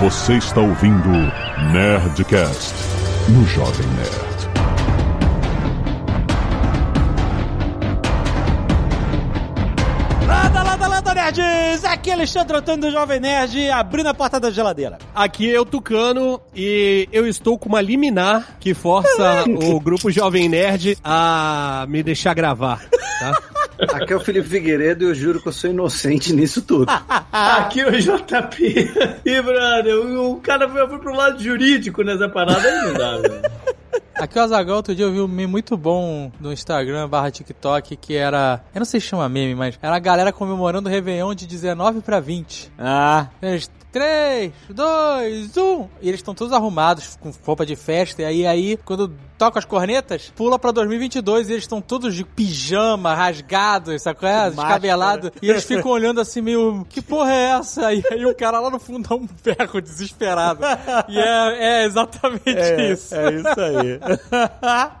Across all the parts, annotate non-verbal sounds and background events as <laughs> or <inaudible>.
Você está ouvindo Nerdcast no Jovem Nerd. Lada, lada, lada, nerds! Aqui é Alexandre Antônio do Jovem Nerd, abrindo a porta da geladeira. Aqui é o Tucano e eu estou com uma liminar que força <laughs> o grupo Jovem Nerd a me deixar gravar, tá? <laughs> Aqui é o Felipe Figueiredo e eu juro que eu sou inocente nisso tudo. <laughs> Aqui é o JP. E, brother, o, cara foi, pro lado jurídico nessa parada aí, não dá, velho. Aqui é o Azagal, outro dia eu vi um meme muito bom no Instagram barra TikTok que era. Eu não sei se chama meme, mas era a galera comemorando o Réveillon de 19 pra 20. Ah, Eles, 3, 2, 1. E eles estão todos arrumados, com roupa de festa. E aí, aí, quando toca as cornetas, pula pra 2022 e eles estão todos de pijama, rasgados, sabe qual é? Descabelado. E eles ficam olhando assim, meio, que porra é essa? E aí o cara lá no fundo dá um berro desesperado. E é, é exatamente isso. É isso aí.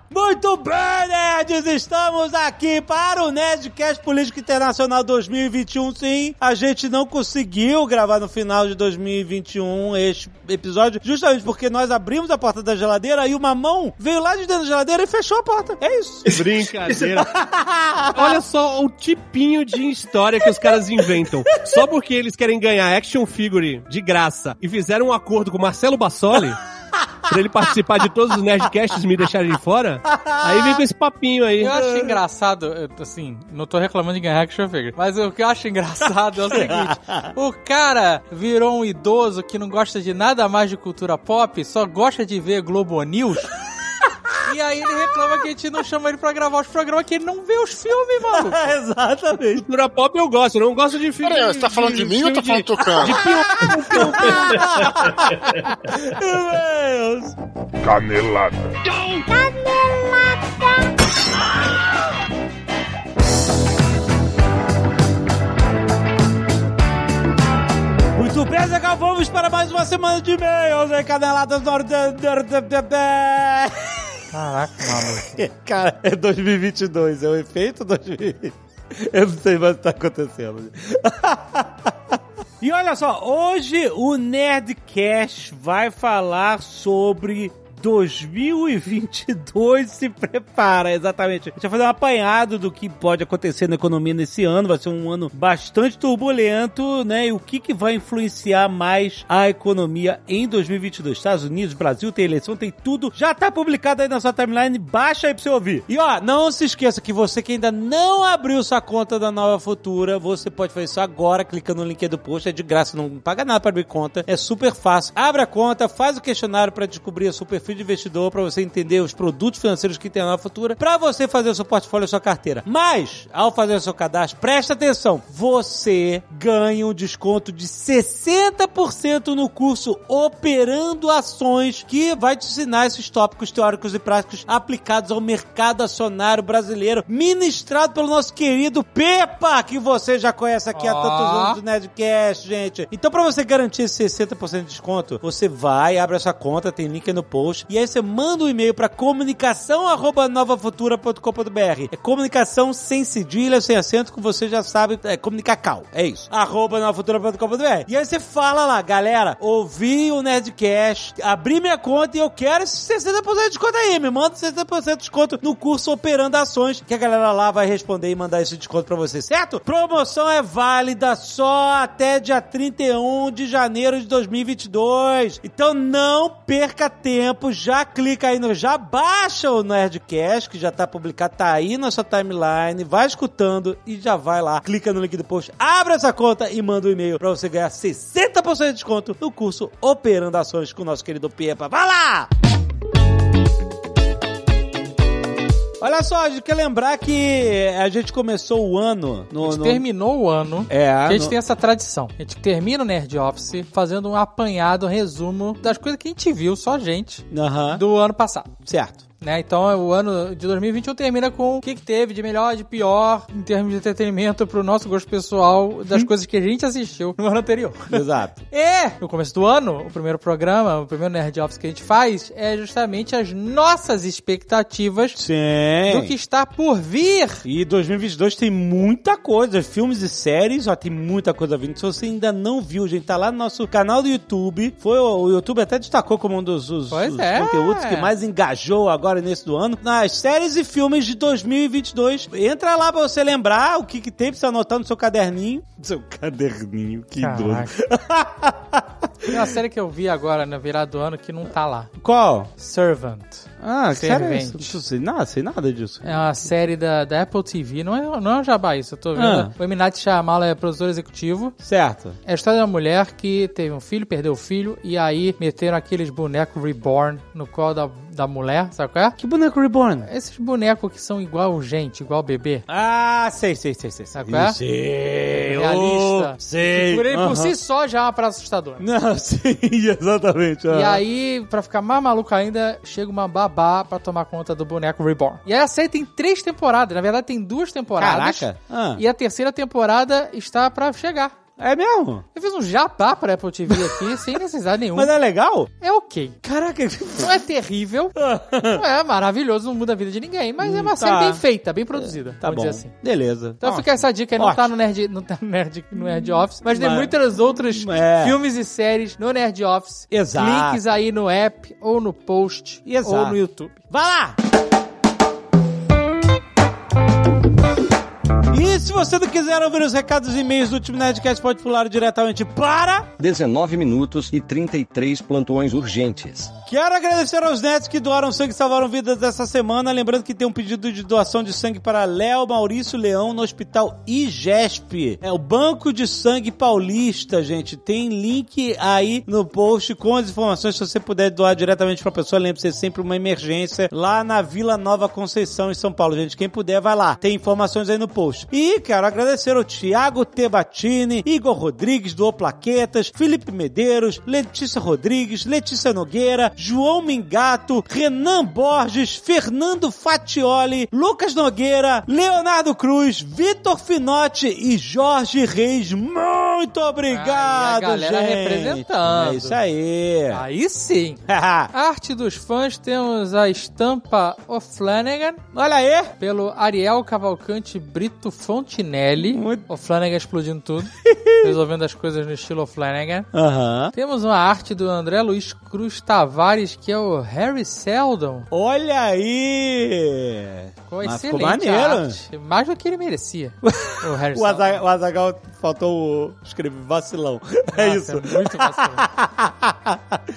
<laughs> Muito bem, nerds! Estamos aqui para o Nerdcast Político Internacional 2021. Sim, a gente não conseguiu gravar no final de 2021 este episódio, justamente porque nós abrimos a porta da geladeira e uma mão veio lá de dentro da geladeira e fechou a porta. É isso. <laughs> Brincadeira. <laughs> Olha só o tipinho de história que os caras inventam. Só porque eles querem ganhar action figure de graça e fizeram um acordo com o Marcelo Bassoli pra ele participar de todos os Nerdcasts e me deixarem de fora, aí vem com esse papinho aí. Eu acho engraçado, eu, assim, não tô reclamando de ganhar action figure, mas o que eu acho engraçado é o seguinte: o cara virou um idoso que não gosta de nada mais de cultura pop, só gosta de ver Globo News. E aí ele reclama que a gente não chama ele pra gravar os programas, que ele não vê os filmes, mano. <laughs> Exatamente. Cultura pop eu gosto, eu não gosto de filme. Peraí, você tá falando de mim ou tá falando do Tucano? <laughs> De pior. Meu Deus. Canelada. Muito bem, Zegal, vamos para mais uma semana de e-mails, hein? Caneladas. Caraca, maluco. <laughs> Cara, é 2022, é o efeito 2020. Eu não sei mais o que tá acontecendo. E olha só, hoje o Nerdcast vai falar sobre 2022 se prepara, exatamente. A gente vai fazer um apanhado do que pode acontecer na economia nesse ano. Vai ser um ano bastante turbulento, né? E o que, que vai influenciar mais a economia em 2022? Estados Unidos, Brasil, tem eleição, tem tudo. Já tá publicado aí na sua timeline. Baixa aí pra você ouvir. E ó, não se esqueça que você que ainda não abriu sua conta da Nova Futura, você pode fazer isso agora, clicando no link do post. É de graça, não paga nada pra abrir conta. É super fácil. Abre a conta, faz o questionário pra descobrir a seu perfil de investidor, pra você entender os produtos financeiros que tem na Futura, pra você fazer o seu portfólio e a sua carteira. Mas, ao fazer o seu cadastro, presta atenção, você ganha um desconto de 60% no curso Operando Ações, que vai te ensinar esses tópicos teóricos e práticos aplicados ao mercado acionário brasileiro, ministrado pelo nosso querido Pepa, que você já conhece aqui há tantos anos do Nerdcast, gente. Então, pra você garantir esse 60% de desconto, você vai, abre a sua conta, tem link aí no post, e aí você manda um e-mail pra comunicação arroba novafutura.com.br. É comunicação sem cedilha, sem acento, que você já sabe, é comunicacal. É isso. Arroba novafutura.com.br. E aí você fala lá, galera, ouvi o Nerdcast, abri minha conta e eu quero esse 60% de desconto aí. Me manda 60% de desconto no curso Operando Ações, que a galera lá vai responder e mandar esse desconto pra você, certo? Promoção é válida só até dia 31 de janeiro de 2022. Então não perca tempo, já clica aí no, já baixa o Nerdcast, que já tá publicado, tá aí na sua timeline, vai escutando e já vai lá, clica no link do post, abre essa conta e manda um e-mail pra você ganhar 60% de desconto no curso Operando Ações com o nosso querido Pepa. Vai lá! Olha só, a gente quer lembrar que a gente começou o ano no. A gente no- terminou o ano. É, A gente no- tem essa tradição. A gente termina o Nerd Office fazendo um apanhado, um resumo das coisas que a gente viu, só gente, Aham. do ano passado. Certo. Né? Então o ano de 2021 termina com o que, que teve de melhor, de pior, em termos de entretenimento pro nosso gosto pessoal, das coisas que a gente assistiu no ano anterior. Exato. E <laughs> no começo do ano, o primeiro programa, o primeiro Nerd Office que a gente faz é justamente as nossas expectativas Sim. do que está por vir. E 2022 tem muita coisa, filmes e séries, ó, tem muita coisa vindo. Se você ainda não viu, gente, tá lá no nosso canal do YouTube. Foi o, YouTube até destacou como um dos os- os é. conteúdos que mais engajou agora nesse do ano. Nas séries e filmes de 2022. Entra lá pra você lembrar o que, que tem pra você anotar no seu caderninho. Seu caderninho, que. Caraca. Tem uma série que eu vi agora na virada do ano que não tá lá. Qual? Servant. Ah, que série é Servente. Não sei nada, disso. É uma série da, da Apple TV. Não é, não é um jabá isso, eu tô vendo. Ah. O Eminati Shyamala é produtor executivo. Certo. É a história de uma mulher que teve um filho, perdeu o filho, e aí meteram aqueles bonecos reborn no colo da, da mulher, sabe qual é? Que boneco reborn? Esses bonecos que são igual gente, igual bebê. Ah, sei, sei, sei, sei. Sabe qual é? Sei. Realista. sei. Por ele por Aham. si só já é uma praça assustadora. Não, <laughs> sim, exatamente. E aham. aí, pra ficar mais maluco ainda, chega uma babá pra tomar conta do boneco Reborn. E aí a série tem três temporadas. Na verdade, tem duas temporadas. Caraca. Ah. E a terceira temporada está pra chegar. É mesmo? Eu fiz um jabá pra Apple TV aqui, <laughs> sem necessidade nenhuma. Mas é legal? É ok. Caraca. Não é terrível, não <laughs> é maravilhoso, não muda a vida de ninguém, mas é uma Hum, série tá. bem feita, bem produzida. Tá vamos bom. assim. Beleza. Então Ó, fica essa dica aí, não tá, no Nerd, não tá no Nerd, no Nerd Office, mas tem Mas- muitas outras É. filmes e séries no Nerd Office. Exato. Links aí no app, ou no post, Exato. ou no YouTube. Vai lá! E se você não quiser ouvir os recados e e-mails do último Nerdcast, pode pular diretamente para... 19 minutos e 33 plantões urgentes. Quero agradecer aos netos que doaram sangue e salvaram vidas essa semana. Lembrando que tem um pedido de doação de sangue para Léo Maurício Leão no Hospital IGESP. É o Banco de Sangue Paulista, gente. Tem link aí no post com as informações. Se você puder doar diretamente para a pessoa, lembre-se, é sempre uma emergência lá na Vila Nova Conceição, em São Paulo. Gente, quem puder, vai lá. Tem informações aí no post. E quero agradecer ao Thiago Tebatini, Igor Rodrigues do O Plaquetas, Felipe Medeiros, Letícia Rodrigues, Letícia Nogueira, João Mingato, Renan Borges, Fernando Fatioli, Lucas Nogueira, Leonardo Cruz, Vitor Finotti e Jorge Reis. Muito obrigado, Aí a galera gente. representando. É isso aí. Aí sim. <laughs> Arte dos fãs, temos a estampa O'Flanagan, Olha aí. pelo Ariel Cavalcante Brito Fontinelli. Muito- O Flanagan explodindo tudo, <laughs> resolvendo as coisas no estilo Flanagan. Aham. Temos uma arte do André Luiz Cruz Tavares, que é o Harry Seldon. Olha aí. Ficou Mas excelente ficou maneiro. arte. Mais do que ele merecia. <laughs> o Harry O Seldon. Azaghal, o Azaghal faltou o escrever vacilão. <laughs> É Nossa, isso. muito vacilão.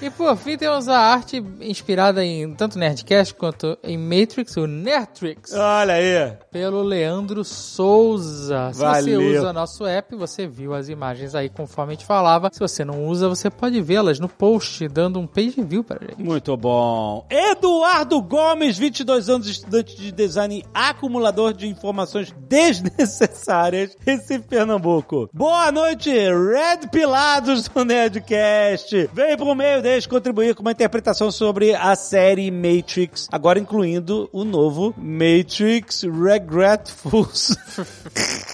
<laughs> e por fim temos a arte inspirada em tanto Nerdcast quanto em Matrix, o Nerdtrix, Olha aí. pelo Leandro Souza. Se você Valeu. usa nosso app, você viu as imagens aí conforme a gente falava. Se você não usa, você pode vê-las no post, dando um page view pra gente. Muito bom. Eduardo Gomes, 22 anos, estudante de design e acumulador de informações desnecessárias, Recife, Pernambuco. Boa noite, Red Pilados do Nerdcast. Vem pro meio deles contribuir com uma interpretação sobre a série Matrix, agora incluindo o novo Matrix Regretfuls.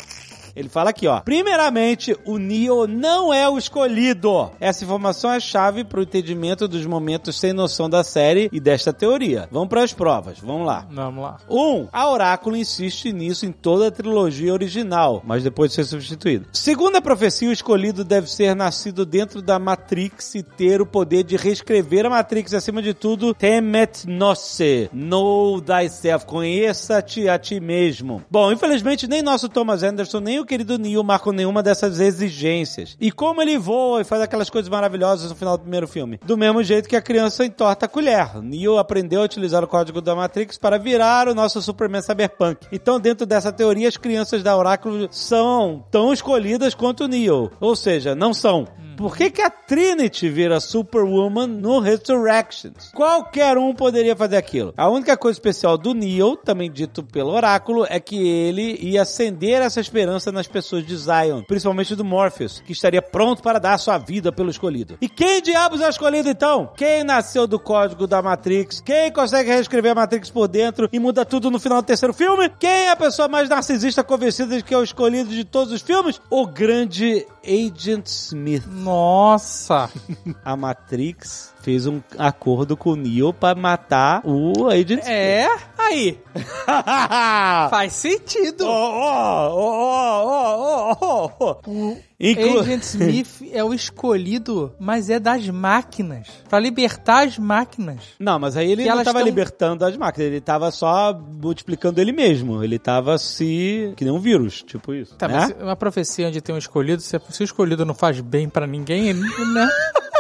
<laughs> Ele fala aqui, ó. Primeiramente, o Neo não é o escolhido. Essa informação é chave para o entendimento dos momentos sem noção da série e desta teoria. Vamos para as provas. Vamos lá. Vamos lá. 1. Um, a Oráculo insiste nisso em toda a trilogia original, mas depois de ser substituído. Segundo a profecia, o escolhido deve ser nascido dentro da Matrix e ter o poder de reescrever a Matrix. Acima de tudo, temet nosse, know thyself, conheça-te a ti mesmo. Bom, infelizmente, nem nosso Thomas Anderson, nem o querido Neo marcam nenhuma dessas exigências. E como ele voa e faz aquelas coisas maravilhosas no final do primeiro filme? Do mesmo jeito que a criança entorta a colher. Neo aprendeu a utilizar o código da Matrix para virar o nosso Superman Cyberpunk. Então, dentro dessa teoria, as crianças da Oráculo são tão escolhidas quanto o Neo. Ou seja, não são. Por que, que a Trinity vira Superwoman no Resurrections? Qualquer um poderia fazer aquilo. A única coisa especial do Neo, também dito pelo Oráculo, é que ele ia acender essa esperança nas pessoas de Zion, principalmente do Morpheus, que estaria pronto para dar sua vida pelo escolhido. E quem diabos é o escolhido então? Quem nasceu do código da Matrix? Quem consegue reescrever a Matrix por dentro e muda tudo no final do terceiro filme? Quem é a pessoa mais narcisista convencida de que é o escolhido de todos os filmes? O grande Agent Smith. <laughs> A Matrix fez um acordo com o Neo para matar o Agent Smith. É? Aí. <laughs> Faz sentido. Oh, oh, oh, oh, oh, oh. Inclu- Agent Smith <laughs> é o escolhido, mas é das máquinas. Pra libertar as máquinas. Não, mas aí ele Que não tão- libertando as máquinas, ele estava só multiplicando ele mesmo. Ele estava se. que nem um vírus, tipo isso. Tá, né? mas uma profecia onde tem um escolhido, se, o escolhido não faz bem pra ninguém, ele, né? <laughs>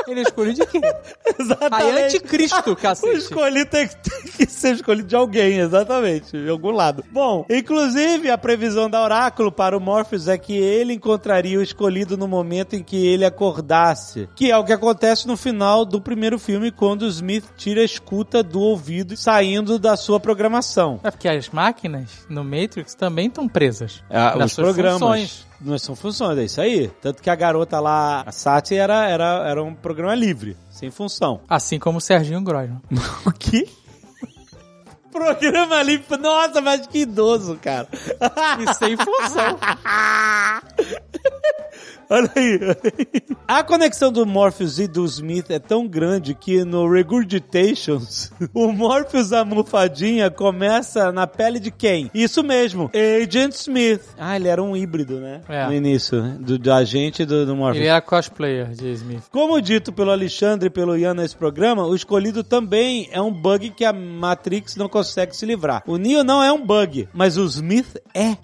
Ele é escolhido de quê? <laughs> Aí anticristo, O cacete. escolhido tem que, tem que ser escolhido de alguém, exatamente, de algum lado. Bom, inclusive a previsão da Oráculo para o Morpheus é que ele encontraria o escolhido no momento em que ele acordasse. Que é o que acontece no final do primeiro filme, quando o Smith tira a escuta do ouvido saindo da sua programação. É porque as máquinas no Matrix também estão presas. Ah, os programas. funções. Não são funções, é isso aí. Tanto que a garota lá, a Sati, era, era, era um programa livre, sem função. Assim como o Serginho Grosman. <laughs> O quê? Programa livre. Nossa, mas que idoso, cara. E sem função. <laughs> Olha aí. olha aí. A conexão do Morpheus e do Smith é tão grande que no Regurgitations, <laughs> o Morpheus almofadinha começa na pele de quem? Isso mesmo, Agent Smith. Ah, ele era um híbrido, né? É. No início, né? do, do agente e do, do Morpheus. Ele era cosplayer de Smith. Como dito pelo Alexandre e pelo Ian nesse programa, o escolhido também é um bug que a Matrix não consegue se livrar. O Neo não é um bug, mas o Smith é.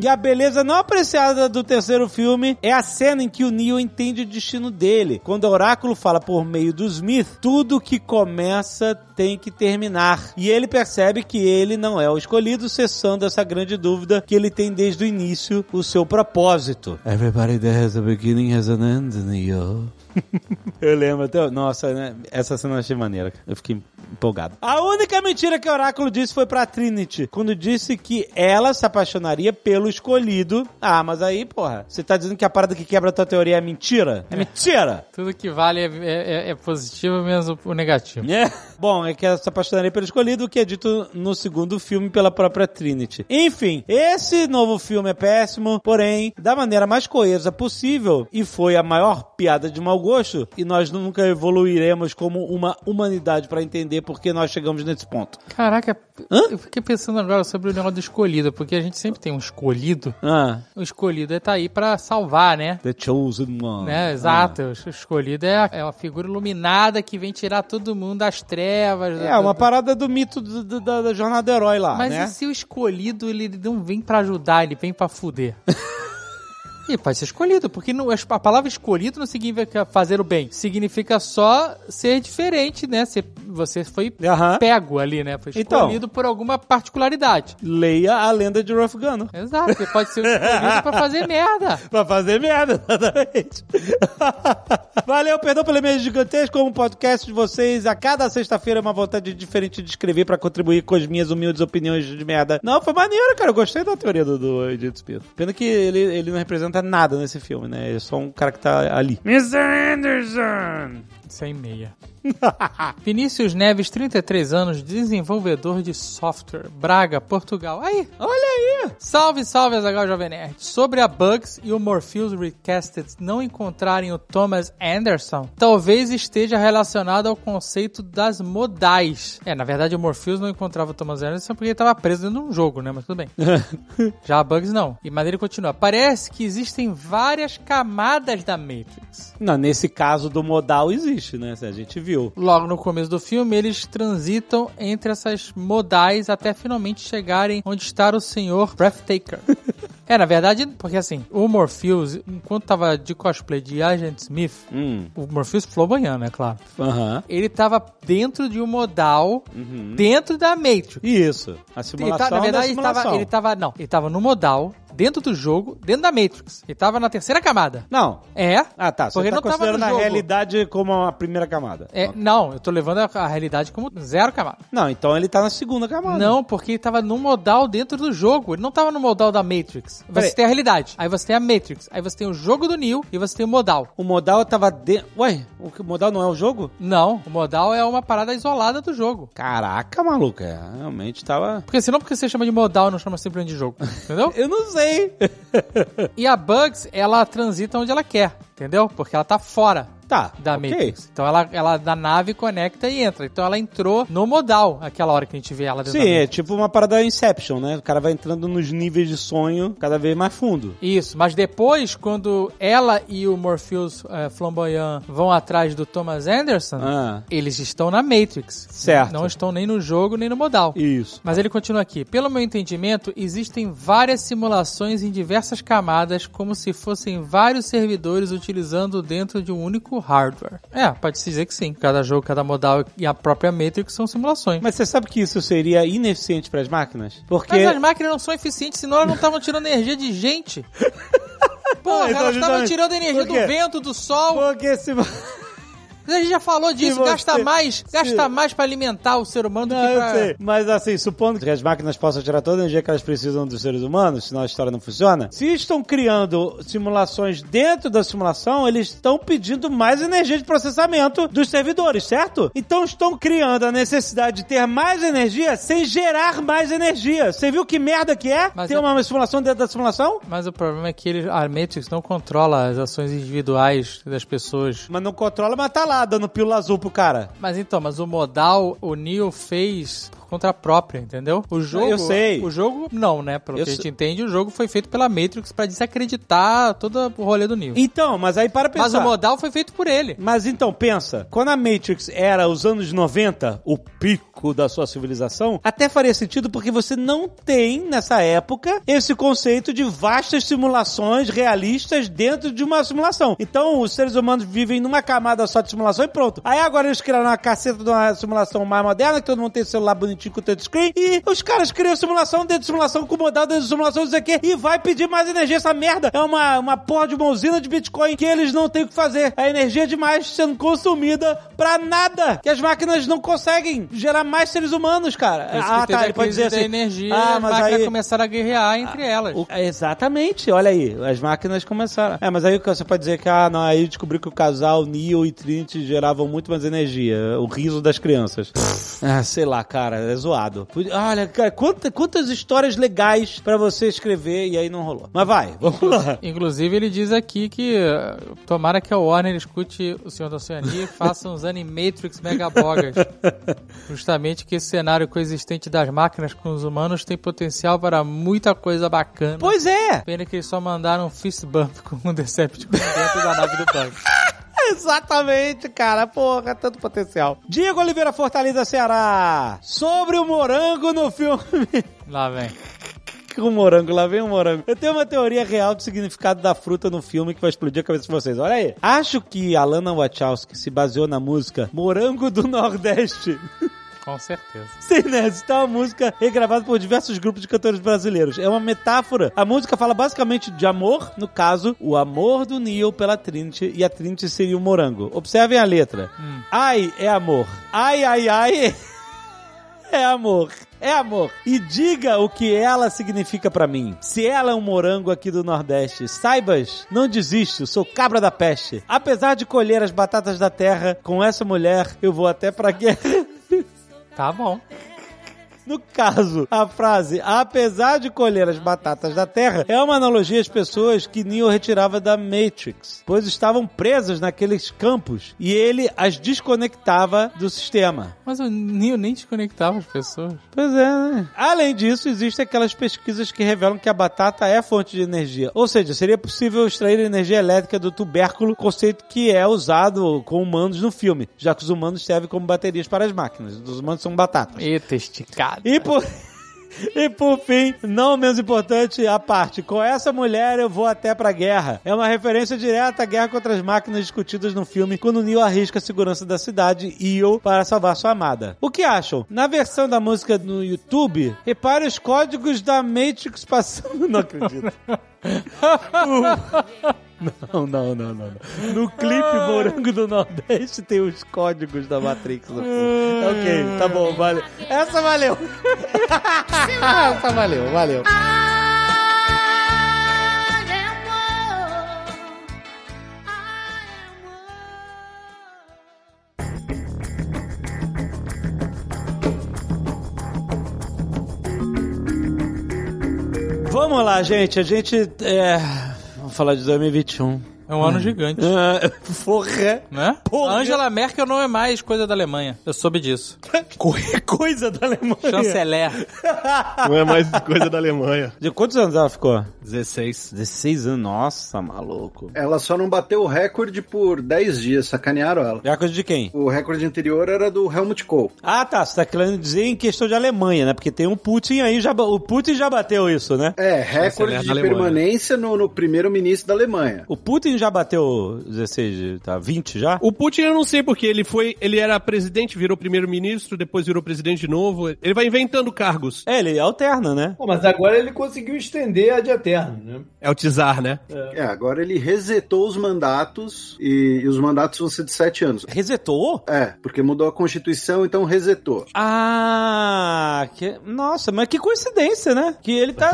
E a beleza não apreciada do terceiro filme é a cena em que o Neo entende o destino dele. Quando o Oráculo fala por meio do Smith, tudo que começa tem que terminar. E ele percebe que ele não é o escolhido, cessando essa grande dúvida que ele tem desde o início, o seu propósito. Everybody that has a beginning has an end, Neo. <laughs> Eu lembro até. Nossa, né? Essa cena eu achei maneira. Eu fiquei empolgado. A única mentira que o Oráculo disse foi pra Trinity. Quando disse que ela se apaixonaria pelo escolhido. Ah, mas aí, porra, você tá dizendo que a parada que quebra a tua teoria é mentira? É mentira! Tudo que vale é, é- é positivo menos o- o negativo. É. Bom, é que ela se apaixonaria pelo escolhido, o que é dito no segundo filme pela própria Trinity. Enfim, esse novo filme é péssimo, porém, da maneira mais coesa possível, e foi a maior piada de mau gosto, e nós nunca evoluiremos como uma humanidade pra entender por que nós chegamos nesse ponto. Caraca, Hã? eu fiquei pensando agora sobre o negócio do escolhido, porque a gente sempre tem um escolhido. Ah, O escolhido é tá aí pra salvar, né? The Chosen One. Né, exato, o escolhido é, a- é uma figura iluminada que vem tirar todo mundo das trevas. É, uma da- parada do mito do- da, da jornada do herói lá, Mas né? e se o escolhido ele não vem pra ajudar, ele vem pra fuder? <laughs> E pode ser escolhido, porque não, a palavra escolhido não significa fazer o bem. Significa só ser diferente, né? Ser, você foi Aham. pego ali, né? Foi Então. escolhido por alguma particularidade. Leia a lenda de Ruff Gunner. Exato, você pode ser escolhido pra fazer <laughs> merda. Pra fazer merda, exatamente. <laughs> Valeu, perdão pelo e-mail gigantesco, como podcast de vocês. A cada sexta-feira é uma vontade diferente de escrever pra contribuir com as minhas humildes opiniões de merda. Não, foi maneiro, cara. Eu gostei da teoria do, do Agent Smith. Pena que ele, ele não representa nada nesse filme, né? É só um cara que tá ali. Mr. Anderson! Sem meia. <laughs> Vinícius Neves, 33 anos, desenvolvedor de software, Braga, Portugal. Aí, Olha aí! Salve, salve, Azaghal Jovem Nerd. Sobre a Bugs e o Morpheus Recasted não encontrarem o Thomas Anderson, talvez esteja relacionado ao conceito das modais. É, na verdade, o Morpheus não encontrava o Thomas Anderson porque ele estava preso dentro de um jogo, né? Mas tudo bem. <laughs> Já a Bugs não. E mas ele continua. Parece que existem várias camadas da Matrix. Não, nesse caso do modal existe, né? A gente viu. Logo no começo do filme, eles transitam entre essas modais até finalmente chegarem onde está o senhor Breathtaker. <laughs> é, na verdade, porque assim, o Morpheus, enquanto tava de cosplay de Agent Smith, Hum, o Morpheus banhando, é claro. aham. Ele tava dentro de um modal, dentro da Matrix. Isso. A Ele simulação tá- na verdade, da ele tava, ele tava. Não, ele tava no modal, dentro do jogo, dentro da Matrix. Ele tava na terceira camada. Não. É. Ah, tá. Você Porque tá não considerando a realidade como a primeira camada. É, não, eu tô levando a, a realidade como zero camada. Não, então ele tá na segunda camada. Não, porque ele tava no modal dentro do jogo. Ele não tava no modal da Matrix. Você Peraí. tem a realidade. Aí você tem a Matrix. Aí você tem o jogo do Neo e você tem o modal. O modal tava dentro. Ué, o modal não é o jogo? Não, o modal é uma parada isolada do jogo. Caraca, maluco. É, realmente tava. Porque senão porque você chama de modal não chama simplesmente de jogo. <laughs> Entendeu? Eu não sei. E a Bugs, ela transita onde ela quer. Entendeu? Porque ela tá fora tá. da ok. Matrix. Então ela, ela da nave conecta e entra. Então ela entrou no modal aquela hora que a gente vê ela dentro Sim, é tipo uma parada Inception, né? O cara vai entrando nos níveis de sonho cada vez mais fundo. Isso, mas depois, quando ela e o Morpheus eh, Flamboyant vão atrás do Thomas Anderson, Ah, eles estão na Matrix. Certo. Não estão nem no jogo, nem no modal. isso. Mas ele continua aqui. Pelo meu entendimento, existem várias simulações em diversas camadas, como se fossem vários servidores utilizando dentro de um único hardware. É, pode-se dizer que sim. Cada jogo, cada modal e a própria Matrix são simulações. Mas você sabe que isso seria ineficiente para as máquinas? Porque. Mas as máquinas não são eficientes, senão elas não estavam tirando energia de gente. <laughs> Porra, então, elas estavam tirando energia do vento, do sol. Porque se. A gente já falou disso, você- gasta mais, gasta mais pra alimentar o ser humano do Não, que eu pra... sei. Mas assim, supondo que as máquinas possam tirar toda a energia que elas precisam dos seres humanos, senão a história não funciona. Se estão criando simulações dentro da simulação, eles estão pedindo mais energia de processamento dos servidores, certo? Então estão criando a necessidade de ter mais energia sem gerar mais energia. Você viu que merda que é? Mas ter é- uma simulação dentro da simulação? Mas o problema é que ele, a Matrix não controla as ações individuais das pessoas. Mas não controla, mas tá lá dando pílula azul pro cara. Mas então, mas o modal, o Neo fez por conta própria, entendeu? O jogo... Eu sei. O jogo, não, né? Pelo Eu que a gente sei. entende, o jogo foi feito pela Matrix pra desacreditar todo o rolê do Neo. Então, mas aí para pensar. Mas o modal foi feito por ele. Mas então, pensa, quando a Matrix era os anos 90, o pico da sua civilização, até faria sentido porque você não tem, nessa época, esse conceito de vastas simulações realistas dentro de uma simulação. Então, os seres humanos vivem numa camada só de simulação e pronto. Aí agora eles criaram uma caceta de uma simulação mais moderna, que todo mundo tem celular bonitinho com touchscreen, e os caras criam simulação dentro de simulação, com modal dentro de simulação, não sei o quê, e vai pedir mais energia. Essa merda é uma, uma porra de uma usina de Bitcoin que eles não têm o que fazer. A energia é demais sendo consumida pra nada. Que as máquinas não conseguem gerar mais seres humanos, cara. Ah, tá, a ele pode dizer assim. energia ah, as mas máquinas aí... começaram a guerrear entre elas. O- exatamente, olha aí, as máquinas começaram. É, mas aí você pode dizer que, ah, não, aí descobriu que o casal Neo e Trinity geravam muito mais energia. O riso das crianças. ah, sei lá, cara, é zoado. Olha, cara, quanta- quantas histórias legais pra você escrever e aí não rolou. Mas vai, vamos lá. Inclusive, ele diz aqui que eh, tomara que a Warner escute o Senhor da Oceania e <laughs> faça uns Animatrix Megabogas. Justamente que esse cenário coexistente das máquinas com os humanos tem potencial para muita coisa bacana. Pois é! Pena que eles só mandaram um fist bump com um Decepticon dentro da nave do Bug. <laughs> <laughs> Exatamente, cara. Porra, tanto potencial. Diego Oliveira Fortaleza, Ceará. Sobre o morango no filme. <laughs> Lá vem. com morango, lá vem o morango. Eu tenho uma teoria real do significado da fruta no filme que vai explodir a cabeça de vocês. Olha aí. Acho que Alana Wachowski se baseou na música Morango do Nordeste. <laughs> Com certeza. Sim, né? Isso é uma música regravada por diversos grupos de cantores brasileiros. É uma metáfora. A música fala basicamente de amor, no caso, o amor do Neil pela Trinity e a Trinity seria o morango. Observem a letra. Ai é amor. Ai, ai, ai <laughs> é amor. É amor. E diga o que ela significa pra mim. Se ela é um morango aqui do Nordeste, saibas, não desisto, sou cabra da peste. Apesar de colher as batatas da terra, com essa mulher eu vou até pra guerra. <laughs> Tá bom. No caso, a frase apesar de colher as batatas da terra é uma analogia às pessoas que Neo retirava da Matrix, pois estavam presas naqueles campos e ele as desconectava do sistema. Mas o Neo nem desconectava as pessoas. Pois é, né? Além disso, existem aquelas pesquisas que revelam que a batata é fonte de energia. Ou seja, seria possível extrair energia elétrica do tubérculo, conceito que é usado com humanos no filme, já que os humanos servem como baterias para as máquinas. Os humanos são batatas. Eita, esticado. E por... <laughs> E por fim, não menos importante, a parte. Com essa mulher eu vou até pra guerra. É uma referência direta à guerra contra as máquinas discutidas no filme quando Neo arrisca a segurança da cidade Io para salvar sua amada. O que acham? Na versão da música no YouTube, repare os códigos da Matrix passando. <laughs> Não acredito. <laughs> Não, não, não, não. não. No clipe Morango do Nordeste tem os códigos da Matrix. no fundo. ok, tá bom, valeu. Essa valeu. <laughs> Essa valeu, valeu. Vamos lá, gente. A gente. É... Vamos falar de 2021. É um ano gigante. Ah, Porra. Né? Porra. Angela Merkel não é mais coisa da Alemanha. Eu soube disso. <laughs> Co- Coisa da Alemanha. Chanceler. Não é mais coisa da Alemanha. De quantos anos ela ficou? 16. 16 anos. Nossa, maluco. Ela só não bateu o recorde por 10 dias, sacanearam ela. É a coisa de quem? O recorde anterior era do Helmut Kohl. Ah, tá. Você tá querendo dizer em questão de Alemanha, né? Porque tem um Putin aí, já, o Putin já bateu isso, né? É, recorde de permanência no, no primeiro-ministro da Alemanha. O Putin já bateu 16, de- tá? 20 já? O Putin eu não sei porque ele foi, ele era presidente, virou primeiro-ministro, depois virou presidente de novo. Ele vai inventando cargos. É, ele alterna, né? Pô, mas agora ele conseguiu estender a de eterno, né? É o Tsar, né? É, agora ele resetou os mandatos e, e os mandatos vão ser de 7 anos. Resetou? É, porque mudou a Constituição, então resetou. Ah, que... nossa, mas que coincidência, né? Que ele tá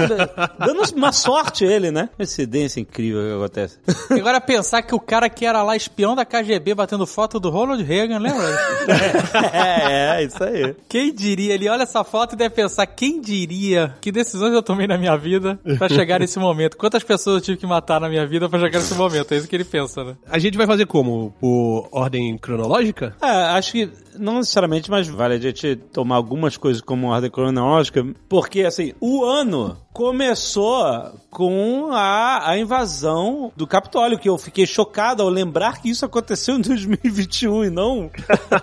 dando uma sorte ele, né? Coincidência incrível que acontece. <laughs> E Agora pensar que o cara que era lá espião da KGB batendo foto do Ronald Reagan, lembra? <laughs> é, é, isso aí. Quem diria? Ele olha essa foto e deve pensar, quem diria que decisões eu tomei na minha vida pra chegar nesse momento? Quantas pessoas eu tive que matar na minha vida pra chegar nesse momento? É isso que ele pensa, né? A gente vai fazer como? Por ordem cronológica? É, acho que não necessariamente, mas vale a gente tomar algumas coisas como ordem cronológica, porque assim, o ano começou com a, a invasão do Capitólio, que eu fiquei chocado ao lembrar que isso aconteceu em <laughs> 2021 e não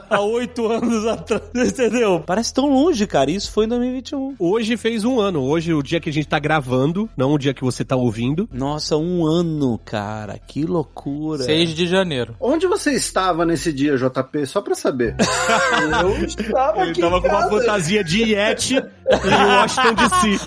há oito anos atrás, entendeu? Parece tão longe, cara, isso foi em 2021. Hoje fez um ano. Hoje, o dia que a gente tá gravando, não o dia que você tá ouvindo. Nossa, um ano, cara, que loucura. 6 de janeiro. Onde você estava nesse dia, JP? Só pra saber. <laughs> Eu <laughs> estava Ele tava com uma casa. fantasia de Yeti em Washington DC.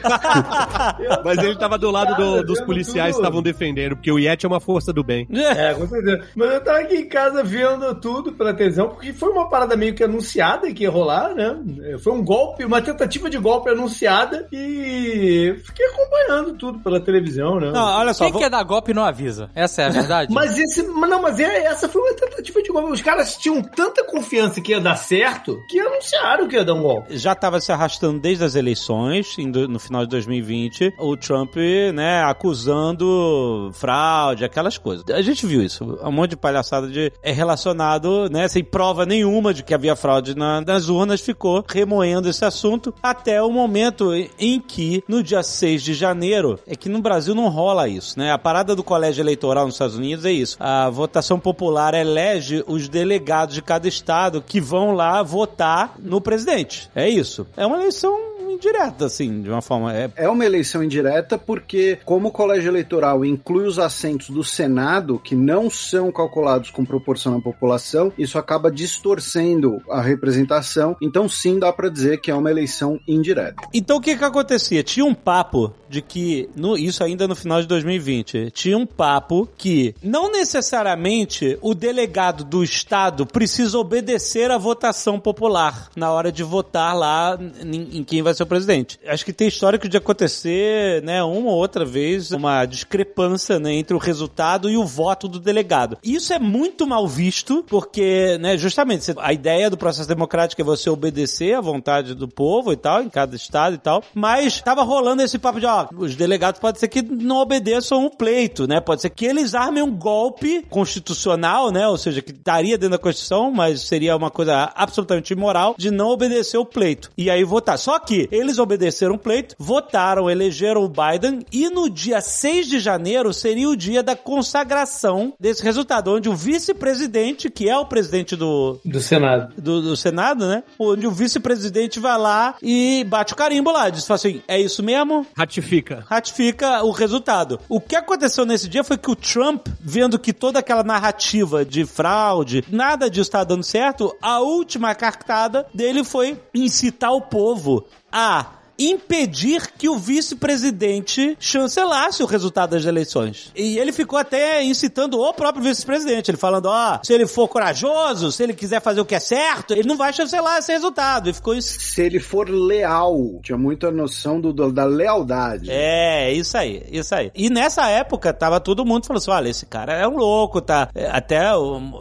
Mas ele tava do lado do- dos policiais que estavam defendendo, porque o Yeti é uma força do bem. É, com certeza. Mas eu tava aqui em casa vendo tudo pela televisão, porque foi uma parada meio que anunciada que ia rolar, né? Foi um golpe, uma tentativa de golpe anunciada e fiquei acompanhando tudo pela televisão, né? Não, olha só, Quem vou- quer dar golpe não avisa. Essa é a verdade? Mas esse. Não, mas é- essa foi uma tentativa de golpe. Os caras tinham tanta confiança que ia dar certo que anunciaram que ia dar um golpe. já estava se arrastando desde as eleições, no final de 2020, o Trump, né, acusando fraude, aquelas coisas. A gente viu isso, um monte de palhaçada de, é relacionado, né, sem prova nenhuma de que havia fraude na- nas urnas, ficou remoendo esse assunto até o momento em que, no dia 6 de janeiro, é que no Brasil não rola isso, né? A parada do colégio eleitoral nos Estados Unidos é isso. A votação popular elege os delegados de cada estado que vão lá votar no presidente. É isso. É uma eleição indireta, assim, de uma forma. É, É uma eleição indireta porque, como o colégio eleitoral inclui os assentos do Senado, que não são calculados com proporção à população, isso acaba distorcendo a representação. Então, sim, dá pra dizer que é uma eleição indireta. Então o que que acontecia? Tinha um papo de que, no, isso ainda no final de 2020, tinha um papo que não necessariamente o delegado do estado precisa obedecer à votação popular na hora de votar lá em, em quem vai ser o presidente. Acho que tem histórico de acontecer, né, uma ou outra vez, uma discrepância né, entre o resultado e o voto do delegado. Isso é muito mal visto, porque, né, justamente, a ideia do processo democrático é você obedecer à vontade do povo e tal, em cada estado e tal, mas tava rolando esse papo de, ó, os delegados pode ser que não obedeçam o pleito, né, pode ser que eles armem um golpe constitucional, né, ou seja, que estaria dentro da Constituição, mas seria uma coisa absolutamente imoral de não obedecer o pleito. E aí votar. Só que Eles obedeceram o pleito, votaram, elegeram o Biden e no dia 6 de janeiro seria o dia da consagração desse resultado, onde o vice-presidente, que é o presidente do, Do Senado. do, do Senado, né? Onde o vice-presidente vai lá e bate o carimbo lá. Diz fala assim: é isso mesmo? Ratifica. Ratifica o resultado. O que aconteceu nesse dia foi que o Trump, vendo que toda aquela narrativa de fraude, nada disso estava dando certo, a última cartada dele foi incitar o povo a impedir que o vice-presidente chancelasse o resultado das eleições. E ele ficou até incitando o próprio vice-presidente, ele falando, ó, se ele for corajoso, se ele quiser fazer o que é certo, ele não vai chancelar esse resultado. E ficou isso. Se ele for leal, tinha muita noção do, da lealdade. É, isso aí, isso aí. E nessa época, tava todo mundo falando assim, olha, esse cara é um louco, tá? Até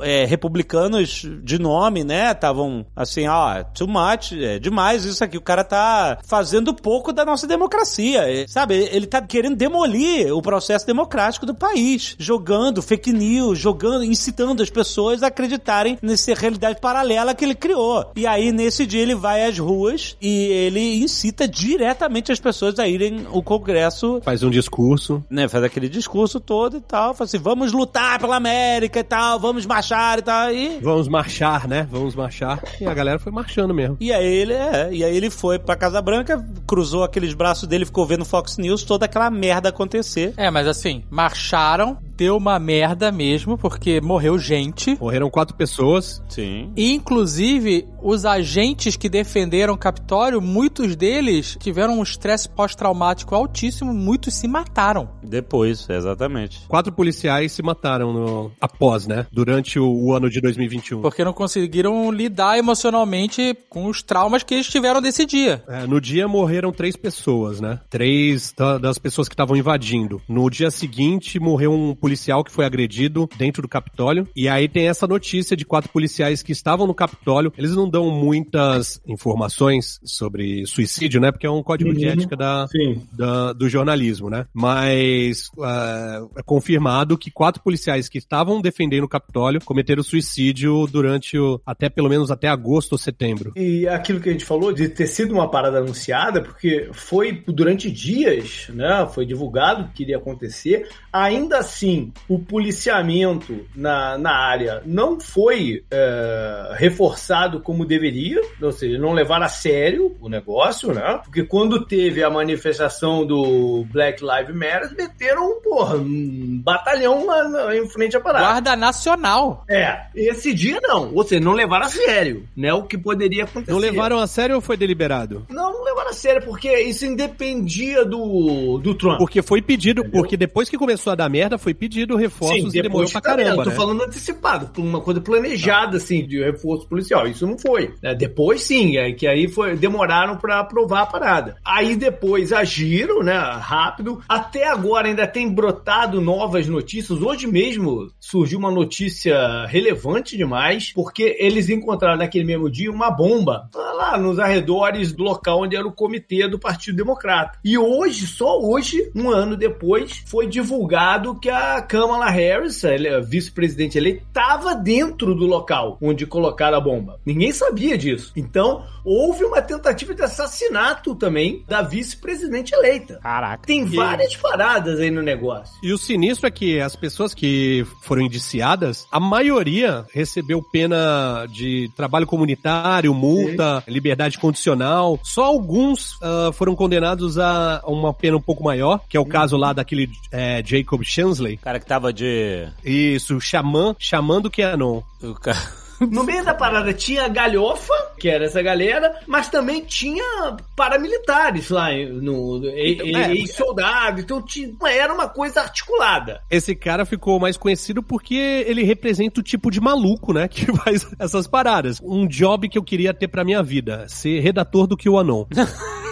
é, republicanos de nome, né, estavam assim, ó, too much, é demais isso aqui. O cara tá fazendo pouco da nossa democracia, sabe? Ele tá querendo demolir o processo democrático do país, jogando fake news, jogando, incitando as pessoas a acreditarem nessa realidade paralela que ele criou. E aí, nesse dia, ele vai às ruas e ele incita diretamente as pessoas a irem ao Congresso Faz um discurso. né, faz aquele discurso todo e tal, fala assim, vamos lutar pela América e tal, vamos marchar e tal, e... Vamos marchar, né? Vamos marchar. E a galera foi marchando mesmo. E aí ele, é, e aí ele foi pra Casa Branca, cruzou aqueles braços dele, ficou vendo Fox News, toda aquela merda acontecer. É, mas assim, marcharam, deu uma merda mesmo, porque morreu gente. Morreram quatro pessoas. Sim. E, inclusive, os agentes que defenderam o Capitólio, muitos deles tiveram um estresse pós-traumático altíssimo, muitos se mataram. Depois, exatamente. Quatro policiais se mataram no- após, né? Durante o, o ano de 2021. Porque não conseguiram lidar emocionalmente com os traumas que eles tiveram desse dia. É, no dia morreram três pessoas, né? Três da- das pessoas que estavam invadindo. No dia seguinte morreu um policial que foi agredido dentro do Capitólio. E aí tem essa notícia de quatro policiais que estavam no Capitólio. Eles não dão muitas informações sobre suicídio, né? Porque é um código de Uhum. ética da, da- do jornalismo, né? Mas é, é confirmado que quatro policiais que estavam defendendo o Capitólio cometeram suicídio durante o, até pelo menos até agosto ou setembro. E aquilo que a gente falou de ter sido uma parada anunciada, porque foi durante dias, né? Foi divulgado que iria acontecer. Ainda assim, o policiamento na, na área não foi é, reforçado como deveria, ou seja, não levaram a sério o negócio, né? Porque quando teve a manifestação do Black Lives Matter, meteram, porra, um batalhão na- em frente à parada. Guarda Nacional. É, esse dia não. Ou seja, não levaram a sério, né? O que poderia acontecer. Não levaram a sério ou foi deliberado? Não, não levaram a sério, porque isso independia do, do Trump. Porque foi pedido, porque depois que começou a dar merda, foi pedido reforços e demorou pra caramba, eu tô né? falando antecipado, uma coisa planejada, assim, de reforço policial. Isso não foi. né? Depois sim, é que aí foi, demoraram pra aprovar a parada. Aí depois agiram, né, rápido. Até agora ainda tem brotado novas notícias. Hoje mesmo surgiu uma notícia relevante demais, porque eles encontraram naquele mesmo dia uma bomba lá nos arredores do local onde era o comitê do Partido Democrata. E hoje, só hoje, um ano depois, foi divulgado que a Kamala Harris, ela é a vice-presidente eleita, estava dentro do local onde colocaram a bomba. Ninguém sabia disso. Então, houve uma tentativa de assassinato também da vice-presidente eleita. Caraca. Tem várias paradas aí no negócio. E o sinistro é que as pessoas que foram indiciadas, a maioria recebeu pena de trabalho comunitário, multa, liberdade condicional. Só alguns ah, foram condenados a uma pena um pouco maior, que é o caso lá daquele é, Jacob Chansley. O cara que tava de... Isso, xamã, chamando Keanon. O cara... <laughs> No meio da parada tinha a galhofa, que era essa galera, mas também tinha paramilitares lá, no, e- e- É. ex-soldado, então tinha, era uma coisa articulada. Esse cara ficou mais conhecido porque ele representa o tipo de maluco, né? <laughs> Que faz essas paradas. Um job que eu queria ter pra minha vida: ser redator do QAnon. <laughs>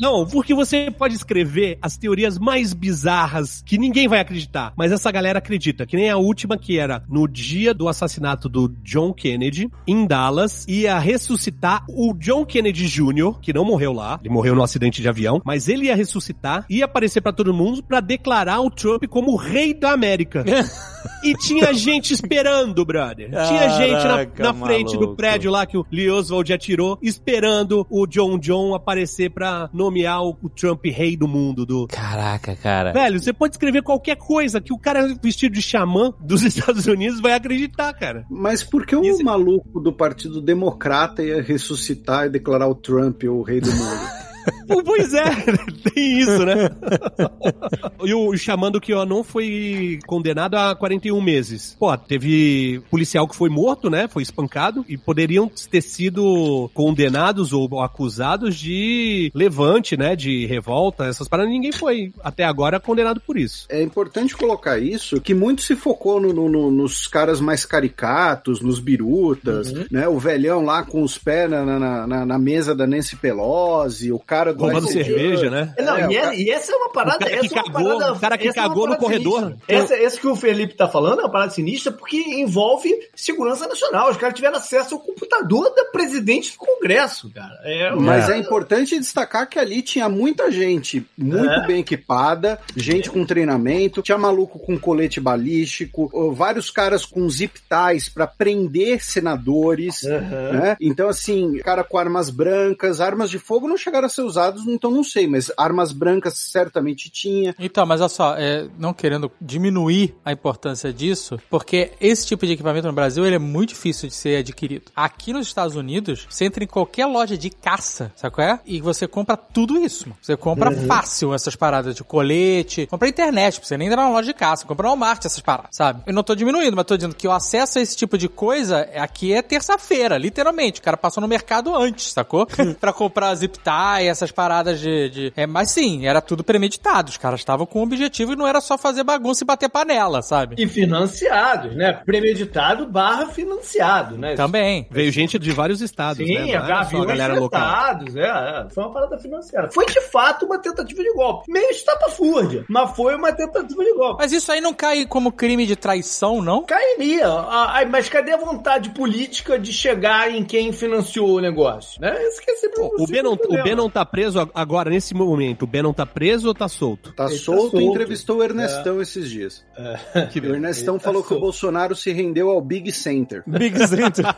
Não, porque você pode escrever as teorias mais bizarras que ninguém vai acreditar, mas essa galera acredita. Que nem a última que era no dia do assassinato do John Kennedy, em Dallas, ia ressuscitar o John Kennedy Jr., que não morreu lá, ele morreu no acidente de avião, mas ele ia ressuscitar, ia aparecer pra todo mundo pra declarar o Trump como o rei da América. <laughs> E tinha gente esperando, brother. Tinha gente na, na frente do prédio lá que o Lee Oswald atirou, esperando o John John aparecer pra nomear o, o Trump rei do mundo. Do... Caraca, cara. Velho, você pode escrever qualquer coisa que o cara vestido de xamã dos <laughs> Estados Unidos vai acreditar, cara. Mas por que o Esse- maluco do Partido Democrata ia ressuscitar e declarar o Trump o rei do mundo? <laughs> Pois é, <laughs> tem isso, né? <laughs> e o, o xamã do QAnon foi condenado a 41 meses. Pô, teve policial que foi morto, né? Foi espancado. E poderiam ter sido condenados ou acusados de levante, né? De revolta, essas paradas. Ninguém foi, até agora, condenado por isso. É importante colocar isso, que muito se focou no- no- no- nos caras mais caricatos, nos birutas, né? O velhão lá com os pés na, na- na- na mesa da Nancy Pelosi, o cara do Roubando cerveja, né? Não, É, e, é- cara- e essa é uma parada. O cara que essa é uma cagou- parada- o cara que é cagou no corredor. sinistra. Essa, essa que o Felipe tá falando é uma parada sinistra porque envolve segurança nacional. Os caras tiveram acesso ao computador da presidente do Congresso, cara. É, Mas é. importante destacar que ali tinha muita gente muito É. bem equipada, gente com treinamento, tinha maluco com colete balístico, vários caras com zip ties pra prender senadores, Aham. né? Então, assim, cara com armas brancas, armas de fogo não chegaram a ser usadas, então não sei, mas armas brancas certamente tinha. Então, mas olha só, é, não querendo diminuir a importância disso, porque esse tipo de equipamento no Brasil ele é muito difícil de ser adquirido. Aqui nos Estados Unidos, você entra em qualquer loja de caça, sabe qual é? E você compra tudo isso. Você compra fácil essas paradas de colete, compra internet, você nem entra na loja de caça, compra no Walmart essas paradas, sabe? Eu não tô diminuindo, mas tô dizendo que o acesso a esse tipo de coisa aqui é terça-feira, literalmente. O cara passou no mercado antes, sacou? <laughs> pra comprar zip tie, essas paradas de, de- É, mas sim, era tudo premeditado. Os caras estavam com um objetivo e não era só fazer bagunça e bater panela, sabe? E financiados, né? Premeditado barra financiado, né? Também. Veio gente de vários estados, né? Sim, Não era só a galera local. fretados, é, é, foi uma parada financiada. Foi de fato uma tentativa de golpe. Meio estapafúrdia, mas foi uma tentativa de golpe. Mas isso aí não cai como crime de traição, não? Cairia. Ah, ah, mas cadê a vontade política de chegar em quem financiou o negócio? Né? Esse que é sempre O Ben, não, o Ben não tá preso ag- agora, nesse momento. O Ben não tá preso ou tá solto? Tá Ele tá solto e solto. entrevistou o Ernestão esses dias. Que O Ernestão Ele tá falou que o solto. Bolsonaro se rendeu ao Big Center. Big Center. <laughs>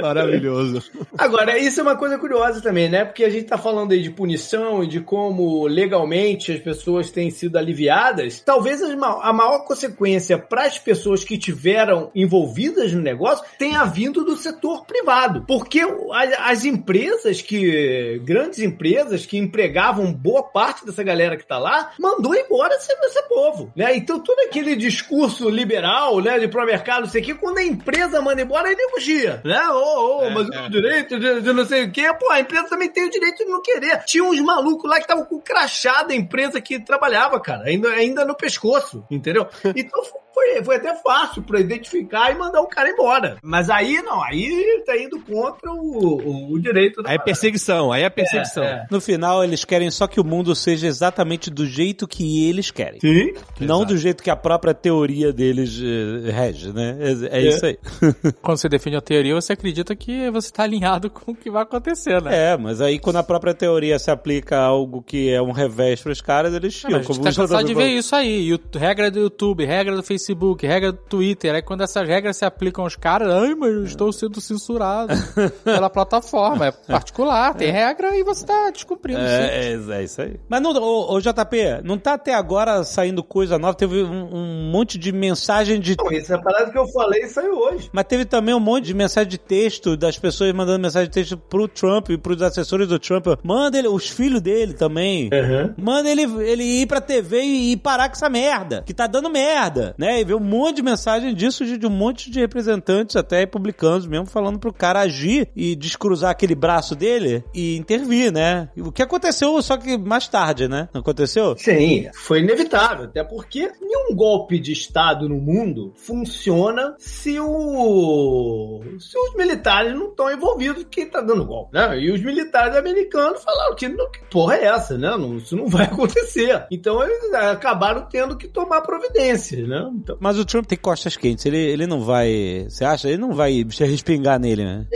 Maravilhoso. Agora, isso é uma coisa curiosa também, né? Porque a gente tá falando aí de punição e de como legalmente as pessoas têm sido aliviadas. Talvez a maior consequência para as pessoas que tiveram envolvidas no negócio tenha vindo do setor privado. Porque o- a- as empresas que. grandes empresas que empregavam boa parte dessa galera que tá lá, mandou embora esse, esse povo. Né? Então, todo aquele discurso liberal, né? De pró-mercado, não sei o quê, quando a empresa manda embora, aí negocia. Né? Ô, É, mas é. o direito de, de não sei o quê, pô, a empresa também tem o direito de não querer. Tinha uns malucos lá que estavam com o crachá da empresa que trabalhava, cara, ainda, ainda no pescoço, entendeu? <laughs> Então foi, foi até fácil pra identificar e mandar o cara embora. Mas aí não, aí tá indo contra o, o, o direito da Aí é perseguição, aí é perseguição. É, No final, eles querem só que o mundo seja exatamente do jeito que eles querem. Sim. Não do jeito que a própria teoria deles eh, rege, né? É, é isso aí. <laughs> Quando você define a teoria, você acredita que você tá alinhado <laughs> com o que vai acontecer, né? É, mas aí quando a própria teoria se aplica a algo que é um revés pros caras, eles É, chiam. mas a gente tá cansado de ver isso aí. Regra do YouTube, regra do Facebook, regra do Twitter. Aí quando essas regras se aplicam aos caras, ai, mas eu estou sendo censurado <laughs> pela plataforma. É particular, tem regra e você tá descumprindo. É, é, é isso aí. Mas não, ô, ô, JP, não tá até agora saindo coisa nova? Teve um, um monte de mensagem de. Não, essa parada que eu falei saiu hoje. Mas teve também um monte de mensagem de texto das pessoas mandando mensagem de texto pro Trump e pros assessores do Trump. Manda ele, os filhos dele também. Manda ele, ele ir pra TV e, e parar com essa merda, que tá dando merda, né? E ver um monte de mensagem disso de, de um monte de representantes, até republicanos mesmo, falando pro cara agir e descruzar aquele braço dele e intervir, né? O que aconteceu, só que mais tarde, né? Não aconteceu? Sim, foi inevitável, até porque nenhum golpe de Estado no mundo funciona se, o... se os militares não estão envolvidos em quem tá dando golpe, né? E os militares americanos falaram que, não, que porra é essa, né? Não, isso não vai <laughs> acontecer. Então eles acabaram tendo que tomar providências, né? Então, Mas o Trump tem costas quentes, ele, ele não vai. Você acha? Ele não vai se respingar nele, né?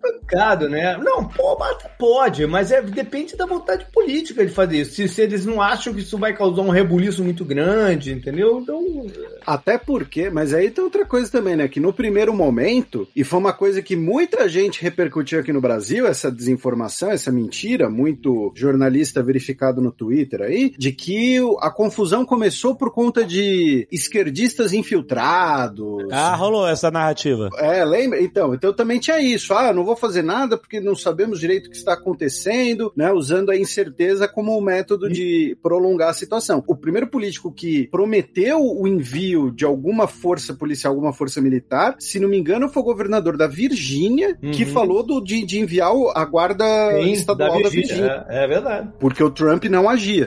Complicado, né? Não, pô, mata pode, mas é, depende da vontade política de fazer isso. Se, se eles não acham que isso vai causar um rebuliço muito grande, entendeu? Então. Até porque, mas aí tem outra coisa também, né? Que no primeiro momento, e foi uma coisa que muita gente repercutiu aqui no Brasil, essa desinformação, essa mentira, muito jornalista verificado no Twitter aí, de que a confusão começou por conta de esquerdistas infiltrados. Ah, rolou essa narrativa. É, lembra? Então, então também tinha isso. Ah, não vou fazer nada porque não sabemos direito o que está acontecendo, né? Usando a incerteza como um método de prolongar a situação. O primeiro político que prometeu o envio de alguma força policial, alguma força militar, se não me engano, foi o governador da Virgínia, que Uhum. falou do, de, de enviar a guarda Sim, estadual da Virgínia. Virgínia. É, é verdade. Porque o Trump não agia.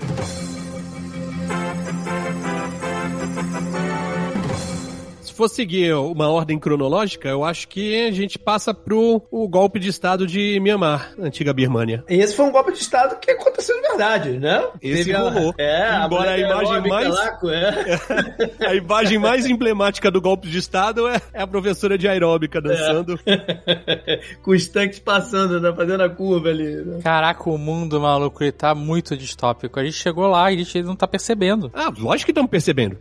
Se for seguir uma ordem cronológica, eu acho que a gente passa pro o golpe de estado de Myanmar, antiga Birmania. E esse foi um golpe de Estado que aconteceu de verdade, né? Esse Teve a- rolou. É, a Embora mulher a imagem mais- com- é. <laughs> A imagem mais emblemática do golpe de estado é, é a professora de aeróbica dançando. <laughs> com os tanques passando, né? Fazendo a curva ali. né? Caraca, o mundo, maluco, ele tá muito distópico. A gente chegou lá e a gente não tá percebendo. Ah, lógico que estamos percebendo.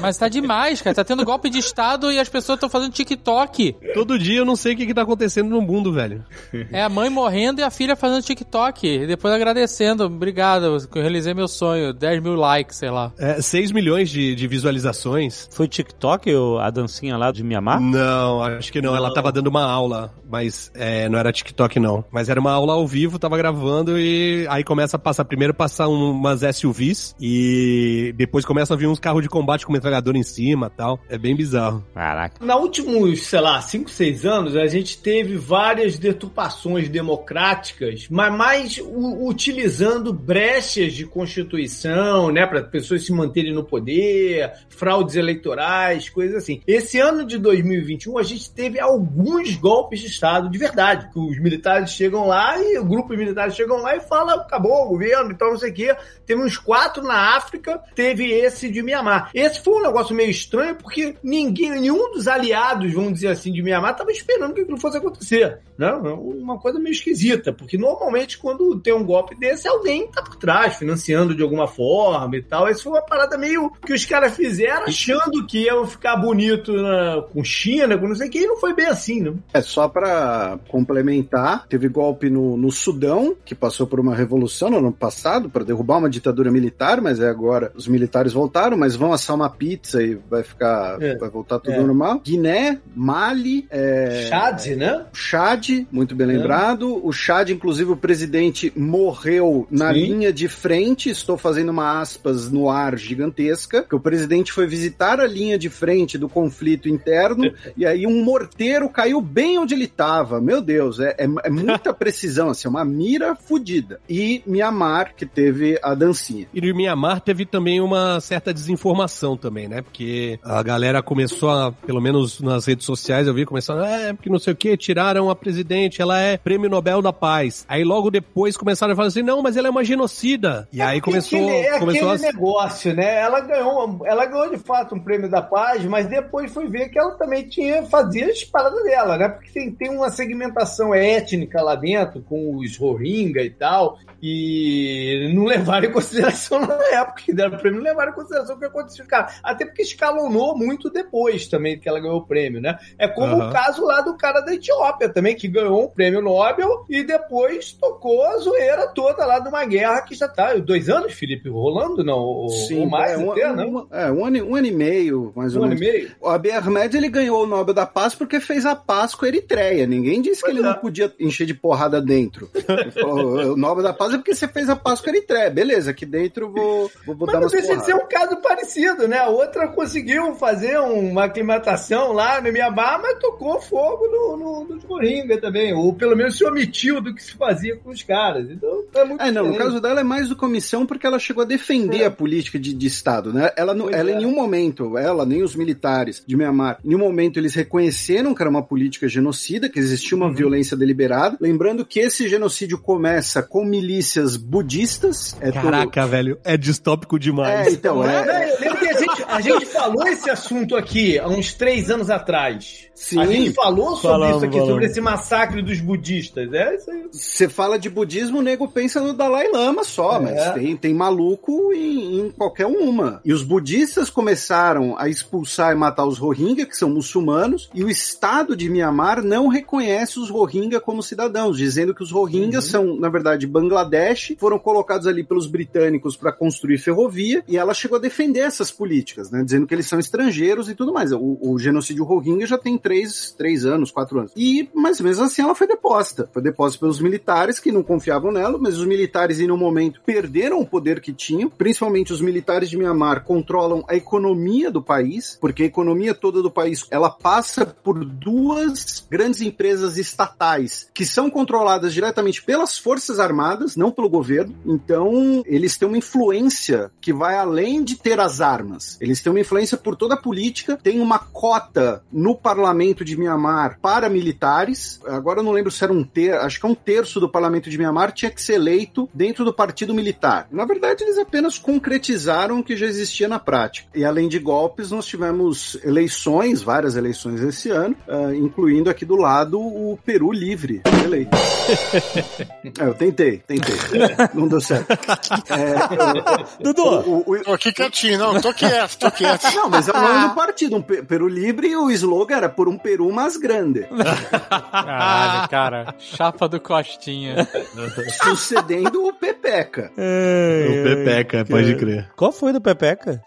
Mas tá demais, cara. Tá tendo golpe de Estado e as pessoas estão fazendo TikTok. Todo dia eu não sei o que, que tá acontecendo no mundo, velho. É a mãe morrendo e a filha fazendo TikTok. E depois agradecendo. Obrigado, eu realizei meu sonho. 10 mil likes, sei lá. É, 6 milhões de, de visualizações. Foi TikTok, a dancinha lá de Mianmar? Não, acho que não. Ela tava dando uma aula, mas é, não era TikTok, não. Mas era uma aula ao vivo, tava gravando e aí começa a passar. Primeiro passar um- umas SUVs e depois começa a vir uns carros de combate com metralhador em cima tal. É bem bizarro. Caraca. Na últimos, sei lá, 5, 6 anos, a gente teve várias deturpações democráticas, mas mais utilizando brechas de constituição, né, para pessoas se manterem no poder, fraudes eleitorais, coisas assim. Esse ano de 2021, a gente teve alguns golpes de Estado de verdade, que os militares chegam lá e o grupo de militares chegam lá e fala, acabou o governo, então não sei o quê. Teve uns quatro na África, teve esse de Mianmar. Esse foi um negócio meio estranho, porque ninguém, nenhum dos aliados, vamos dizer assim, de Mianmar, estava esperando que aquilo fosse acontecer. Né? Uma coisa meio esquisita, porque normalmente quando tem um golpe desse, alguém tá por trás, financiando de alguma forma e tal. Essa foi uma parada meio que os caras fizeram achando que iam ficar bonito na- com China, com não sei o que, e não foi bem assim, né? É só pra complementar, teve golpe no, no Sudão, que passou por uma revolução no ano passado para derrubar uma ditadura militar, mas é agora os militares voltaram, mas vão assar uma pizza e vai ficar, É. vai voltar tudo É. normal. Guiné, Mali, é, Chad, né? Chad, muito bem É. lembrado. O Chad, inclusive, o presidente morreu na Sim. linha de frente. Estou fazendo uma aspas no ar gigantesca. Que o presidente foi visitar a linha de frente do conflito interno <laughs> e aí um morteiro caiu bem onde ele estava. Meu Deus, é, é- é muita <laughs> precisão, assim, é uma mira fodida. E Mianmar, que teve a dancinha. E no Mianmar teve também uma certa desinformação também, né? Porque a galera começou a, pelo menos nas redes sociais, eu vi começando, é, porque não sei o que, tiraram a presidente, ela é prêmio Nobel da Paz. Aí logo depois começaram a falar assim, não, mas ela é uma genocida. E aí começou, aquele, é começou aquele a... negócio, né? Ela ganhou, ela ganhou de fato um prêmio da paz, mas depois foi ver que ela também tinha fazia as paradas dela, né? Porque tem, tem uma segmentação étnica lá dentro com os Rohingya e tal, e não levaram em consideração <laughs> na época que deram o prêmio, não levaram em consideração o que aconteceu, cara. Até porque escalonou muito depois também que ela ganhou o prêmio, né? É como Aham. o caso lá do cara da Etiópia também, que ganhou um prêmio Nobel e depois tocou a zoeira toda lá de uma guerra que já tá dois anos, Felipe, rolando, não? Ou, ou mais é, um, até, um- não? é, um ano, e- um ano e meio, mais ou Um ano e menos. meio? O Abiy Ahmed ele ganhou o Nobel da Paz porque fez a paz com a Eritreia. Ninguém disse que Pois ele é. não podia encher de porrada dentro. Ele falou, o Nobel da Paz é porque você fez a paz com a Eritreia. Beleza, aqui dentro vou, vou, vou Mas dar não de ser um caso parecido, né? A outra conseguiu fazer uma aclimatação lá no Mianmar, mas tocou fogo no, no, nos Rohingya também. Ou pelo menos se omitiu do que se fazia com os caras. Então é muito É, não, no caso dela é mais do comissão porque ela chegou a defender É. a política de, de Estado, né? Ela, não- ela é. em nenhum momento, ela nem os militares de Mianmar, em nenhum momento eles reconheceram que era uma política genocida, que existia uma Uhum. violência deliberada. Lembrando que esse genocídio começa com milícias budistas. É todo- Caraca, velho, é distópico demais. É, então, Não, é, não, eu lembro que a gente, falou esse assunto aqui há uns três anos atrás. Sim. A gente falou sobre Falamos, isso aqui, falamos. sobre esse massacre dos budistas. É isso aí. Você fala de budismo, o nego pensa no Dalai Lama só, É. mas tem, tem maluco em, em qualquer uma. E os budistas começaram a expulsar e matar os Rohingya, que são muçulmanos, e o Estado de Mianmar não reconhece os Rohingya como cidadãos, dizendo que os Rohingya são, na verdade, Bangladesh, foram colocados ali pelos britânicos para construir ferrovia, e ela chegou a defender essas políticas, né, dizendo que eles são estrangeiros e tudo mais. O, o genocídio Rohingya já tem três, três anos, quatro anos. E, mas mesmo assim, ela foi deposta. Foi deposta pelos militares que não confiavam nela, mas os militares, em um momento, perderam o poder que tinham. Principalmente os militares de Mianmar controlam a economia do país, porque a economia toda do país ela passa por duas grandes empresas estatais que são controladas diretamente pelas forças armadas, não pelo governo. Então, eles têm uma influência que vai além de ter as armas. Eles têm uma influência por toda a política, tem uma cota no parlamento de Mianmar para militares. Agora eu não lembro se era um ter, acho que é um terço do parlamento de Mianmar tinha que ser eleito dentro do partido militar. Na verdade, eles apenas concretizaram o que já existia na prática. E além de golpes, nós tivemos eleições, várias eleições esse ano, ah, incluindo aqui do lado o Peru livre eleito. <laughs> É, eu tentei, tentei. <laughs> Não deu certo. <laughs> É, Dudu, o- o- Tô aqui quietinho, não, tô quieto, tô quieto. não, mas é o nome do partido, um Pe- Peru Livre, e o slogan era por um Peru mais grande, Caralho, <laughs> cara. Chapa do Costinha. sucedendo o Pepeca. O Pepeca, pode crer. qual foi do Pepeca?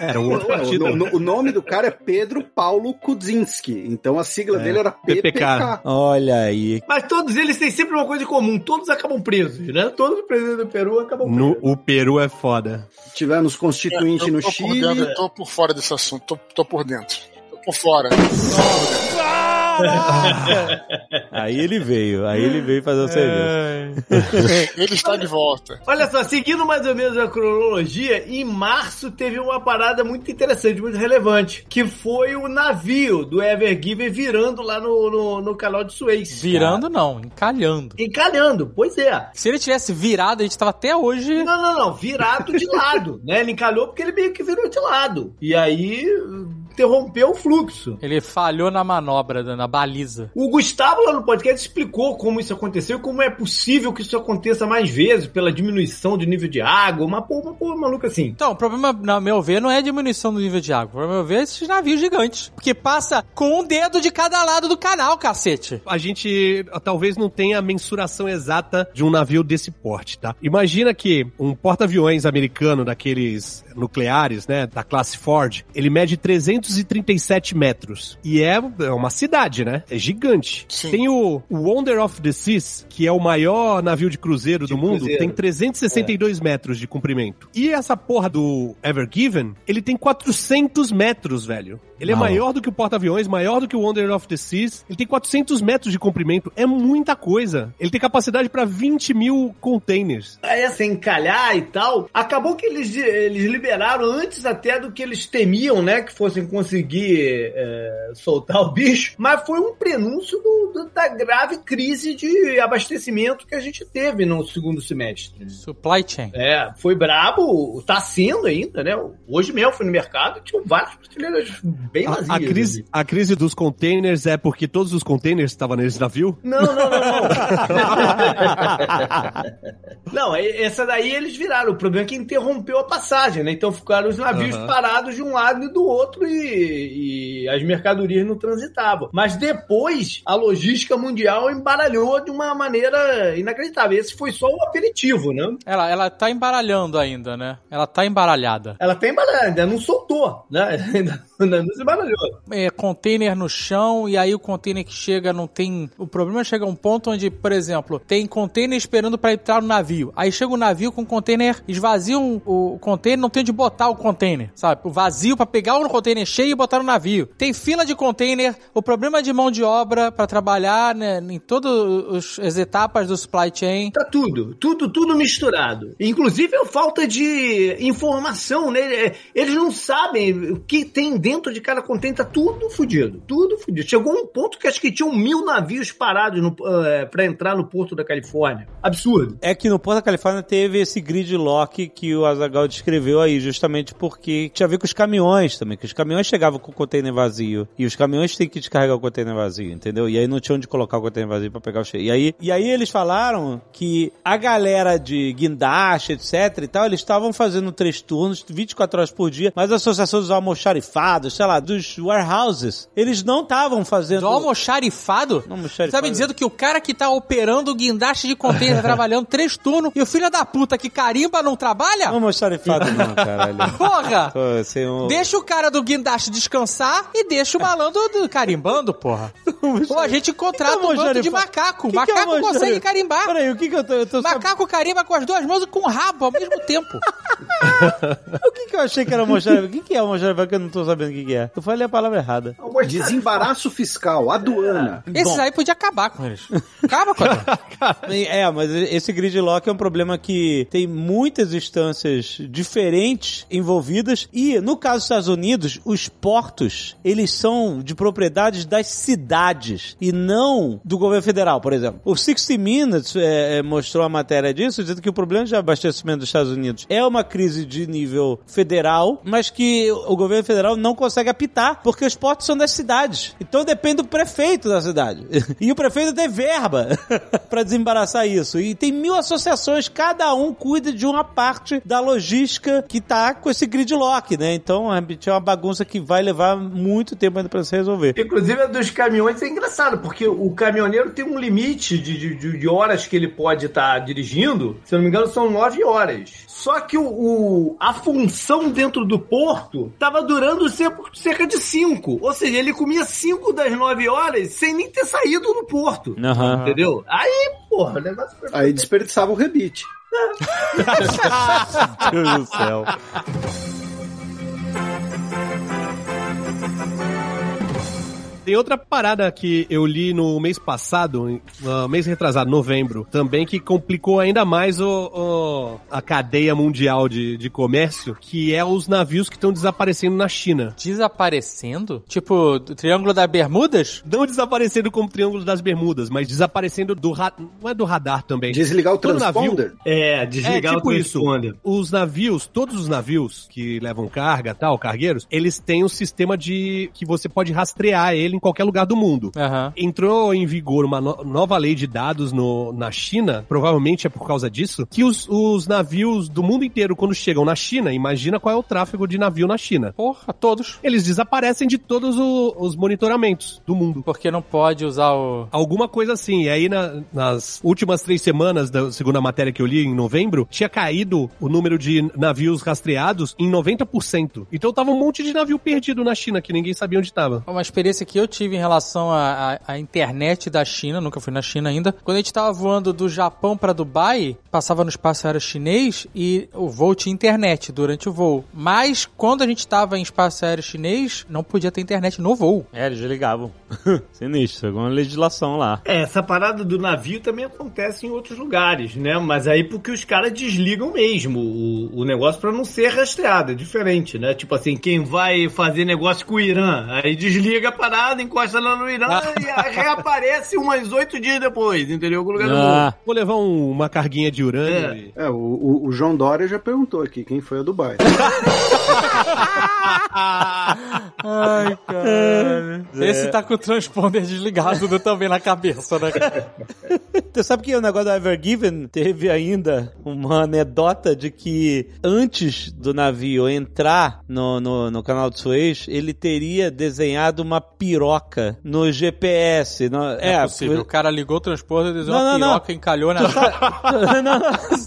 Era um outro O, partido. no- o nome do cara é Pedro Paulo Kudzinski, então a sigla dele era PPK. PPK. Olha aí. Mas todos eles têm sempre uma coisa em comum. Todos acabam presos, né? Todos os presidentes do Peru acabam No, presos. o Peru é foda. Tivemos constituinte eu no Chile. Dentro, tô por fora desse assunto, tô, tô por dentro. Tô por fora. <laughs> Aí ele veio, aí ele veio fazer o serviço. <laughs> Ele está de volta. Olha só, seguindo mais ou menos a cronologia, em março teve uma parada muito interessante, muito relevante, que foi o navio do Ever Given virando lá no, no, no canal de Suez. Virando não, encalhando. Encalhando, pois é. Se ele tivesse virado, a gente tava até hoje. Não, não, não, virado de lado, né? Ele encalhou porque ele meio que virou de lado. E aí interrompeu o fluxo. Ele falhou na manobra, na baliza. O Gustavo lá no podcast explicou como isso aconteceu e como é possível que isso aconteça mais vezes pela diminuição do nível de água, uma porra, uma porra maluca assim. Então, o problema, na meu ver, não é a diminuição do nível de água. O problema, meu ver, é esses navios gigantes. Porque passa com um dedo de cada lado do canal, cacete. A gente ah, talvez não tenha a mensuração exata de um navio desse porte, tá? Imagina que um porta-aviões americano daqueles nucleares, né, da classe Ford, ele mede 337 metros. E é é uma cidade, né? É gigante. Sim. Tem o Wonder of the Seas, que é o maior navio de cruzeiro do mundo, cruzeiro. tem 362 metros de comprimento. E essa porra do Ever Given, ele tem 400 metros, velho. Ele é maior do que o porta-aviões, maior do que o Wonder of the Seas. Ele tem 400 metros de comprimento. É muita coisa. Ele tem capacidade pra 20 mil containers. Aí essa encalhar e tal, acabou que eles, eles liberaram antes até do que eles temiam, né? Que fossem conseguir é, soltar o bicho. Mas foi um prenúncio do- do- da grave crise de abastecimento que a gente teve no segundo semestre. Supply chain. É, foi brabo, tá sendo ainda, né? Hoje mesmo fui no mercado e tinham várias prateleiras bem A, vazias. a crise, a crise dos containers é porque todos os containers estavam nesse navio? Não, não, não, não. <laughs> não, e- essa daí eles viraram. O problema é que interrompeu a passagem, né? Então ficaram os navios Aham. parados de um lado e do outro e, e as mercadorias não transitavam. Mas depois a logística mundial embaralhou de uma maneira inacreditável. Esse foi só o aperitivo, né? Ela, ela tá embaralhando ainda, né? Ela tá embaralhada. Ela tá embaralhada, ainda não soltou, né? <laughs> Ainda não se embaralhou. É, container no chão, e aí o container que chega não tem. O problema é chegar a um ponto onde, por exemplo, tem container esperando pra entrar no navio. Aí chega o navio com o container, esvaziam o container, não tem onde botar o container, sabe? O vazio pra pegar o container cheio e botar no navio. Tem fila de container, o problema de mão de obra pra trabalhar né, em todas as etapas do supply chain. Tá tudo, tudo, tudo misturado. Inclusive a falta de informação, né? É, Eles não sabem o que tem dentro de cada contêiner, tá tudo fudido, tudo fudido. Chegou um ponto que acho que tinham mil navios parados no, eh, pra entrar no porto da Califórnia. Absurdo. É que no Porto da Califórnia teve esse gridlock que o Azagal descreveu aí, justamente porque tinha a ver com os caminhões também, que os caminhões chegavam com o container vazio e os caminhões têm que descarregar o container vazio, entendeu? E aí não tinha onde colocar o container vazio pra pegar o cheio. E aí, e aí eles falaram que a galera de guindaste, etc e tal, eles estavam fazendo três turnos, 24 horas por dia, mas a associação dos almoxarifados, sei lá, dos warehouses, eles não estavam fazendo... Do almoxarifado? Não, almoxarifado. Tá me dizendo que o cara que tá operando o guindaste de container <laughs> trabalhando três turnos e o filho da puta que carimba não trabalha? Não almoxarifado não, <laughs> caralho. Porra! Pô, assim, um- Deixa o cara do guindaste descansar e deixa o malandro do carimbando, porra. <laughs> Ou a gente contrata Que que é um bando de macaco. Que é macaco almoxarifado? consegue carimbar. Peraí, o que que eu tô... Eu tô sab- Macaco carimba com as duas mãos e com o rabo ao mesmo tempo. O que que eu achei que era almoxarifado? O que que é almoxarifado que eu não tô sabendo o que que é? Eu falei a palavra errada. Desembaraço fiscal, aduana. <laughs> Esses aí podia acabar com eles. Acaba com eles. <laughs> É, mas esse gridlock é um problema que tem muitas instâncias diferentes envolvidas e, no caso dos Estados Unidos, os portos, eles são de propriedades das cidades e não do governo federal, por exemplo. O 60 Minutes é, é, mostrou a matéria disso, dizendo que o problema de abastecimento dos Estados Unidos é uma crise de nível federal, mas que o governo federal não consegue apitar, porque os portos são das cidades. Então depende do prefeito da cidade. <laughs> E o prefeito tem verba <laughs> pra desembaraçar isso. E tem mil associações, cada um cuida de uma parte da logística que tá com esse gridlock, né? Então é uma bagunça que vai levar muito tempo ainda pra se resolver. Inclusive, a dos caminhões é engraçado, porque o caminhoneiro tem um limite de, de, de horas que ele pode estar dirigindo. Se não me engano, são nove horas. Só que o, o- a função dentro do porto tava durando cer- cerca de cinco. Ou seja, ele comia cinco das nove horas sem nem ter saído do porto. Aham. Entendeu? Aí, porra, o negócio foi. Aí desperdiçava o rebite. <laughs> Meu Deus do céu. Tem outra parada que eu li no mês passado, no mês retrasado, novembro, também que complicou ainda mais o, o- a cadeia mundial de, de comércio, que é os navios que estão desaparecendo na China. Desaparecendo? Tipo, do Triângulo das Bermudas? Não desaparecendo como Triângulo das Bermudas, mas desaparecendo do radar. Não é do radar também. Desligar o Todo transponder? É, desligar É tipo o isso. transponder. Os navios, todos os navios que levam carga, tal, cargueiros, eles têm um sistema de que você pode rastrear ele qualquer lugar do mundo. Aham. Entrou em vigor uma no- nova lei de dados no, na China, provavelmente é por causa disso, que os, os navios do mundo inteiro, quando chegam na China, imagina qual é o tráfego de navio na China. Porra, todos. Eles desaparecem de todos o- os monitoramentos do mundo. Porque não pode usar o. Alguma coisa assim. E aí, na- nas últimas três semanas da segunda matéria que eu li, em novembro, tinha caído o número de navios rastreados em 90%. Então tava um monte de navio perdido na China, que ninguém sabia onde tava. Uma experiência que eu tive em relação à, à- à internet da China, nunca fui na China ainda. Quando a gente tava voando do Japão pra Dubai, passava no espaço aéreo chinês e o voo tinha internet durante o voo. Mas quando a gente tava em espaço aéreo chinês, não podia ter internet no voo. É, eles desligavam. <laughs> Sinistro, alguma legislação lá. É, essa parada do navio também acontece em outros lugares, né? Mas aí porque os caras desligam mesmo o, o negócio pra não ser rastreado, é diferente, né? Tipo assim, quem vai fazer negócio com o Irã, aí desliga a parada, encosta lá no Irã e aí reaparece umas oito dias depois, entendeu? Lugar do mundo. Ah, Vou levar um- uma carguinha de urânio. É. e- É, o, o- o João Dória já perguntou aqui quem foi a Dubai. <laughs> Ai, cara. Esse tá com o transponder desligado do- também na cabeça, né? Você sabe que o negócio da Ever Given teve ainda uma anedota de que antes do navio entrar no, no, no canal de Suez, ele teria desenhado uma piroca no GPS. No, É, é, possível. O cara ligou o transponder, desenhou Não, uma não, não. piroca, encalhou na... <laughs> Não, não.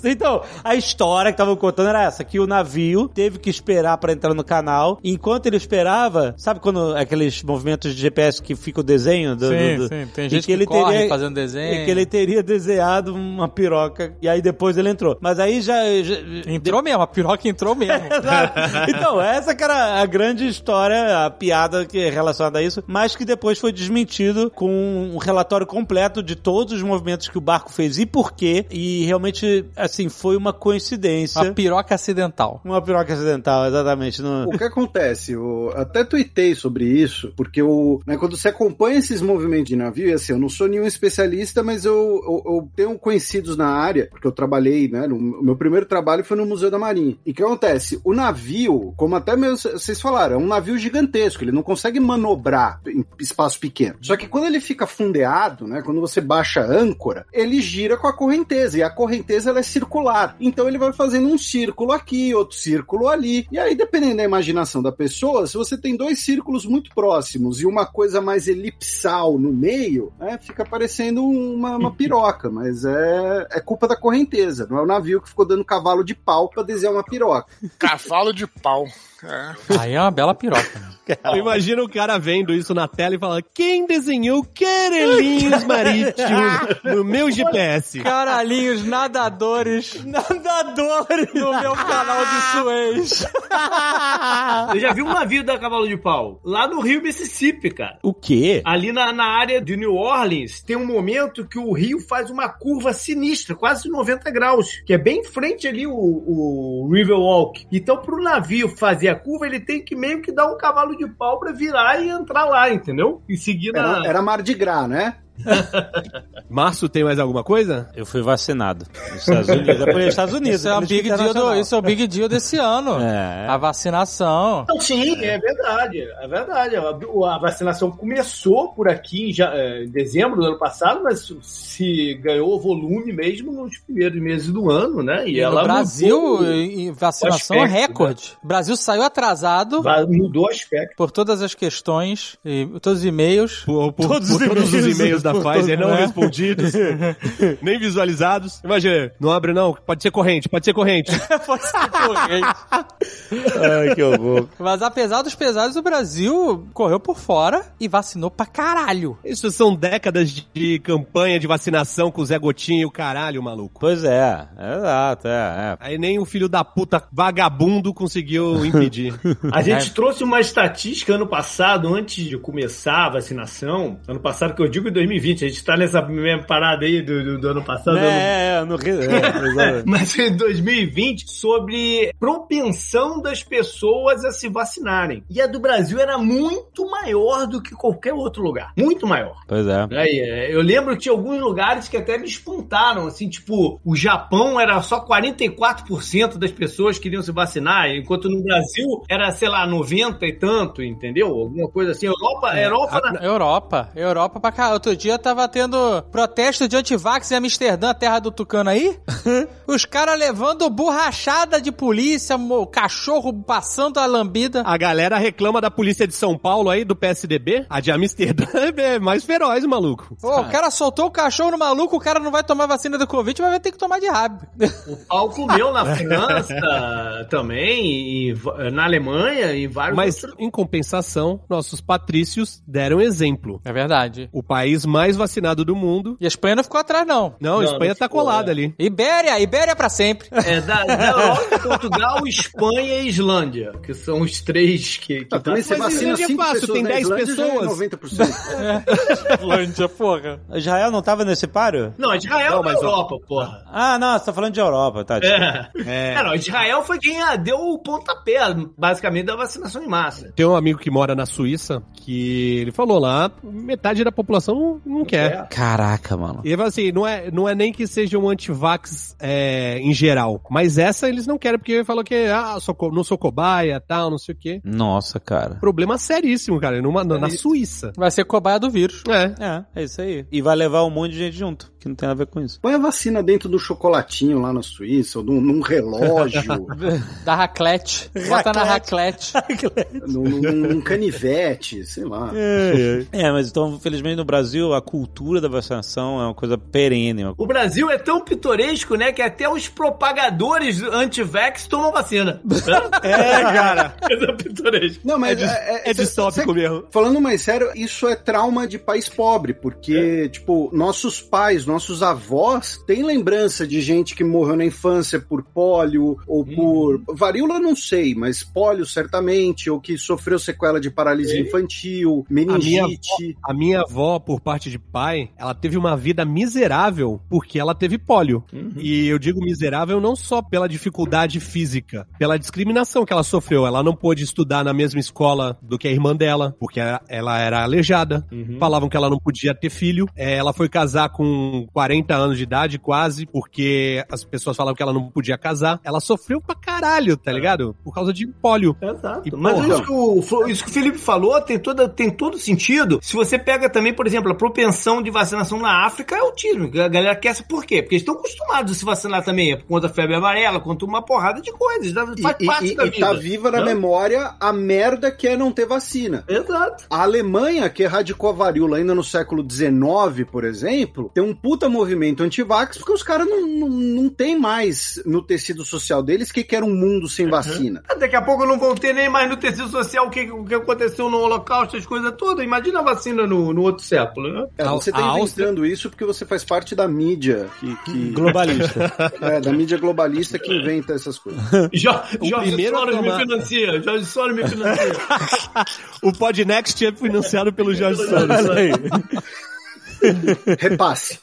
Então, a história que estavam contando era essa: que o navio teve que esperar pra entrar no canal. Enquanto ele esperava, sabe quando aqueles movimentos de GPS que fica o desenho do. Sim, do- do- sim. Tem gente que, corre fazendo desenho. e que ele teria teria desenhado uma piroca e aí depois ele entrou. Mas aí já. já Entrou mesmo, a piroca entrou mesmo. <laughs> Então, essa que era a grande história, a piada que é relacionada a isso, mas que depois foi desmentido com um relatório completo de todos os movimentos que o barco fez e por quê. E realmente, assim, foi uma coincidência. Uma piroca acidental. Uma piroca acidental, exatamente. No... O que acontece? Eu até tuitei sobre isso, porque eu, né, quando você acompanha esses movimentos de navio, e assim, eu não sou nenhum especialista, mas eu, eu, eu tenho conhecidos na área, porque eu trabalhei, né? No, meu primeiro trabalho foi no Museu da Marinha. E o que acontece? O navio, como até mesmo vocês falaram, é um navio gigantesco, ele não consegue manobrar em espaço pequeno. Só que quando ele fica fundeado, né? Quando você baixa a âncora, ele gira com a correnteza, e a correnteza ela é circular. Então ele vai fazendo um círculo aqui, outro círculo ali. E aí, dependendo da imaginação da pessoa, se você tem dois círculos muito próximos e uma coisa mais elipsal no meio, né, fica parecendo uma, uma <laughs> piroca, mas é, é culpa da correnteza, não é o navio que ficou dando cavalo de pau pra desenhar uma piroca. Cavalo de pau. É. Aí é uma bela piroca. Imagina o cara vendo isso na tela e falando: quem desenhou carelinhos <laughs> marítimos no meu GPS? Caralhinhos nadadores Nadadores! no meu canal de Suez. Eu já vi um navio da Cavalo de Pau lá no Rio Mississippi, cara. O quê? Ali na, na área de New Orleans, tem um momento que o rio faz uma curva sinistra, quase 90 graus, que é bem em frente ali o, o Riverwalk. Então, pro navio fazer a curva, ele tem que meio que dar um cavalo de pau pra virar e entrar lá, entendeu? E seguir na... Era, era Mar de Gras, né? <laughs> Márcio, tem mais alguma coisa? Eu fui vacinado. Nos Estados Unidos. É por Estados Unidos. Isso é, um política big deal do, internacional. isso é o big deal desse ano. É. A vacinação. Não, sim, é verdade, é verdade. A, vacinação começou por aqui em, ja- eh, em dezembro do ano passado, mas se ganhou volume mesmo nos primeiros meses do ano, né? E, E ela no Brasil, mudou, em vacinação aspecto, recorde. O Brasil saiu atrasado va- mudou o aspecto. por todas as questões, e todos os e-mails. Por, por- Todos por os todos os e-mails da Pfizer não né? respondidos, <laughs> nem visualizados. Imagina, não abre não, pode ser corrente, pode ser corrente. <laughs> Pode ser corrente. Ai, que horror. Mas apesar dos pesares, o Brasil correu por fora e vacinou pra caralho. Isso são décadas de, campanha de vacinação com o Zé Gotinho e o caralho, maluco. Pois é, exato, é, é. Aí nem o filho da puta vagabundo conseguiu impedir. <laughs> A gente trouxe uma estatística ano passado, antes de começar a vacinação. Ano passado, que eu digo em 2020, a gente tá nessa mesma parada aí do, do- do ano passado. ano- É, é, no. É. <laughs> Mas em 2020, sobre propensão das pessoas a se vacinarem. E a do Brasil era muito maior do que qualquer outro lugar. Muito maior. Pois é. Aí, é, eu lembro que tinha alguns lugares que até me espantaram, assim, tipo, o Japão era só 44% das pessoas que queriam se vacinar, enquanto no Brasil era, sei lá, 90 e tanto, entendeu? Alguma coisa assim. Europa, Europa na- Europa. Europa pra cá. Outro dia tava tendo protesto de antivax em Amsterdã, terra do Tucano aí. <laughs> Os caras levando borrachada de polícia, cachorro passando a lambida. A galera reclama da polícia de São Paulo aí, do PSDB. A de Amsterdã <laughs> é mais feroz, maluco. Pô, o cara soltou o cachorro no maluco, o cara não vai tomar vacina do Covid, mas vai ter que tomar de rabo. <laughs> O pau comeu na França também, e na Alemanha e vários Mas, outros. em compensação, nossos patrícios deram exemplo. É verdade. O país mais vacinado do mundo. E a Espanha não ficou atrás, não. Não, a Espanha não tá ficou, colada é. ali. Ibéria, Ibéria pra sempre. É, da, da Europa, Portugal, Espanha e Islândia, que são os três que, que Ah, também você Mas vacina é 5 fácil, pessoas tem na 10 Islândia, já é pessoas. 90%. <laughs> Islândia, porra. Israel não tava nesse páreo? Não, Israel Não, é mas, ó, Europa, porra. Ah, não, você tá falando de Europa, tá? É. É. É, não, Israel foi quem deu o pontapé, basicamente, da vacinação em massa. Tem um amigo que mora na Suíça que ele falou lá, metade da população não, não quer. Caraca, mano. E ele falou assim, não é, não é nem que seja um antivax é, em geral, mas essa eles não querem, porque ele falou que ah, sou não sou cobaia, tal, não sei o quê. Nossa, cara. Problema seríssimo, cara, numa, na, na Suíça. Vai ser cobaia do vírus. É. É, é isso aí. E vai levar um monte de gente junto, que não tem nada a ver com isso. Põe a vacina dentro do chocolatinho lá na Suíça, ou num, num relógio, <laughs> Da raclete. Bota na <laughs> raclete. num, num- num canivete, sei lá. É, mas então, felizmente no Brasil, a cultura da vacinação é uma coisa perene. O Brasil é tão pitoresco, né, que até os propagadores anti-vax tomam vacina. <laughs> É, cara. <laughs> Coisa pitoresca. Não, mas É, dis- é, é distópico mesmo. Falando mais sério, isso é trauma de país pobre, porque, tipo, nossos pais, nossos avós têm lembrança de gente que morreu na infância por pólio ou por. varíola, não sei, mas pólio certamente, ou que sofreu sequela de paralisia infantil, meningite. A minha avó, por parte de pai, ela teve uma vida miserável porque ela teve pólio. E eu digo miserável não só pela dificuldade física, pela discriminação que ela sofreu. Ela não pôde estudar na mesma escola do que a irmã dela, porque ela- era aleijada. Falavam que ela não podia ter filho. É, ela foi casar com 40 anos de idade, quase, porque as pessoas falavam que ela não podia casar. Ela sofreu pra caralho, tá ligado? Por causa de pólio. Exato. E, Mas porra. isso que, o, isso que o Felipe falou tem, toda, tem todo sentido. Se você pega também, por exemplo, a propensão de vacinação na África é autismo. A galera quer por quê? Porque eles estão acostumados a se vacinar também. É contra a febre amarela, contra uma porrada de coisas. Faz E, parte e- da e vida. tá viva na Né? memória a merda que é não ter vacina. Exato. A Alemanha, que erradicou a varíola ainda no século XIX, por exemplo, tem um puta movimento antivax porque os caras não, não, não tem mais no tecido social deles que quer um mundo sem vacina. Daqui a pouco não vão ter nem mais no tecido social o que, o que aconteceu no Holocausto, as coisas todas. Imagina a vacina no, no outro século, É, você tá a inventando isso porque você faz parte da mídia que, que- Globalista. <laughs> é, da mídia globalista que inventa essas coisas. <laughs> Jo, O Jorge primeiro Soros tomar- me financia. Jorge Soros me financia. <laughs> O Podnext é financiado pelo Jorge Soros. Repasse.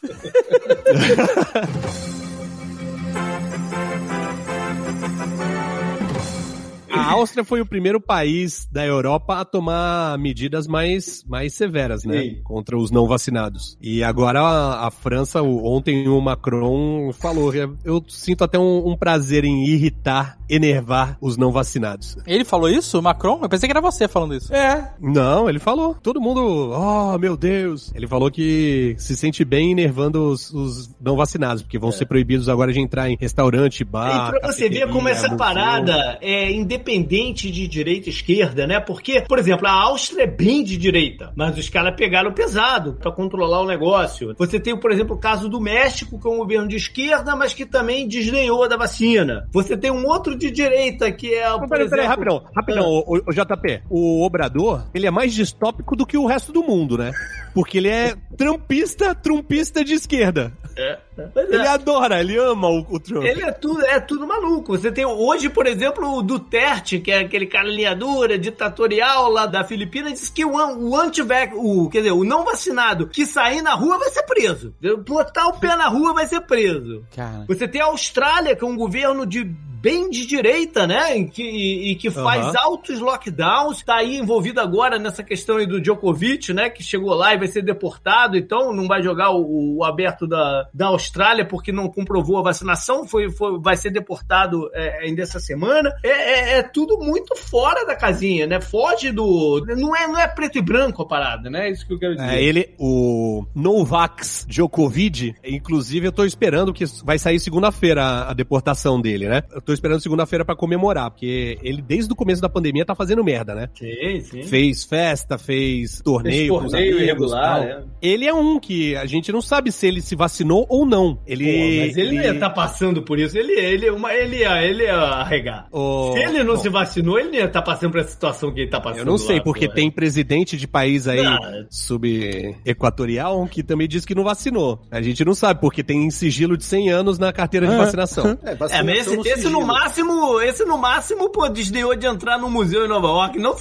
A Áustria foi o primeiro país da Europa a tomar medidas mais, mais severas, né? Sim. Contra os não vacinados. E agora a, a França, o- ontem o Macron falou, eu, sinto até um, um prazer em irritar, enervar os não vacinados. Ele falou isso, o Macron? Eu pensei que era você falando isso. É. Não, ele falou. Todo mundo, oh meu Deus. Ele falou que se sente bem enervando os, os não vacinados, porque vão ser proibidos agora de entrar em restaurante, bar. E pra você ver como essa museu. parada é independente de direita e esquerda, né? Porque, por exemplo, a Áustria é bem de direita, mas os caras pegaram pesado pra controlar o negócio. Você tem, por exemplo, o caso do México, que é um governo de esquerda, mas que também desdenhou da vacina. Você tem um outro de direita, que é, Não, peraí, peraí, rapidão, rapidão, o, o- o JP. O Obrador, ele é mais distópico do que o resto do mundo, né? Porque ele é trumpista, trumpista de esquerda. É. Ele adora, ele ama o, o Trump. Ele é tudo, é tudo maluco. Você tem hoje, por exemplo, o Duterte, que é aquele cara linha dura, ditatorial lá da Filipina, diz que o, o anti-vac, o, quer dizer, o não vacinado que sair na rua vai ser preso. Botar o pé na rua vai ser preso. Cara. Você tem a Austrália, que é um governo de bem de direita, né? E que, e que faz Aham. altos lockdowns, tá aí envolvido agora nessa questão aí do Djokovic, né? Que chegou lá e vai ser deportado, então não vai jogar o, o aberto da, da Austrália porque não comprovou a vacinação, foi, foi, vai ser deportado é, ainda essa semana. É, é- é tudo muito fora da casinha, né? Foge do. Não é, não é preto e branco a parada, né? É isso que eu quero dizer. É, ele, o Novax Djokovic, inclusive eu tô esperando que vai sair segunda-feira a, a deportação dele, né? Eu tô esperando segunda-feira pra comemorar, porque ele desde o começo da pandemia tá fazendo merda, né? Sim, sim. Fez festa, fez torneio, os torneio amigos, irregular, né? Ele é um que a gente não sabe se ele se vacinou ou não. Ele, Pô, mas ele, não ia estar passando por isso. Ele, ele, é uma, ele, ia, ele ia arregar. Ô, Se ele não bom, se vacinou, ele ia estar passando por essa situação que ele tá passando. Eu não sei, lá, porque pô. tem presidente de país aí Ah. subequatorial que também diz que não vacinou. A gente não sabe, porque tem sigilo de 100 anos na carteira de vacinação. É, É, vacinação <laughs> mas esse, no esse no máximo, esse no máximo, pô, desdenhou de entrar no museu em Nova York, não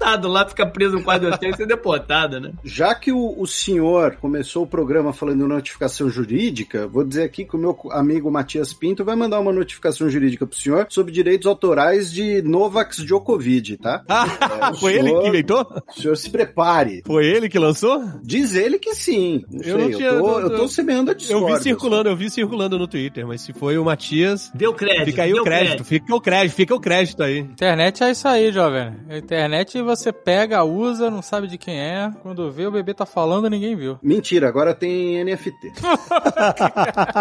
deportado lá, ficar preso no quadro de hotel e ser deportado, né? Já que o, o senhor começou o programa falando notificação jurídica, vou dizer aqui que o meu amigo Matias Pinto vai mandar uma notificação jurídica pro senhor sobre direitos autorais de Novax Djokovic, tá? É, <laughs> o Foi ele senhor- que inventou? O senhor se prepare. Foi ele que lançou? Diz ele que sim. Não Eu sei, não tinha- eu, tô, eu- eu tô semeando a Eu discórdia. vi circulando, eu vi circulando no Twitter, mas se foi o Matias, Deu crédito. fica aí deu o crédito, fica o crédito, fica o crédito aí. Internet é isso aí, jovem. A internet você pega, usa, não sabe de quem é. Quando vê, o bebê tá falando, ninguém viu. <laughs> Mentira, agora tem NFT. <laughs>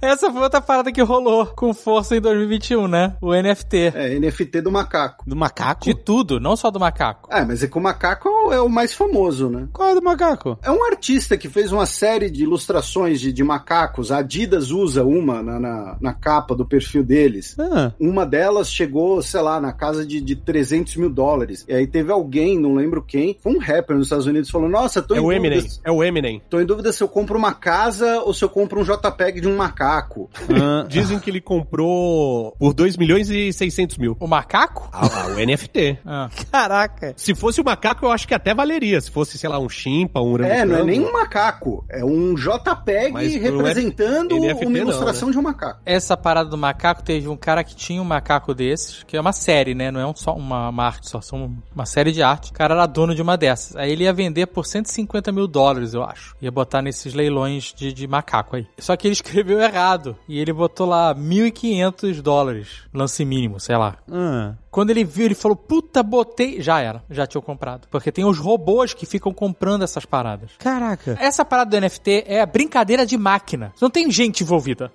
Essa foi outra parada que rolou com força em 2021, né? O NFT. É, NFT do macaco. Do macaco? De tudo, não só do macaco. Ah, mas é que o macaco é o mais famoso, né? Qual é do macaco? É um artista que fez uma série de ilustrações de, de macacos. A Adidas usa uma na, na, na capa do perfil deles. Ah, Uma delas chegou, sei lá, na casa de, de 300 mil dólares. E aí teve alguém, não lembro quem, foi um rapper nos Estados Unidos, falou: Nossa, tô É em o dúvida. Eminem. É o Eminem. Tô em dúvida se eu compro uma casa ou se eu compro um JPEG de um macaco. ah, <laughs> Dizem que ele comprou por 2 milhões e 600 mil. O macaco? Ah, o NFT. Ah. caraca. Se fosse o macaco, eu acho que até valeria. Se fosse, sei lá, um chimpa, um É, não é nem um macaco. É um JPEG Mas é representando NFT uma não, ilustração de um macaco. Essa parada do macaco, teve um cara que tinha um macaco desses, que é uma série, né? Não é um só uma, uma arte só, são uma série de arte. O cara era dono de uma dessas. Aí ele ia vender por 150 mil dólares, eu acho. Ia botar nesses leilões de, de macaco aí. Só que ele <laughs> escreveu errado. E ele botou lá 1.500 dólares, lance mínimo, sei lá. Ah. Quando ele viu, ele falou: Puta, botei. Já era, já tinha comprado. Porque tem os robôs que ficam comprando essas paradas. Caraca. Essa parada do NFT é brincadeira de máquina. Não tem gente envolvida.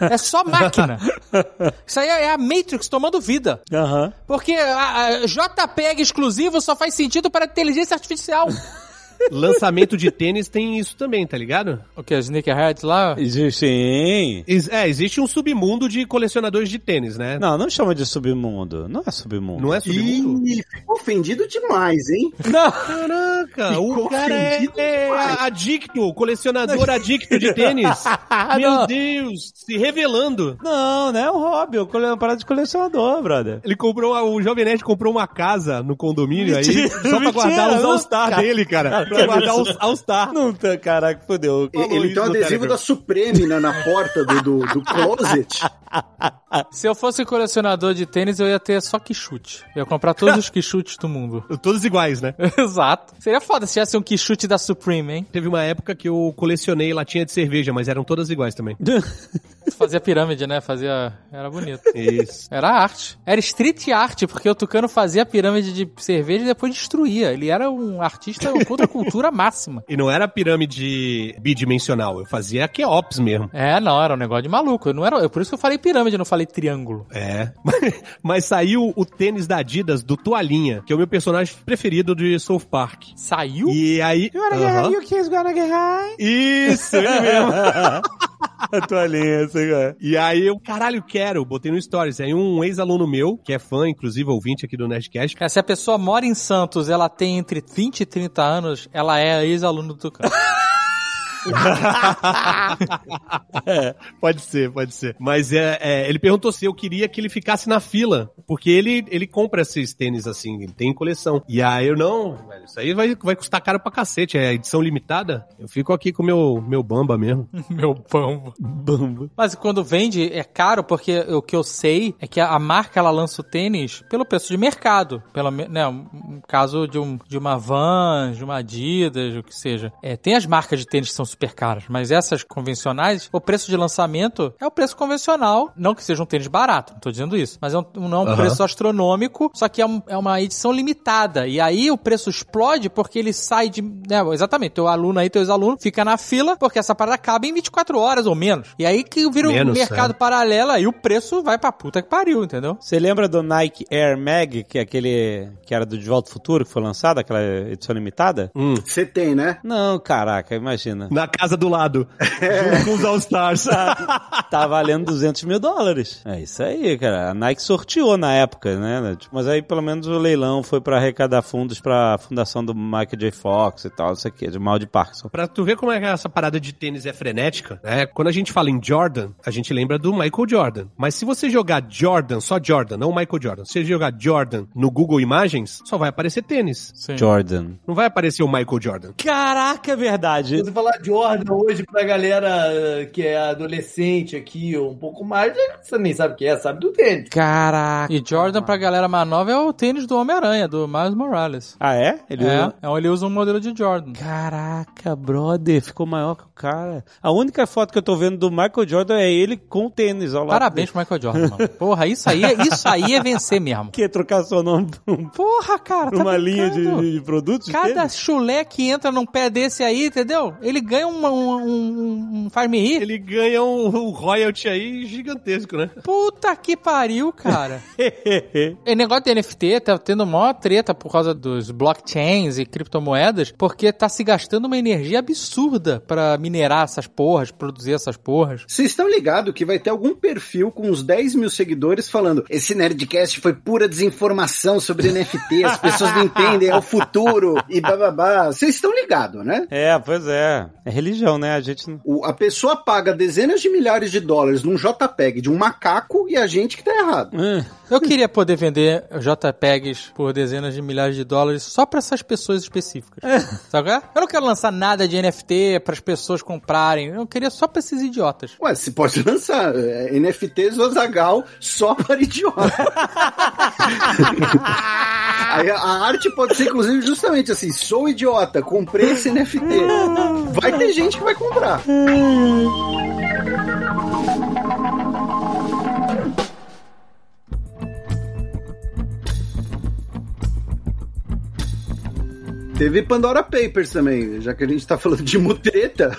é só máquina. <laughs> Isso aí é a Matrix tomando vida. Aham. Porque a, a JPEG exclusivo só faz sentido para inteligência artificial. <laughs> Lançamento de tênis tem isso também, tá ligado? o que? Sneakerheads lá? Sim. Ex- é, existe um submundo de colecionadores de tênis, né? Não, não chama de submundo. Não é submundo. Não é submundo? Ih, ficou ofendido demais, hein? Não. Caraca, o Ficou cara é, é adicto, colecionador adicto de tênis. <laughs> Meu Não. Deus, se revelando. Não, não é um hobby. É uma parada de colecionador, brother. Ele comprou, uma- o Jovem Nerd comprou uma casa no condomínio Mentira, aí, só pra mentira, guardar os cara. dele, cara. Pra guardar os All-Star. Não tá, caraca, fodeu. Ele tem um adesivo da Supreme na, na porta do, do, do closet. <laughs> Se eu fosse colecionador de tênis, eu ia ter só quichute. Eu ia comprar todos os quichutes do mundo. <laughs> Todos iguais, né? <laughs> Exato. Seria foda se tivesse um quichute da Supreme, hein? Teve uma época que eu colecionei latinha de cerveja, mas eram todas iguais também. Fazia pirâmide, né? Fazia. Era bonito. Isso. Era arte. Era street art, porque o Tucano fazia pirâmide de cerveja e depois destruía. Ele era um artista contra a cultura máxima. E não era pirâmide bidimensional, eu fazia Keops mesmo. É, não, era um negócio de maluco. Eu Não era, eu- por isso que eu falei pirâmide, eu não falei triângulo. É. <laughs> Mas saiu o tênis da Adidas do Toalhinha, que é o meu personagem preferido de South Park. Saiu? E aí. Aham. kids gonna get high? Isso, ele mesmo. <laughs> <laughs> A toalhinha, sei lá. E aí eu, caralho, quero, botei no Stories. Aí um ex-aluno meu, que é fã, inclusive ouvinte aqui do Nerdcast, Cara, se a pessoa mora em Santos, ela tem entre 20 e 30 anos, ela é ex-aluno do Tucano. <laughs> <laughs> Pode ser, pode ser. Mas é, é, ele perguntou se eu queria que ele ficasse na fila, porque ele, ele compra esses tênis assim, ele tem coleção. E aí eu, não, velho, isso aí vai, vai custar caro pra cacete, é edição limitada. Eu fico aqui com o meu, meu bamba mesmo. <laughs> Meu bambo. Bambo. Mas quando vende, é caro, porque o que eu sei é que a, marca ela lança o tênis pelo preço de mercado. Pelo, né, um, um caso de, um, de uma Vans, de uma Adidas, o que seja. É, tem as marcas de tênis que são super caras, mas essas convencionais, o preço de lançamento é o preço convencional. Não que seja um tênis barato, não tô dizendo isso. Mas é um, não é um Aham. preço astronômico, só que é, um- é uma edição limitada. E aí o preço explode porque ele sai de. Né, exatamente, teu aluno aí, teu ex-aluno, fica na fila, porque essa parada acaba em 24 horas ou menos. E aí que vira um Menos, mercado é. paralelo e o preço vai pra puta que pariu, entendeu? Você lembra do Nike Air Mag, que é aquele que era do De Volta ao Futuro, que foi lançado, aquela edição limitada? Hum. Você tem, né? Não, caraca, imagina. Na casa do lado, junto com os All-Stars. <laughs> Tá valendo 200 mil dólares. É isso aí, cara. A Nike sorteou na época, né? Tipo, Mas aí pelo menos o leilão foi pra arrecadar fundos pra fundação do Michael J. Fox e tal, isso aqui, de mal de Parkinson. Pra tu ver como é que essa parada de tênis é frenética, né? Quando a gente fala em Jordan, a gente lembra do Michael Jordan. Mas se você jogar Jordan, só Jordan, não Michael Jordan, se você jogar Jordan no Google Imagens, só vai aparecer tênis. Sim. Jordan. Não vai aparecer o Michael Jordan. Caraca, é verdade. Se você falar Jordan hoje pra galera eh, que é adolescente aqui, ou um pouco mais, você nem sabe o que é, sabe do tênis. Caraca. E Jordan pra galera mais nova é o tênis do Homem-Aranha, do Miles Morales. Ah, é? Ele É, é, ele usa um modelo de Jordan. Caraca, brother, ficou maior que o cara. A única foto que eu tô vendo do Michael Jordan é ele com o tênis ao lado. Parabéns pro Michael Jordan, mano. Porra, isso aí, é- isso aí é vencer mesmo. <laughs> Que trocar seu nome por um- Porra, cara, por tá uma linha de, de- de produtos? Cada dele? chulé que entra num pé desse aí, entendeu? Ele ganha ganha um, um, um, um Me Rir. Ele ganha um, um royalty aí gigantesco, né? Puta que pariu, cara. <laughs> e negócio de NFT tá tendo maior treta por causa dos blockchains e criptomoedas, porque tá se gastando uma energia absurda pra minerar essas porras, produzir essas porras. Vocês estão ligados que vai ter algum perfil com uns 10 mil seguidores falando esse Nerdcast foi pura desinformação sobre NFT, as pessoas não entendem, é o futuro e bababá. Vocês estão ligados, né? É, pois é. É religião, né? A gente não. O- a pessoa paga dezenas de milhares de dólares num JPEG de um macaco e a gente que tá errado. Eu queria poder vender JPEGs por dezenas de milhares de dólares só pra essas pessoas específicas. Sabe é? Eu não quero lançar nada de NFT pras pessoas comprarem. Eu queria só pra esses idiotas. Ué, você pode lançar é, NFTs Ozagal só para idiota. <laughs> Aí a, a arte pode ser, inclusive, justamente assim: sou idiota, comprei esse NFT. Vai ter gente que vai comprar. <laughs> Teve Pandora Papers também, já que a gente tá falando de mutreta.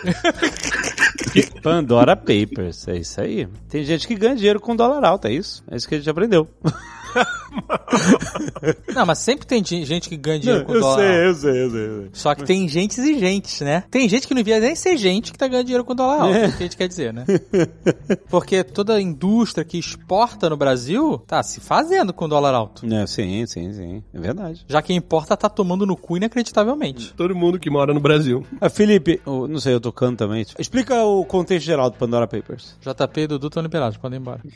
<laughs> Pandora Papers, é isso aí. Tem gente que ganha dinheiro com dólar alto, é isso? É isso que a gente aprendeu. <laughs> <laughs> Não, mas sempre tem gen- gente que ganha dinheiro com dólar. alto. eu sei, eu sei, eu sei. Só que tem gentes e gentes, né? Tem gente que não devia nem ser gente que tá ganhando dinheiro com dólar alto, é o que a gente quer dizer, né? <laughs> Porque toda indústria que exporta no Brasil tá se fazendo com dólar alto. É, sim, sim, sim. É verdade. Já quem importa tá tomando no cu inacreditavelmente. Todo mundo que mora no Brasil. Ah, Felipe, não sei, eu tocando também. Explica o contexto geral do Pandora Papers. JP e Dudu estão liberados, podem ir embora. <laughs>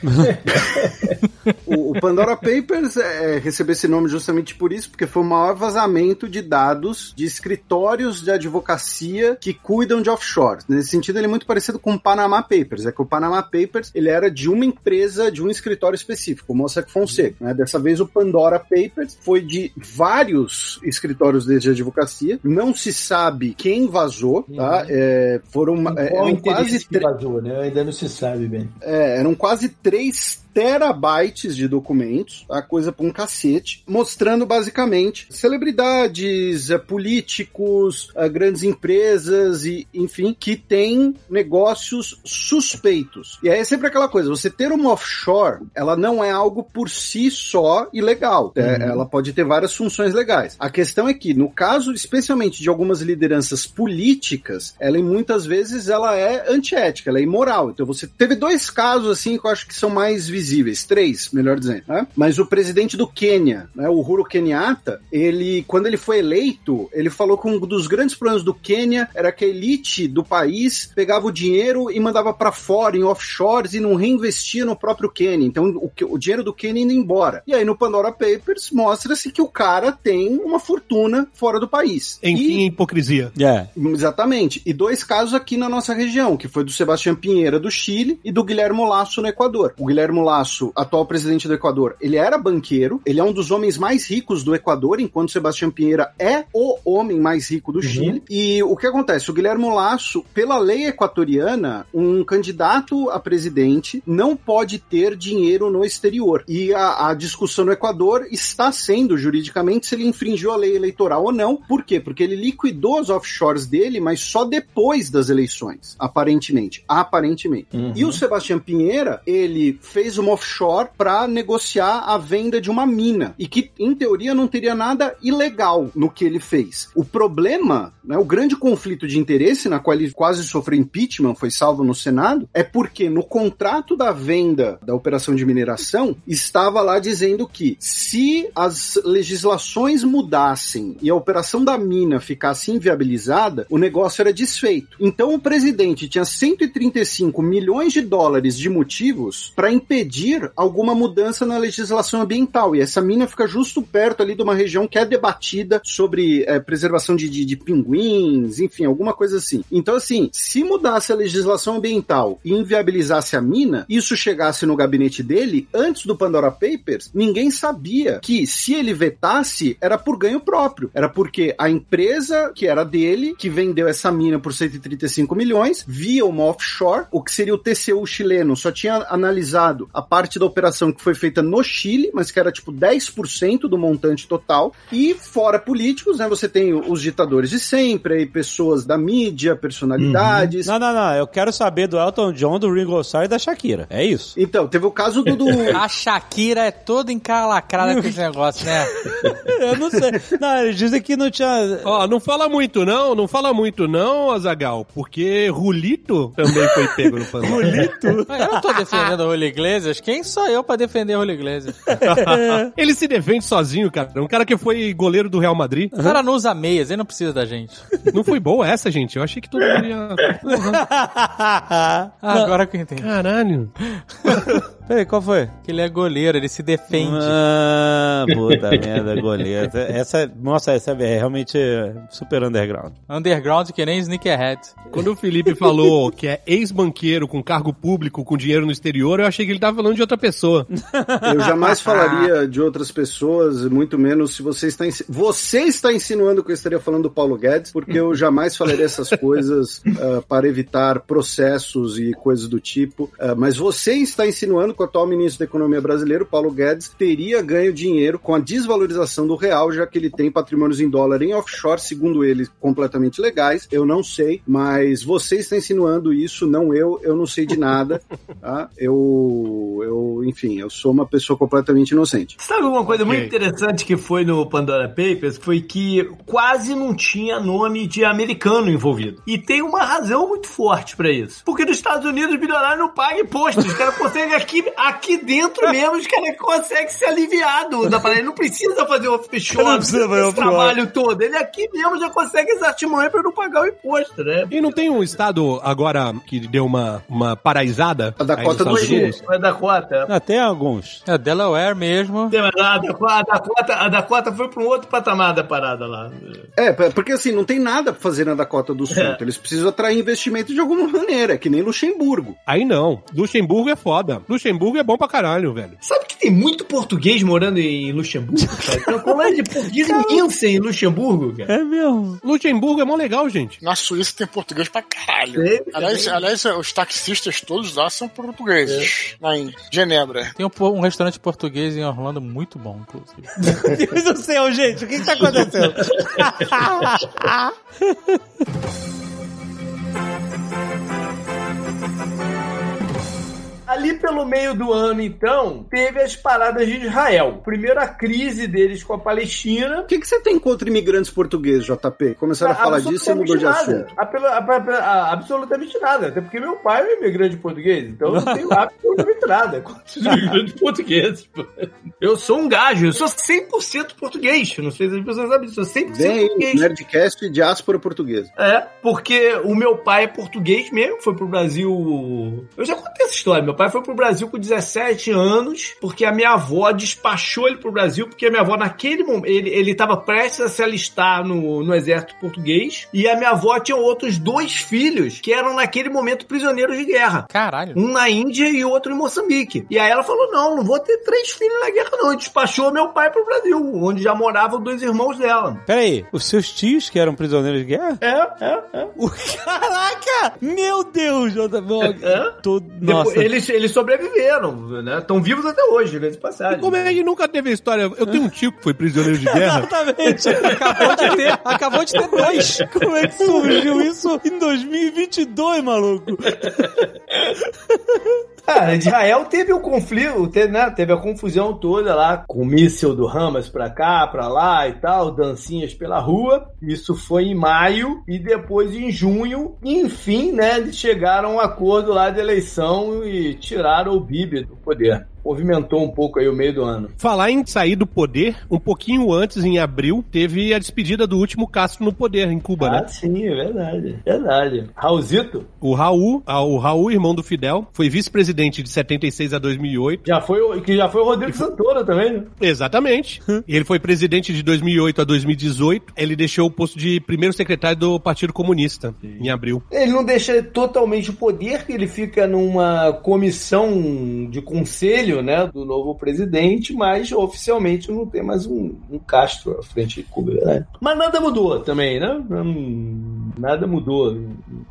O, o Pandora Papers é, recebeu esse nome justamente por isso, porque foi o maior vazamento de dados de escritórios de advocacia que cuidam de offshores. Nesse sentido, ele é muito parecido com o Panama Papers. É que o Panama Papers ele era de uma empresa, de um escritório específico, o Mossack Fonseca. Né? Dessa vez, o Pandora Papers foi de vários escritórios de advocacia. Não se sabe quem vazou, tá? É, foram é, eram quase que vazou, né? Ainda não se sabe bem. é, eram quase 3 terabytes de documentos, a coisa pra um cacete, mostrando basicamente celebridades, eh, políticos, eh, grandes empresas e, enfim, que têm negócios suspeitos. E aí é sempre aquela coisa, você ter uma offshore, ela não é algo por si só ilegal. É, ela pode ter várias funções legais. A questão é que, no caso, especialmente de algumas lideranças políticas, ela muitas vezes ela é antiética, ela é imoral. Então você teve dois casos assim que eu acho que são mais visíveis, três, melhor dizendo, né? Mas o presidente do Quênia, né, o Uhuru Kenyatta, ele quando ele foi eleito, ele falou que um dos grandes problemas do Quênia era que a elite do país pegava o dinheiro e mandava para fora em offshores e não reinvestia no próprio Quênia. Então o, o dinheiro do Quênia indo embora. E aí no Pandora Papers mostra-se que o cara tem uma fortuna fora do país. Enfim, E- hipocrisia. É. Exatamente. E dois casos aqui na nossa região, que foi do Sebastião Pinheira do Chile e do Guilhermo Lasso no Equador. O Guilhermo Lasso, atual presidente do Equador, ele era banqueiro, ele é um dos homens mais ricos do Equador, enquanto Sebastião Pinheira é o homem mais rico do Chile. E o que acontece? O Guilhermo Lasso, pela lei equatoriana, um candidato a presidente não pode ter dinheiro no exterior. E a, a discussão no Equador está sendo juridicamente se ele infringiu a lei eleitoral ou não. Por quê? Porque ele liquidou os offshores dele, mas só depois das eleições, aparentemente. Aparentemente. E o Sebastião Pinheira, ele fez uma offshore para negociar a venda de uma mina. E que, em teoria, não teria nada ilegal no que ele fez. O problema, né, o grande conflito de interesse, na qual ele quase sofreu impeachment, foi salvo no Senado, é porque no contrato da venda da operação de mineração estava lá dizendo que se as legislações mudassem e a operação da mina ficasse inviabilizada, o negócio era desfeito. Então o presidente tinha 135 milhões de dólares de motivos para impedir alguma mudança na legislação ambiental. E essa mina fica justo perto ali de uma região que é debatida sobre eh, preservação de, de, de pinguins, enfim, alguma coisa assim. Então, assim, se mudasse a legislação ambiental e inviabilizasse a mina, isso chegasse no gabinete dele, antes do Pandora Papers, ninguém sabia que se ele vetasse, era por ganho próprio. Era porque a empresa que era dele, que vendeu essa mina por 135 milhões, via uma offshore, o que seria o TCU chileno, só tinha analisado a parte da operação que foi feita no Chile, mas que era tipo 10% do montante total. E fora políticos, né? Você tem os ditadores de sempre, aí pessoas da mídia, personalidades. Não, não, não. Eu quero saber do Elton John, do Ringo Starr e da Shakira. É isso. Então, teve o caso do. do... <laughs> A Shakira é toda encalacrada com esse <laughs> negócio, né? <laughs> Eu não sei. Não, eles dizem que não tinha. Ó, não fala muito não, não fala muito não, Azagal, porque Rulito também foi pego no Pandora. Bonito. Eu não tô defendendo o Julio Iglesias. Quem sou eu pra defender o Julio Iglesias? <laughs> Ele se defende sozinho, cara. Um cara que foi goleiro do Real Madrid. O cara não usa meias, ele não precisa da gente. Não foi boa essa, gente. Eu achei que todo mundo ia... Ah, <laughs> agora que eu entendi. Caralho. <laughs> Peraí, qual foi? Que ele é goleiro, ele se defende. Ah, puta <laughs> merda, goleiro. Essa, nossa, essa é realmente super underground. Underground que nem Sneakerhead. Quando o Felipe falou que é ex-banqueiro com cargo público, com dinheiro no exterior, eu achei que ele tava falando de outra pessoa. Eu jamais <laughs> falaria de outras pessoas, muito menos se você está insi- você está insinuando que eu estaria falando do Paulo Guedes, porque eu jamais falaria essas <laughs> coisas ah, para evitar processos e coisas do tipo. Ah, mas você está insinuando que o atual ministro da Economia brasileiro, Paulo Guedes, teria ganho dinheiro com a desvalorização do real, já que ele tem patrimônios em dólar em offshore, segundo ele, completamente legais. Eu não sei, mas você está insinuando isso, não eu. Eu não sei de nada. <laughs> Tá? Eu, eu, enfim, eu sou uma pessoa completamente inocente. Sabe uma coisa Ok. muito interessante que foi no Pandora Papers? Foi que quase não tinha nome de americano envolvido. E tem uma razão muito forte pra isso. Porque nos Estados Unidos, os bilionários não pagam imposto. Os caras conseguem aqui, aqui dentro <laughs> mesmo, os caras conseguem ser aliviados da parada. Ele não precisa fazer o offshore, Não precisa fazer esse trabalho todo. Ele aqui mesmo já consegue as artimanhas pra não pagar o imposto, né? E não tem um estado agora que deu uma, uma paraisada? A Dakota aí nos do Sul. Cota. Ah, tem alguns. É Delaware mesmo. Tem, mas A Dakota, a, Dakota, a Dakota foi pra um outro patamar da parada lá. É, porque assim, não tem nada pra fazer na Dakota do Sul. É. Eles precisam atrair investimento de alguma maneira, que nem Luxemburgo. Aí não. Luxemburgo é foda. Luxemburgo é bom pra caralho, velho. Sabe que tem muito português morando em Luxemburgo, cara? Tem uma colônia de português <laughs> imensa em Luxemburgo, cara. É mesmo. Luxemburgo é mó legal, gente. Na Suíça tem português pra caralho. Aliás, aliás, os taxistas todos lá são portugueses. Lá em Genebra. Tem um, um restaurante português em Orlando muito bom, inclusive. <laughs> Meu Deus do céu, gente, o que, que tá acontecendo? <laughs> Ali pelo meio do ano, então, teve as paradas de Israel. Primeiro a crise deles com a Palestina. O que, que você tem contra imigrantes portugueses, JP? Começaram a falar disso e mudou de assunto. a- a- a- absolutamente nada. Até porque meu pai é imigrante português. Então eu não tenho <laughs> absolutamente nada contra os imigrantes portugueses. Eu sou um gajo. Eu sou 100% português. Não sei se as pessoas sabem disso. Eu sou 100% Vem aí, português. Nerdcast diáspora portuguesa. É, porque o meu pai é português mesmo, foi pro Brasil. Eu já contei essa história. Meu pai foi pro Brasil com 17 anos, porque a minha avó despachou ele pro Brasil, porque a minha avó, naquele momento, ele, ele tava prestes a se alistar no, no exército português, e a minha avó tinha outros dois filhos que eram, naquele momento, prisioneiros de guerra. Caralho. Um na Índia e outro em Moçambique. E aí ela falou: não, não vou ter três filhos na guerra, não. E despachou meu pai pro Brasil, onde já moravam dois irmãos dela. Peraí, os seus tios que eram prisioneiros de guerra? É, é, é. O- <laughs> Caraca! Meu Deus, JP. É? Tô... Depois, Nossa. eles, eles sobreviveram, né? Estão vivos até hoje, de passagem. Como é que nunca teve a história? Eu tenho um tio que foi prisioneiro de guerra. Exatamente. <laughs> Acabou de ter, acabou de ter dois. Como é que surgiu isso em 2022, maluco? Cara, Israel teve o conflito, teve, né? Teve a confusão toda lá, com o míssil do Hamas pra cá, pra lá e tal, dancinhas pela rua. Isso foi em maio e depois em junho, enfim, né? Chegaram a um acordo lá de eleição e tiraram o Bibi do poder. Movimentou um pouco aí o meio do ano. Falar em sair do poder, um pouquinho antes, em abril, teve a despedida do último Castro no poder, em Cuba, Ah, né? sim, é verdade. Verdade. Raulzito O Raul, ah, o Raul, irmão do Fidel, foi vice-presidente de 76 a 2008. já foi, que já foi o Rodrigo Santoro também, né? Exatamente. Ele foi presidente de 2008 a 2018. Ele deixou o posto de primeiro secretário do Partido Comunista, em abril. Ele não deixa totalmente o poder, ele fica numa comissão de conselho, né, do novo presidente, mas oficialmente não tem mais um, um Castro à frente de Cuba, né? Mas nada mudou também, né? Nada mudou.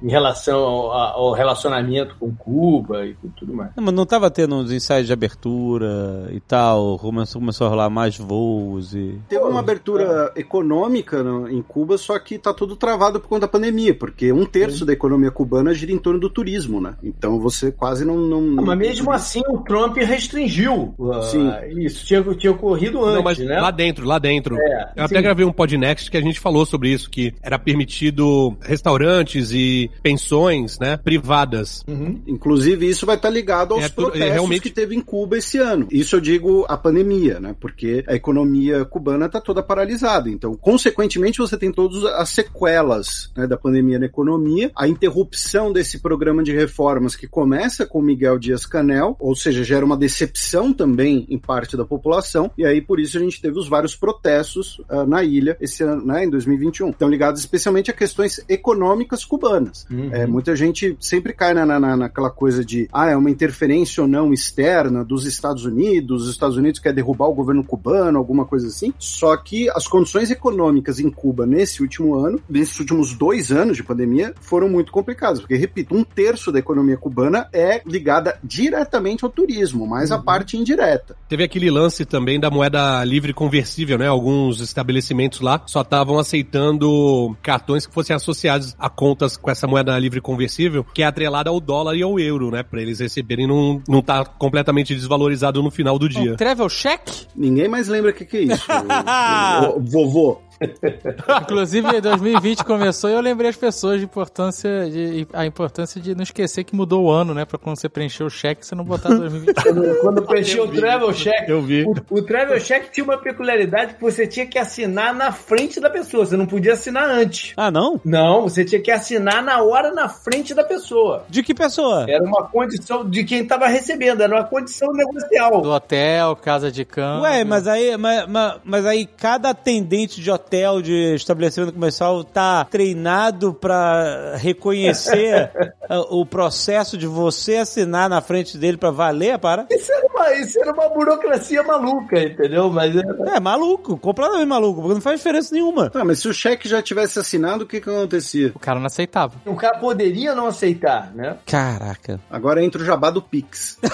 em relação ao, ao relacionamento com Cuba e com tudo mais. Não, mas não tava tendo uns ensaios de abertura e tal, começou, começou a rolar mais voos e... Teve uma abertura econômica no- em Cuba, só que tá tudo travado por conta da pandemia, porque um terço da economia cubana gira em torno do turismo, né? Então você quase não. não, Ah, mas mesmo assim o Trump restringiu uh, Sim. isso. Tinha, tinha ocorrido antes, Não, mas né? lá dentro, lá dentro. É, Eu até sim. gravei um Podnext que a gente falou sobre isso, que era permitido restaurantes e pensões, né, privadas. Uhum. Inclusive, isso vai estar ligado aos É, é, protestos realmente- que teve em Cuba esse ano. Isso eu digo a pandemia, né? Porque a economia cubana está toda paralisada. Então, consequentemente, você tem todas as sequelas né, da pandemia na economia, a interrupção desse programa de reformas que começa com Miguel Dias Canel, ou seja, gera uma decepção também em parte da população, e aí por isso a gente teve os vários protestos ah, na ilha esse ano, né, em 2021. Estão ligados especialmente a questões econômicas cubanas. Uhum. É, muita gente sempre cai na, na- naquela coisa de ah, é uma interferência ou não externa dos Estados Unidos, os Estados Unidos quer derrubar o governo cubano, alguma coisa assim. Só que as condições econômicas em Cuba nesse último ano, nesses últimos dois anos de pandemia, foram muito complicadas. Porque, repito, um terço da economia cubana é ligada diretamente ao turismo, mas a parte indireta. Teve aquele lance também da moeda livre conversível, né? Alguns estabelecimentos lá só estavam aceitando cartões que fossem associados a contas com essa moeda livre conversível, que é atrelada ao dólar e ao euro, né? Pra eles receberem não, não tá completamente desvalorizado no final do dia. Um travel check? Ninguém mais lembra o que, que é isso. o, o- o vovô. <laughs> Inclusive, 2020 começou e eu lembrei as pessoas de importância, de, a importância de não esquecer que mudou o ano, né? Pra quando você preencher o cheque, você não botar <laughs> 2020. Quando, quando preencheu o Travel Check, Eu vi. o, o Travel Check tinha uma peculiaridade que você tinha que assinar na frente da pessoa, você não podia assinar antes. Ah, não? Não, você tinha que assinar na hora na frente da pessoa. De que pessoa? Era uma condição de quem estava recebendo, era uma condição negocial. Do hotel, casa de campo. Ué, mas aí, mas, mas, mas aí cada atendente de hotel, de estabelecimento comercial, tá treinado pra reconhecer <laughs> ah, o processo de você assinar na frente dele pra valer, para? Isso era, uma, isso era uma burocracia maluca, entendeu? Mas era- É maluco, completamente maluco, porque não faz diferença nenhuma. Ah, mas se o cheque já tivesse assinado, o que, que acontecia? O cara não aceitava. o cara poderia não aceitar, né? Caraca. Agora entra o jabá do Pix. <laughs>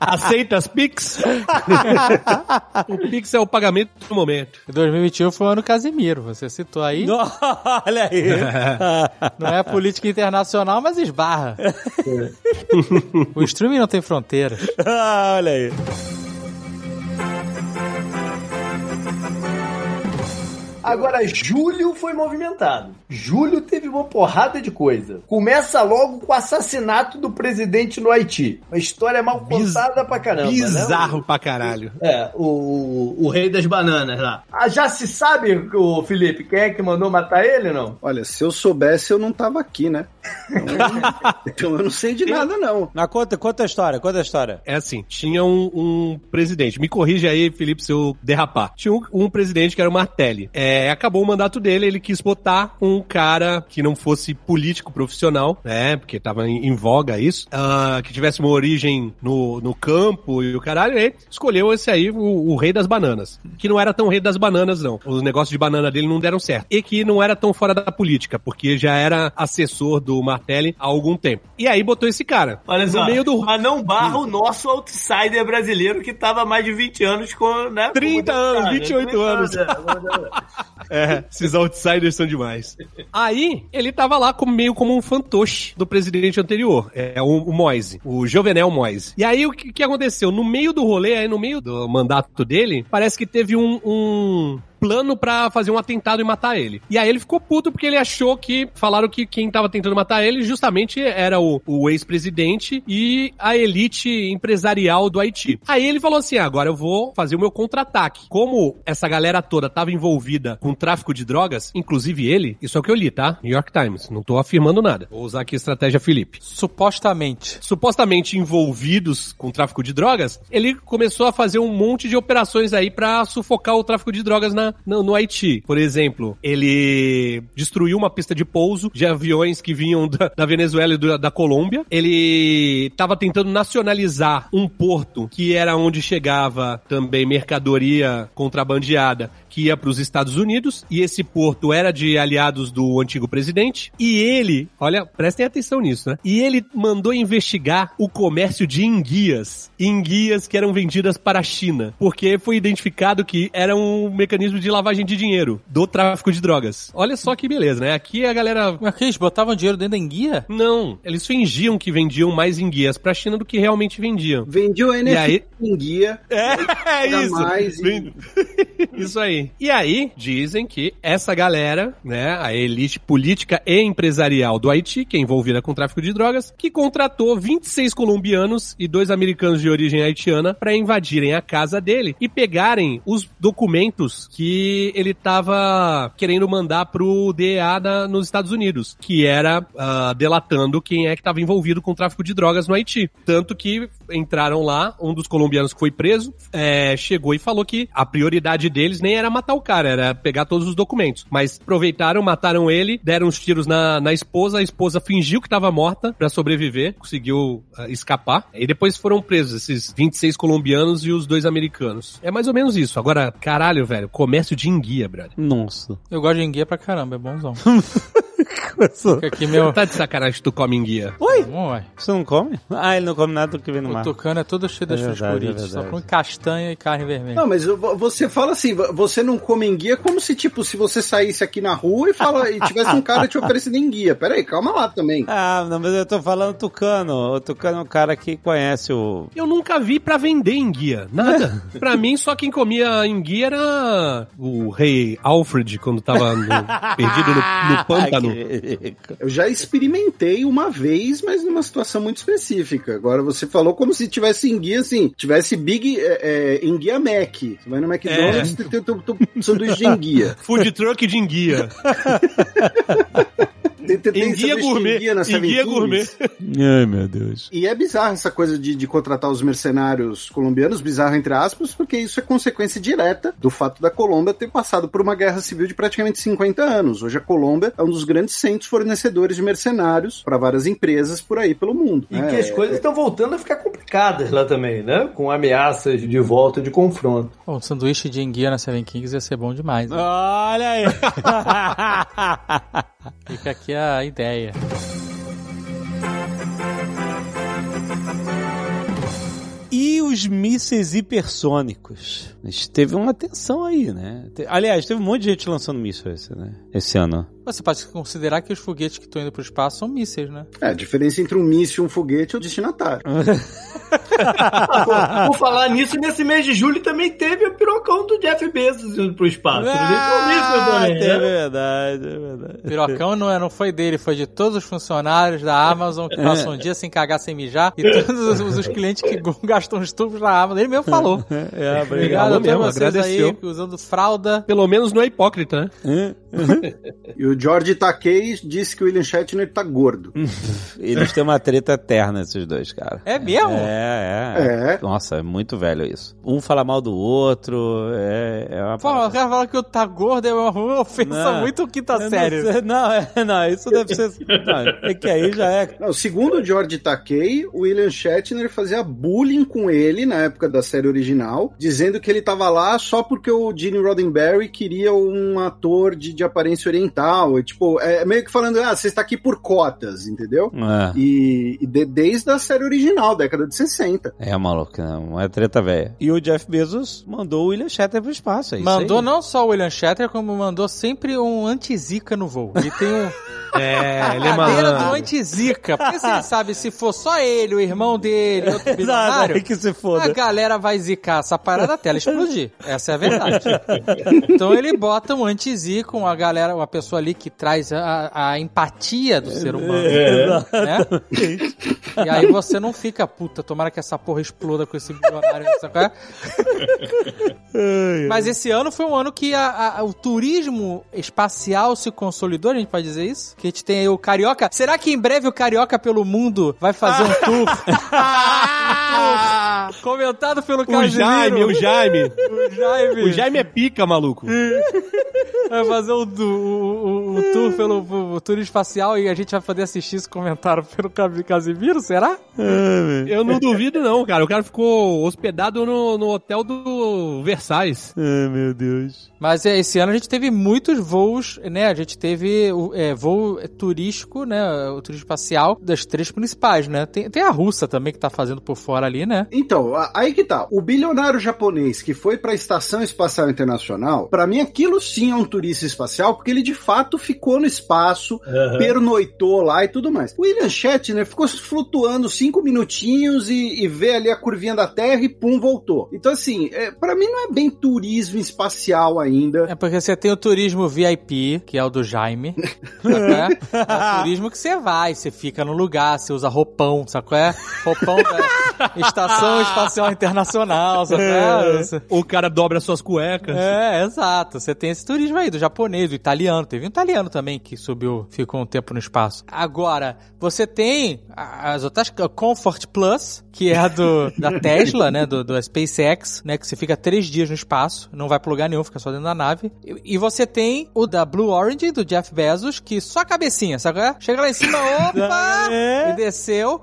Aceita as Pix? <laughs> o Pix é o pagamento do momento. 2021 foi o ano Casimiro, você citou aí. Não, <laughs> Olha aí. Não é política internacional, mas esbarra. o streaming não tem fronteiras. <laughs> Olha aí. Agora, julho foi movimentado. Julho teve uma porrada de coisa. Começa logo com o assassinato do presidente no Haiti. Uma história mal Biz- contada pra caramba, né? Bizarro pra caralho. É, o, o, o rei das bananas lá. Ah, já se sabe, o Felipe, quem é que mandou matar ele, não? Olha, se eu soubesse, eu não tava aqui, né? Então, <laughs> então eu não sei de nada, não. Na conta, conta a história, conta a história. É assim, tinha um, um presidente, me corrige aí, Felipe, se eu derrapar. Tinha um, um presidente que era o Martelli. É, acabou o mandato dele, ele quis botar um cara que não fosse político profissional, né, porque tava em, em voga isso, ah, que tivesse uma origem no, no campo e o caralho, e escolheu esse aí, o, o rei das bananas. Que não era tão rei das bananas, não. Os negócios de banana dele não deram certo. E que não era tão fora da política, porque já era assessor do Martelli há algum tempo. E aí botou esse cara. Olha no só, meio do mas não barra o nosso outsider brasileiro que tava há mais de 20 anos com, né? 30 como anos, deputado, 28 anos. é. <laughs> É, esses outsiders são demais. Aí, ele tava lá como, meio como um fantoche do presidente anterior, é o, o Moise, o Jovenel Moise. E aí, o que, que aconteceu? No meio do rolê, aí no meio do mandato dele, parece que teve um- um plano pra fazer um atentado e matar ele. E aí ele ficou puto porque ele achou que falaram que quem tava tentando matar ele justamente era o, o ex-presidente e a elite empresarial do Haiti. Aí ele falou assim: "Ah, agora eu vou fazer o meu contra-ataque. Como essa galera toda tava envolvida com tráfico de drogas, inclusive ele, isso é o que eu li, tá? New York Times, não tô afirmando nada. Vou usar aqui a estratégia Felipe Supostamente. supostamente envolvidos com tráfico de drogas, ele começou a fazer um monte de operações aí pra sufocar o tráfico de drogas na, no Haiti. Por exemplo, ele destruiu uma pista de pouso de aviões que vinham da, da Venezuela e do- da Colômbia. Ele estava tentando nacionalizar um porto que era onde chegava também mercadoria contrabandeada que ia para os Estados Unidos e esse porto era de aliados do antigo presidente e ele, olha, prestem atenção nisso, né? E ele mandou investigar o comércio de enguias, enguias que eram vendidas para a China, porque foi identificado que era um mecanismo de lavagem de dinheiro do tráfico de drogas. Olha só que beleza, né? Aqui a galera Mas que eles botavam dinheiro dentro da enguia? não, eles fingiam que vendiam mais enguias para a China do que realmente vendiam. Vendia o NFT aí- em guia. É, <laughs> paga isso. mais e- <laughs> isso aí. E aí, dizem que essa galera, né, a elite política e empresarial do Haiti, que é envolvida com tráfico de drogas, que contratou 26 colombianos e dois americanos de origem haitiana para invadirem a casa dele e pegarem os documentos que ele tava querendo mandar pro DEA da- nos Estados Unidos, que era ah, delatando quem é que estava envolvido com tráfico de drogas no Haiti. Tanto que entraram lá, um dos colombianos que foi preso, é, chegou e falou que a prioridade deles nem era matar o cara, era pegar todos os documentos. Mas aproveitaram, mataram ele, deram uns tiros na, na esposa, a esposa fingiu que estava morta pra sobreviver, conseguiu ah, escapar. E depois foram presos esses 26 colombianos e os dois americanos. É mais ou menos isso. Agora, caralho, velho, comércio de enguia, brother. Nossa. Eu gosto de enguia pra caramba, é bonzão. <laughs> Começou. Fica aqui meu... Tá de sacanagem que tu come enguia. Bom, ué. Você não come? Ah, ele não come nada do que vem no O mar. tucano é todo cheio das É é Só verdade. come castanha e carne vermelha. Não, mas vo- você fala assim, vo- você não come enguia como se, tipo, se você saísse aqui na rua e, fala, e tivesse um cara te oferecendo enguia. Pera aí, calma lá também. Ah, não, mas eu tô falando tucano. O tucano é um cara que conhece o. Eu nunca vi pra vender enguia. Nada. <laughs> pra mim, só quem comia enguia era o rei Alfred, quando tava no- perdido no, no <laughs> pântano. Que- Eu já experimentei uma vez, mas numa situação muito específica. Agora você falou como se tivesse enguia, assim, tivesse Big é, é, enguia Mac. Você vai no McDonald's e tem teu, teu, teu sanduíche de enguia. <laughs> Food truck de enguia. <laughs> Tem, de gourmet. enguia na Enguia Seven Kings. gourmet. <laughs> Ai, meu Deus. E é bizarro essa coisa de, de contratar os mercenários colombianos, bizarro entre aspas, porque isso é consequência direta do fato da Colômbia ter passado por uma guerra civil de praticamente 50 anos. Hoje a Colômbia é um dos grandes centros fornecedores de mercenários para várias empresas por aí pelo mundo. E né? que as coisas estão voltando a ficar complicadas lá também, né? Com ameaças de volta de confronto. Bom, um sanduíche de enguia na Seven Kings ia ser bom demais. né? Olha aí. <laughs> Fica aqui a ideia. E os mísseis hipersônicos? A gente teve uma atenção aí, né? Aliás, teve um monte de gente lançando míssil esse, né? esse ano. Você pode considerar que os foguetes que estão indo pro espaço são mísseis, né? É, a diferença entre um míssil e um foguete é o destinatário. <laughs> Ah, Por falar nisso, nesse mês de julho também teve o pirocão do Jeff Bezos indo pro espaço. Ah, também, é né? verdade, é verdade. Pirocão não, é, não foi dele, foi de todos os funcionários da Amazon que passam um dia sem cagar, sem mijar. E todos os, os clientes que <laughs> gastam os tubos na Amazon. Ele mesmo falou. <laughs> É, Obrigado a Falou mesmo, vocês agradeceu. aí usando fralda. Pelo menos não é hipócrita, né? E o George Takei disse que o William Shatner tá gordo. <laughs> Eles têm uma treta eterna, esses dois, cara. É mesmo? É, é. É. Nossa, é muito velho isso. Um fala mal do outro, é, é uma Pô, o cara fala que o tá gordo é uma, ofensa Não. muito quinta não série. sei- Não, é, não, isso deve ser. Não, é que aí já é. Não, segundo o George Takei, o William Shatner fazia bullying com ele na época da série original, dizendo que ele tava lá só porque o Gene Roddenberry queria um ator de, de aparência oriental. E, tipo, é meio que falando, ah, você está aqui por cotas, entendeu? É, E, e de- desde a série original, década de 60. é maluco, não. É treta velha. E o Jeff Bezos mandou o William Shatner pro espaço. É isso Mandou aí. não só o William Shatner, como mandou sempre um anti-zica no voo. E tem um. <laughs> É, a ele é cadeira do malandro. anti-zica. Porque você sabe, se for só ele, o irmão dele, outro Exato, bilionário, é que se a foda. galera vai zicar essa parada até ela explodir. Essa é a verdade. <laughs> então ele bota um anti-zica, um uma galera, uma pessoa ali que traz a, a empatia do ser humano. É. né? E aí você não fica, puta, tomara que essa porra exploda com esse é? Mas esse ano foi um ano que a- a- o turismo espacial se consolidou, a gente pode dizer isso? Que a gente tem aí o Carioca. Será que em breve o Carioca pelo mundo vai fazer um <laughs> tour? <laughs> Comentado pelo O Casimiro. Jaime, o <laughs> Jaime. O Jaime. O Jaime é pica, maluco. <laughs> Vai fazer o, o, o- o tour pelo o, o turismo espacial e a gente vai poder assistir esse comentário <laughs> pelo Casimiro, será? Eu não duvido, não, cara. O cara ficou hospedado no, no hotel do Versailles. Ai, meu Deus. Mas é, esse ano a gente teve muitos voos, né? A gente teve é, voo turístico, né? O turismo espacial das três principais, né? Tem, tem a russa também que tá fazendo por fora ali, né? Então, aí que tá. O bilionário japonês que foi pra Estação Espacial Internacional, pra mim aquilo sim é um turista espacial, porque ele de fato ficou no espaço, Aham. pernoitou lá e tudo mais. O William Shatner ficou flutuando cinco minutinhos e, e vê ali a curvinha da Terra e pum, voltou. Então, assim, é, para mim não é bem turismo espacial ainda. É porque você tem o turismo VIP, que é o do Jaime. qual <laughs> é? O turismo que você vai, você fica no lugar, você usa roupão, sabe qual é? Roupão da <laughs> Estação Espacial Internacional, sabe qual é? O cara dobra suas cuecas. É, exato. Você tem esse turismo aí, do japonês, do italiano. Teve um italiano também que subiu, ficou um tempo no espaço. Agora, você tem as outras, Comfort Plus, que é a do, da Tesla, né, do, do SpaceX, né, que você fica três dias no espaço, não vai pra lugar nenhum, fica só dentro da nave. E, e você tem o da Blue Orange, do Jeff Bezos, que só a cabecinha, sabe é? Chega lá em cima, <laughs> opa! É. E desceu.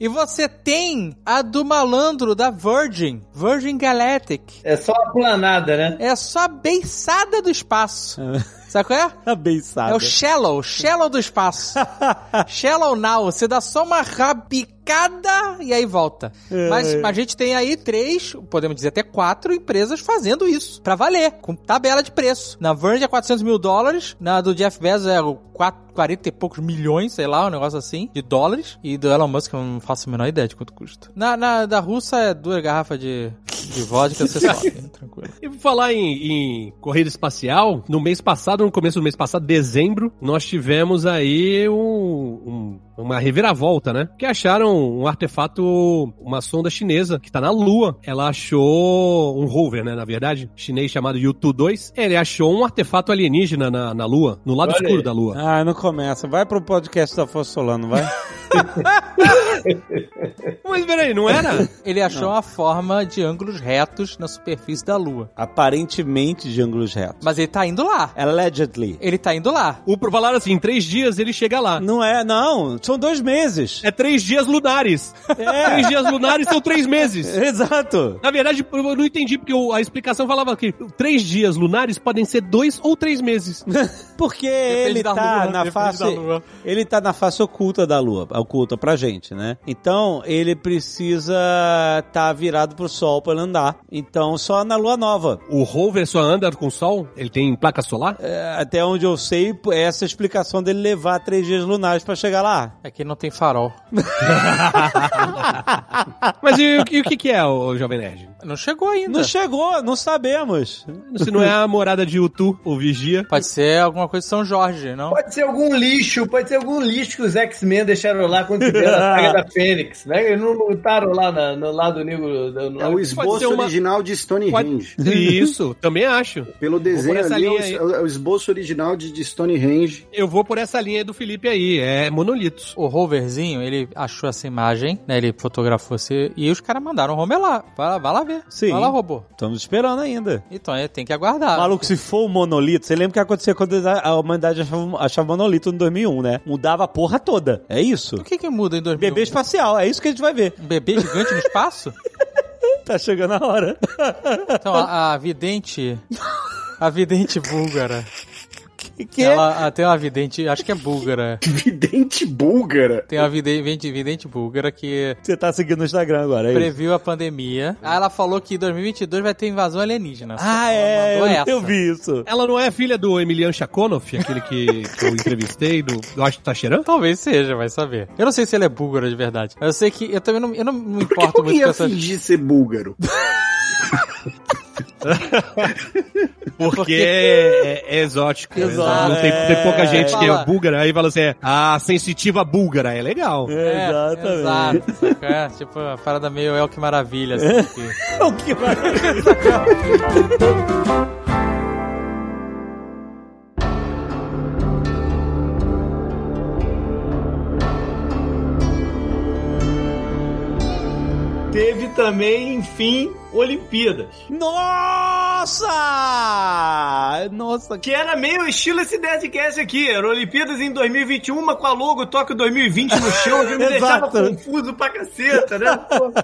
E você tem a do malandro da Virgin, Virgin Galactic. É só a planada, né? É só a beiçada do espaço. Sabe qual é? A beiçada. É o shallow, shallow do espaço. <laughs> shallow now, você dá só uma rabicada e aí volta. Mas a gente tem aí três, podemos dizer até quatro empresas fazendo isso. Pra valer, com tabela de preço. Na Virgin é 400 mil dólares, na do Jeff Bezos é o 4, 40 e poucos milhões, sei lá, um negócio assim, de dólares. E do Elon Musk eu não faço a menor ideia de quanto custa. Na, na da Russa é duas garrafas de, de vodka, você sobe, <laughs> tranquilo. E por falar em, em corrida espacial, no mês passado, no começo do mês passado, dezembro, nós tivemos aí um, um- uma reviravolta, né? Que acharam um artefato, uma sonda chinesa que tá na Lua. Ela achou um rover, né? Na verdade, chinês chamado Yutu-2. Ele achou um artefato alienígena na, na Lua, no lado Olha escuro aí. da Lua. Ah, não começa. Vai pro podcast da Afonso Solano, vai. <laughs> Mas peraí, não era? Ele achou uma forma de ângulos retos na superfície da Lua. Aparentemente de ângulos retos. Mas ele tá indo lá. Allegedly. Ele tá indo lá. o falaram assim, em três dias ele chega lá. Não é, não. São dois meses. É três dias lunares. É. <laughs> Três dias lunares são três meses. <laughs> Exato. Na verdade, eu não entendi, porque a explicação falava que três dias lunares podem ser dois ou três meses. <laughs> Porque Depende ele tá lua, na depende face. Ele tá na face oculta da lua, oculta pra gente, né? Então, ele precisa tá virado pro sol pra ele andar. Então, só na lua nova. O rover só anda com o sol? Ele tem placa solar? É, até onde eu sei, essa é a explicação dele levar três dias lunares pra chegar lá. É que não tem farol. <laughs> Mas e, o que- e o que, que é, o Jovem Nerd? Não chegou ainda. Não chegou, não sabemos. Se não é a morada de Utu, ou Vigia. Pode ser alguma coisa de São Jorge, não? Pode ser algum lixo, pode ser algum lixo que os X-Men deixaram lá quando tiveram a <laughs> saga da Fênix, né? Eles não lutaram lá na- no lado negro. do- no- É o esboço uma- original de Stonehenge. Isso, também acho. <laughs> Pelo desenho essa ali, é o, linha aí. é o esboço original de, de Stonehenge. Eu vou por essa linha do Felipe aí, é monolitos. O roverzinho, ele achou essa imagem, né? Ele fotografou você e os caras mandaram o Homer lá. Vai, lá- vai lá ver. Sim. Vai lá, robô. Estamos esperando ainda. Então, é, tem que aguardar. Maluco, se for o monolito, você lembra o que aconteceu quando a humanidade achava, achava monolito no 2001, né? Mudava a porra toda. É isso. O que que muda em 2000? Bebê espacial, é isso que a gente vai ver. Um bebê gigante no espaço? <laughs> Tá chegando a hora. Então, a, a vidente... A vidente búlgara. Que que? Ela, ah, tem uma vidente, acho que é búlgara. <laughs> Vidente búlgara. Tem uma vidente, vidente búlgara que Você tá seguindo no Instagram agora, é isso? previu a pandemia. Aí ela falou que em 2022 vai ter invasão alienígena. Ah, Ela é, eu, essa. eu vi isso. Ela não é filha do Emilian Chakonoff, aquele que, que eu entrevistei, do Eu acho que tá cheirando? Talvez seja, vai saber. Eu não sei se ele é búlgara de verdade. Eu sei que eu também não, eu não me Por que importo muito com essa. fingir ser búlgaro? <laughs> <laughs> Porque é, é exótico. Exato. Não tem, tem pouca É, gente que é búlgara. Aí fala assim, é, a sensitiva búlgara. É legal. É, exatamente. Exato. saca? É, tipo, a parada meio El que maravilha, assim. que- <laughs> O que maravilha. <laughs> Teve também, enfim, Olimpíadas. Nossa! Nossa, Que era meio estilo esse Nerdcast aqui. Era Olimpíadas em 2021, mas com a logo Tóquio 2020 no chão, <laughs> que me deixava Exato. confuso pra caceta, né?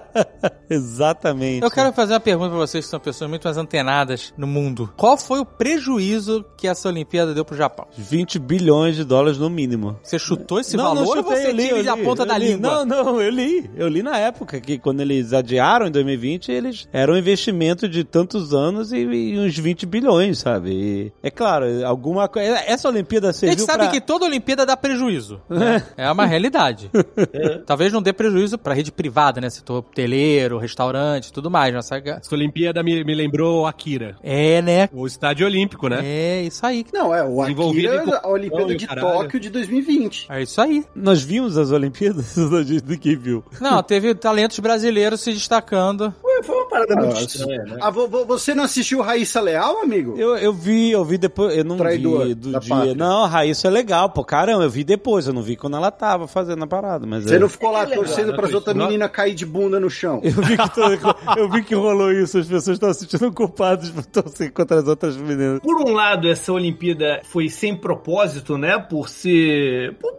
<laughs> Exatamente. Eu quero fazer uma pergunta pra vocês que são pessoas muito mais antenadas no mundo. Qual foi o prejuízo que essa Olimpíada deu pro Japão? 20 bilhões de dólares no mínimo. Você chutou esse Não, valor não ou chutei, você eu li, eu de a li, ponta eu da li. língua? Não, não, eu li. Eu li na época que quando eles adiaram em 2020, eles era um investimento de tantos anos e, e uns 20 bilhões, sabe? E, é claro, alguma coisa. Essa Olimpíada A gente serviu sabe pra... que toda Olimpíada dá prejuízo. né? É uma realidade. <laughs> Talvez não dê prejuízo pra rede privada, né? Setor hoteleiro, restaurante, tudo mais. Sabe? Essa Olimpíada me, me lembrou Akira. É, né? O estádio olímpico, né? É isso aí. Não, é o Akira, a Olimpíada de caralho. Tóquio de 2020. É isso aí. Nós vimos as Olimpíadas? <laughs> Gente ninguém viu. Não, teve talentos brasileiros se destacando. Foi- Foi uma parada muito Ah, estranha, né? Ah, vo- vo- você não assistiu Raíssa Leal, amigo? Eu, eu vi, eu vi depois, eu não Traidor vi do dia. pátria. Não, a Raíssa é legal, pô, caramba, eu vi depois, eu não vi quando ela tava fazendo a parada, mas Você é- não ficou lá É legal, torcendo né, pras outras meninas cair de bunda no chão. Eu vi, que eu vi que rolou isso, as pessoas estão se sentindo culpadas por torcer contra as outras meninas. Por um lado, essa Olimpíada foi sem propósito, né? Por ser. Por,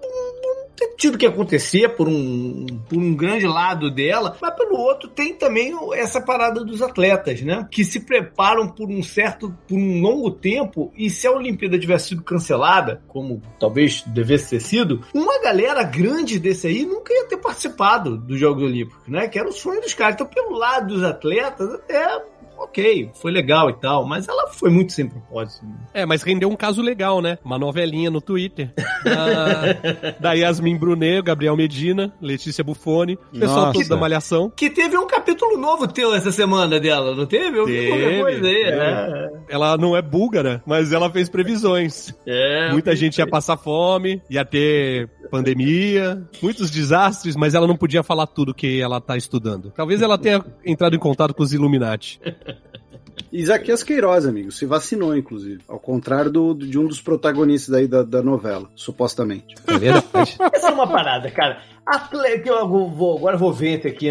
tido que acontecer por um, por um grande lado dela, mas pelo outro tem também essa parada dos atletas, né? Que se preparam por um certo, por um longo tempo, e se a Olimpíada tivesse sido cancelada, como talvez devesse ter sido, uma galera grande desse aí nunca ia ter participado dos Jogos Olímpicos, né? Que era o sonho dos caras. Então, pelo lado dos atletas, até ok, foi legal e tal, mas ela foi muito sem propósito. É, mas rendeu um caso legal, né? Uma novelinha no Twitter. Da, <laughs> da Yasmin Brunet, Gabriel Medina, Letícia Buffoni, o pessoal Nossa. todo da Malhação. Que teve um capítulo novo teu essa semana dela, não teve? Eu vi qualquer Teve, coisa aí, teve. né? Ela não é búlgara, mas ela fez previsões. É, Muita gente ia passar fome, ia ter pandemia, muitos desastres, mas ela não podia falar tudo que ela tá estudando. Talvez ela tenha entrado em contato com os Illuminati. <laughs> Isaquias Queiroz, amigo, se vacinou, inclusive. Ao contrário do, de um dos protagonistas aí da, da novela, supostamente. É verdade. <laughs> Essa é uma parada, cara. Atleta, eu vou, agora eu vou ver aqui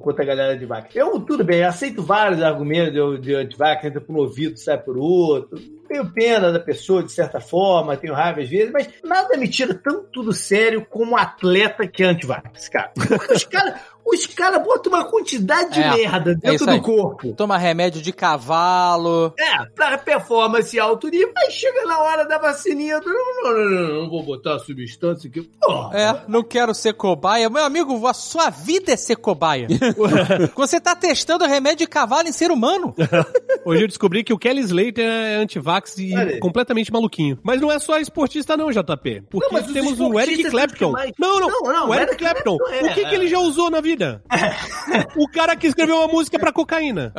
contra a galera de vaca. Eu, tudo bem, aceito vários argumentos de, de antivax, entra por um ouvido, sai por outro. Tenho pena da pessoa, de certa forma, tenho raiva às vezes, mas nada me tira tanto do sério como um atleta que é antivax, cara. Porque os caras os cara botam uma quantidade de É, merda é dentro isso do corpo. Toma remédio de cavalo. É, pra performance alto nível, aí chega na hora da vacininha, não, não, não, não, não vou botar a substância aqui. Porra. É, não quero ser cobaia. Meu amigo, a sua vida é ser cobaia. <laughs> Você tá testando remédio de cavalo em ser humano. <laughs> Hoje eu descobri que o Kelly Slater é antivax e Olha completamente maluquinho. Mas não é só esportista não, JP. Porque Não, temos o Eric que Clapton. Não, não, Não, não, o Eric Eric Clapton. Clapton é- O que, que ele já usou na vida? O cara que escreveu uma música pra cocaína.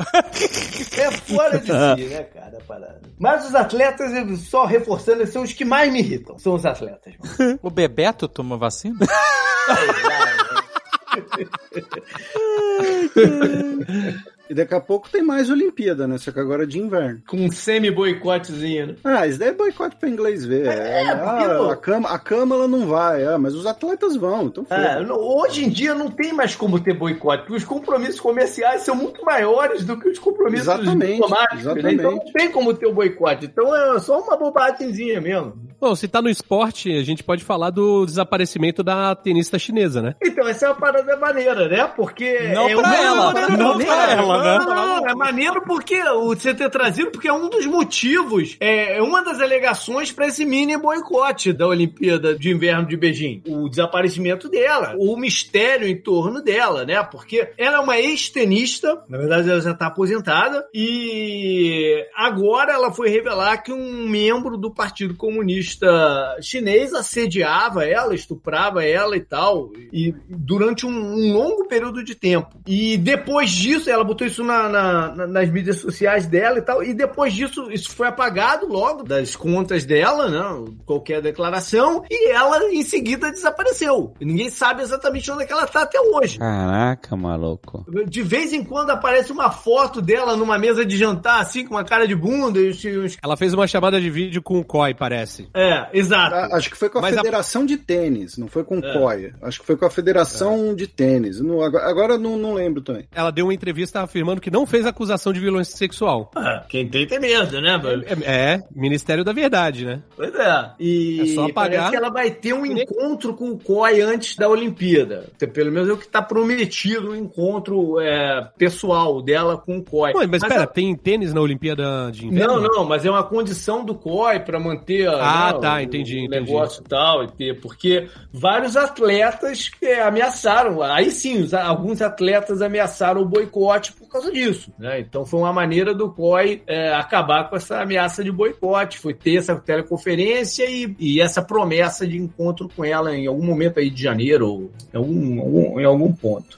É fora de si, né, cara, parada. Mas os atletas, só reforçando, são os que mais me irritam. São os atletas. mano. O Bebeto tomou vacina? <laughs> E daqui a pouco tem mais Olimpíada, né? Só que agora é de inverno. Com um semi-boicotezinho, né? Ah, isso daí é boicote pra inglês ver. É, porque, ah, pô- a, cama, a Câmara não vai, ah, mas os atletas vão, então É, hoje em dia não tem mais como ter boicote, porque os compromissos comerciais são muito maiores do que os compromissos Exatamente, diplomáticos, né? exatamente. Então não tem como ter o boicote. Então é só uma bobagemzinha mesmo. Bom, se tá no esporte, a gente pode falar do desaparecimento da tenista chinesa, né? Então, essa é uma parada maneira, né? Porque. Não é pra ela, não pra pra ela, né? Não, não, é maneiro porque você ter trazido, porque é um dos motivos, é é uma das alegações para esse mini boicote da Olimpíada de Inverno de Beijing. O desaparecimento dela, o mistério em torno dela, né? Porque ela é uma ex-tenista, na verdade ela já tá aposentada, e agora ela foi revelar que um membro do Partido Comunista comunista chinês assediava ela, estuprava ela e tal, e durante um, um longo período de tempo. E depois disso, ela botou isso na, na- na- nas mídias sociais dela e tal, e depois disso, isso foi apagado logo das contas dela, né? Qualquer declaração, e ela em seguida desapareceu. E ninguém sabe exatamente onde é que ela tá até hoje. Caraca, maluco. De vez em quando aparece uma foto dela numa mesa de jantar, assim, com uma cara de bunda e os. os- Ela fez uma chamada de vídeo com o COI, parece. É, exato. A- Acho que foi com a Mas a- Federação de Tênis, não foi com o É. COI. Acho que foi com a Federação de Tênis. Não- agora não, não lembro também. Ela deu uma entrevista afirmando que não fez acusação de violência sexual. É, quem tem tem medo, né? É, é, Ministério da Verdade, né? Pois é. E É só apagar. que ela vai ter um encontro com o COI antes da Olimpíada. Pelo menos é o que está prometido, um encontro é, pessoal dela com o COI. Ué, mas, pera, a- tem tênis na Olimpíada de Inverno? Não, não, mas é uma condição do COI para manter Ah, né, tá, o- entendi, o entendi. negócio e tal, e ter, porque vários atletas ameaçaram, aí sim, os- alguns atletas ameaçaram o boicote por causa disso, né? Então foi uma maneira do COI é, acabar com essa ameaça de boicote, foi ter essa teleconferência e, e essa promessa de encontro com ela em algum momento aí de janeiro, ou em algum, algum- em algum ponto.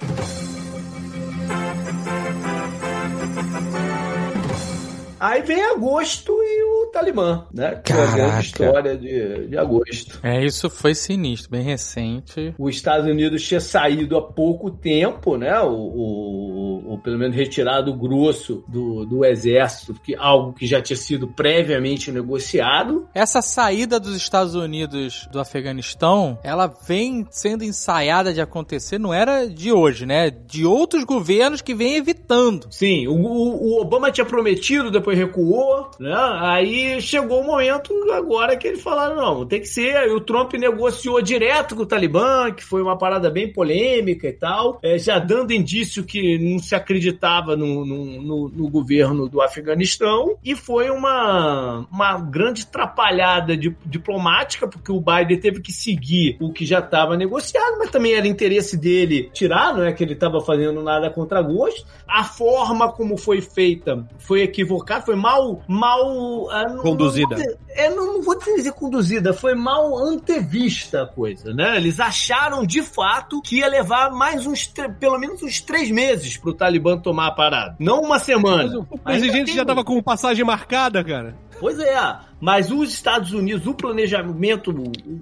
Aí vem agosto e o Talibã, né? Que é a grande história de, de agosto. É, isso foi sinistro, bem recente. Os Estados Unidos tinha saído há pouco tempo, né? O, o- o- pelo menos retirado o grosso do, do exército, que algo que já tinha sido previamente negociado. Essa saída dos Estados Unidos do Afeganistão, ela vem sendo ensaiada de acontecer, não era de hoje, né? De outros governos que vêm evitando. Sim, o- o Obama tinha prometido, depois recuou, né? Aí chegou o momento agora que eles falaram, não, tem que ser. Aí o Trump negociou direto com o Talibã, que foi uma parada bem polêmica e tal, é, já dando indício que não se acreditava no, no, no- no governo do Afeganistão. E foi uma, uma grande atrapalhada di- diplomática, porque o Biden teve que seguir o que já estava negociado, mas também era interesse dele tirar, não é que ele estava fazendo nada contra gosto. A forma como foi feita foi equivocada, foi mal, mal ah, Conduzida. Não, é, não, não vou dizer conduzida, foi mal antevista a coisa, né? Eles acharam de fato que ia levar mais uns, pelo menos uns três meses pro Talibã tomar a parada, não uma semana. O Ainda presidente tem já tava com passagem marcada, cara. Pois é, mas os Estados Unidos, o planejamento